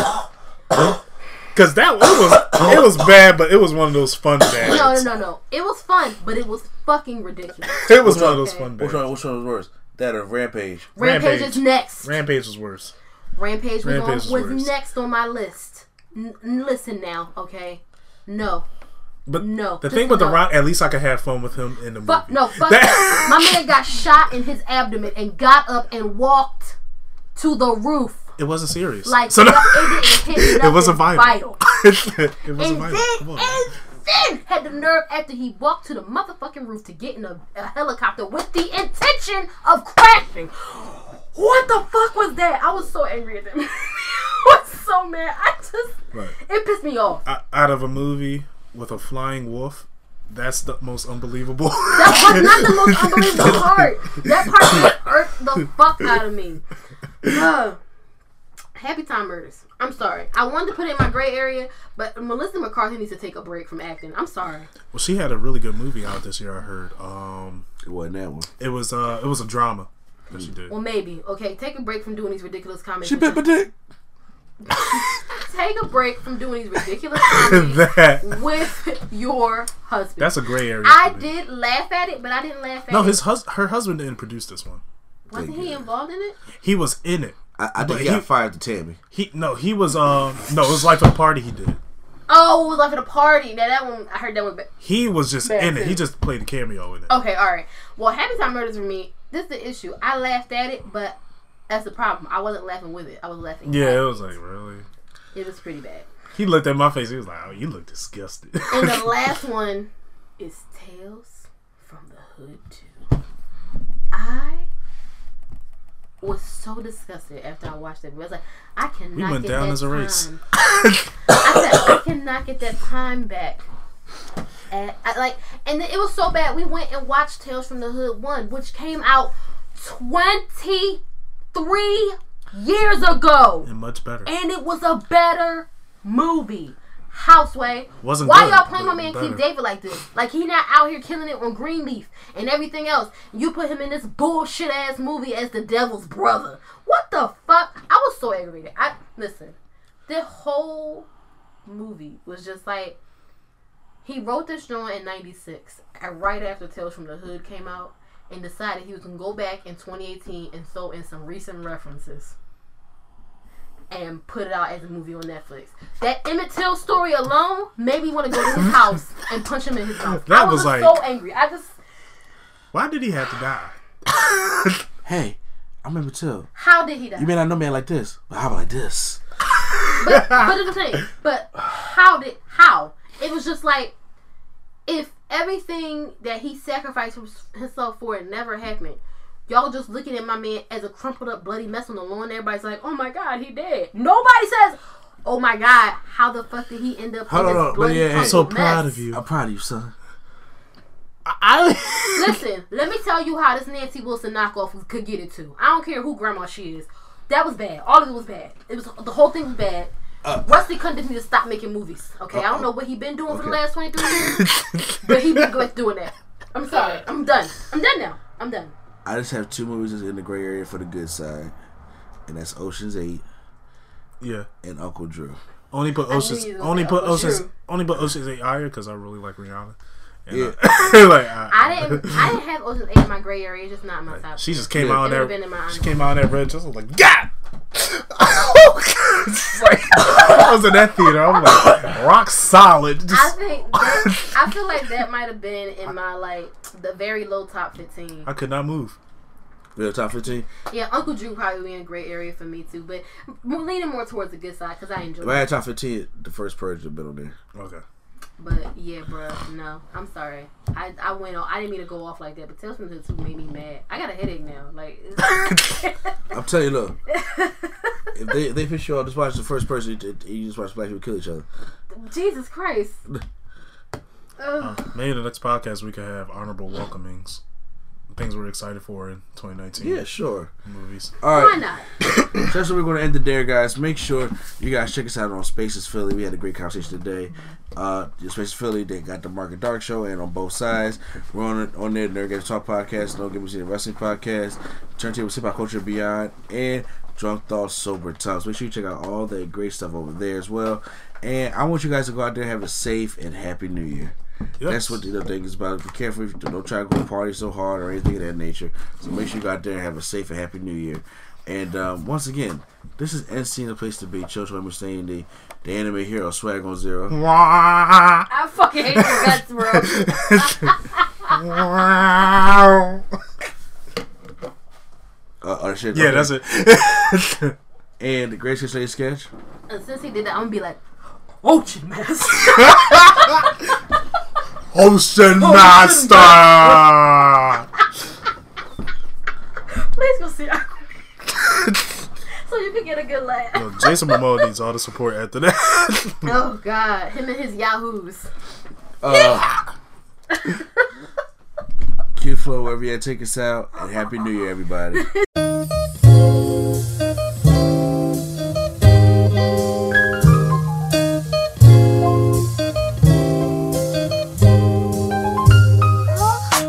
Cause that it was it was bad, but it was one of those fun bads. No, no, no, no. It was fun, but it was fucking ridiculous. (laughs) It was one of those Okay. fun Which one? Which one was worse? That or Rampage? Rampage, Rampage. is next. Rampage was worse. Rampage was, Rampage on, was was worse. next on my list. N- n- listen now, okay? No, But No, the thing with the. Rock, at least I could have fun with him in the movie. fuck, no, fuck That-. (laughs) My man got shot in his abdomen and got up and walked to the roof. It wasn't serious. Like so no, no, it didn't hit (laughs) it wasn't nothing vital. (laughs) it wasn't And vital. then, and then had the nerve after he walked to the motherfucking roof to get in a, a helicopter with the intention of crashing. What the fuck was that? I was so angry at them. I was so mad. I just Right. it pissed me off. O- Out of a movie with a flying wolf, that's the most unbelievable. (laughs) That was not the most (laughs) unbelievable part. That part (laughs) irked the fuck out of me. Ugh. Happy Time Murders. I'm sorry. I wanted to put it in my gray area, but Melissa McCarthy needs to take a break from acting. I'm sorry. well, she had a really good movie out this year. I heard. Um, It wasn't that one. it was uh, it was a drama that she did. Well, maybe. Okay, take a break from doing these ridiculous comments. She bit my dick. Take a break from doing these ridiculous (laughs) comments with your husband. that's a gray area. I did laugh at it, but I didn't laugh at No, it. his hus- her husband didn't produce this one. Wasn't he involved in it? He was in it. I, I think he got he- fired to Tammy. He no, he was um no, it was Life of the Party. He did. Oh, it was like at a party. Now that one, I heard that one. But He was just Bad in it. too. He just played a cameo in it. Okay, all right. Well, Happy Time Murders for me. This is the issue. I laughed at it, but that's the problem. I wasn't laughing with it. I was laughing. Yeah, at it was like really. It was pretty bad. He looked at my face. He was like, "Oh, you look disgusted." And the (laughs) last one is Tales from the Hood 2. I was so disgusted after I watched it. I was like, I cannot We went get down that as a race. (laughs) I said, I cannot get that time back. And I, like, and it was so bad. We went and watched Tales from the Hood 1, which came out 23 years ago and much better. and it was a better movie. Houseway. Wasn't Why good, y'all playing my man better. Keith David like this? Like he not out here killing it on Greenleaf and everything else. You put him in this bullshit ass movie as the devil's brother. What the fuck? I was so aggravated. I listen. The whole movie was just like he wrote this joint in '96, and right after Tales from the Hood came out, and decided he was gonna go back in 2018 and throw in some recent references and put it out as a movie on Netflix. That Emmett Till story alone made me want to go to his (laughs) house and punch him in his mouth. That I was, was like- so angry. I just Why did he have to die? (laughs) Hey, I'm Emmett Till. how did he die? You may not know man like this, but how about like this? but but the thing. But how did how? It was just like if everything that he sacrificed himself for it never happened. Y'all just looking at my man as a crumpled up bloody mess on the lawn. Everybody's like, "Oh my god, he dead." Nobody says, "Oh my god, how the fuck did he end up Hold in on, this but bloody yeah. I'm so crumpled proud of you. I'm proud of you, son. I (laughs) Listen, let me tell you how this Nancy Wilson knockoff could get it to. I don't care who grandma she is. That was bad. All of it was bad. It was the whole thing was bad. Rusty Cundiff need to stop making movies. Okay, I don't know what he been doing for the last twenty three years, (laughs) but he been going doing that. I'm sorry. I'm done. I'm done now. I'm done. I just have two movies in the gray area for the good side, and that's Ocean's Eight Yeah. and Uncle Drew. Only put Ocean's you was gonna only put Uncle Ocean's Drew. only put Ocean's Eight higher because I really like Rihanna. And, Yeah. uh, (laughs) like I, I didn't. I did't have Ocean's Eight in my gray area. It's just not my top. She just came Yeah. out there. in my She came out there red. Just was like, God. It's (laughs) like, I was in that theater. I'm like, rock solid. I think that, I feel like that might have been in my like the very low top fifteen. I could not move. Real top fifteen. Yeah, Uncle Drew probably be in a great area for me too, but m- leaning more towards the good side because I enjoy If I it. had top fifteen, the first purge would have been on there. Okay. But yeah, bro, no, I'm sorry. I I went on. I didn't mean to go off like that, but Tales from the Two made me mad. I got a headache now. Like, (laughs) I'm telling you, look. (laughs) if they if they piss you off, just watch the first person. You, you just watch black people kill each other. Jesus Christ. (laughs) Ugh. Uh, maybe the next podcast we could have honorable welcomings. Things we're excited for in 2019 Yeah, sure. movies. All Why right. not? (coughs) That's what we're going to end it there, guys. Make sure you guys check us out on Spaces Philly. We had a great conversation today. Uh, Spaces Philly, they got the Market Dark Show, and on both sides, we're on it, on there. Nerd Games Talk podcast, No Games the Wrestling podcast, Turntable Hip Hop Culture Beyond, and Drunk Thoughts Sober Talks. Make sure you check out all that great stuff over there as well. And I want you guys to go out there and have a safe and happy New Year. Yes. That's what the other thing is about. Be careful. if you Don't try to go party so hard or anything of that nature. So make sure you go out there and have a safe and happy New Year. And um, once again, this is NC the place to be. Children are saying the the anime hero swag on zero. Wow. (laughs) I fucking hate your guts, bro. Wow. (laughs) Uh, uh, shit, Yeah, okay. that's it. (laughs) And the Grace Lady sketch. And since he did that, I'm gonna be like, Ocean Master. Ocean Master. (laughs) Please go see Aquaman. (laughs) so you can get a good laugh. Yo, Jason Momoa needs all the support after that. (laughs) Oh God, him and his yahoos. Uh, Q Flow, wherever you at, take us out. And Happy New Year, everybody.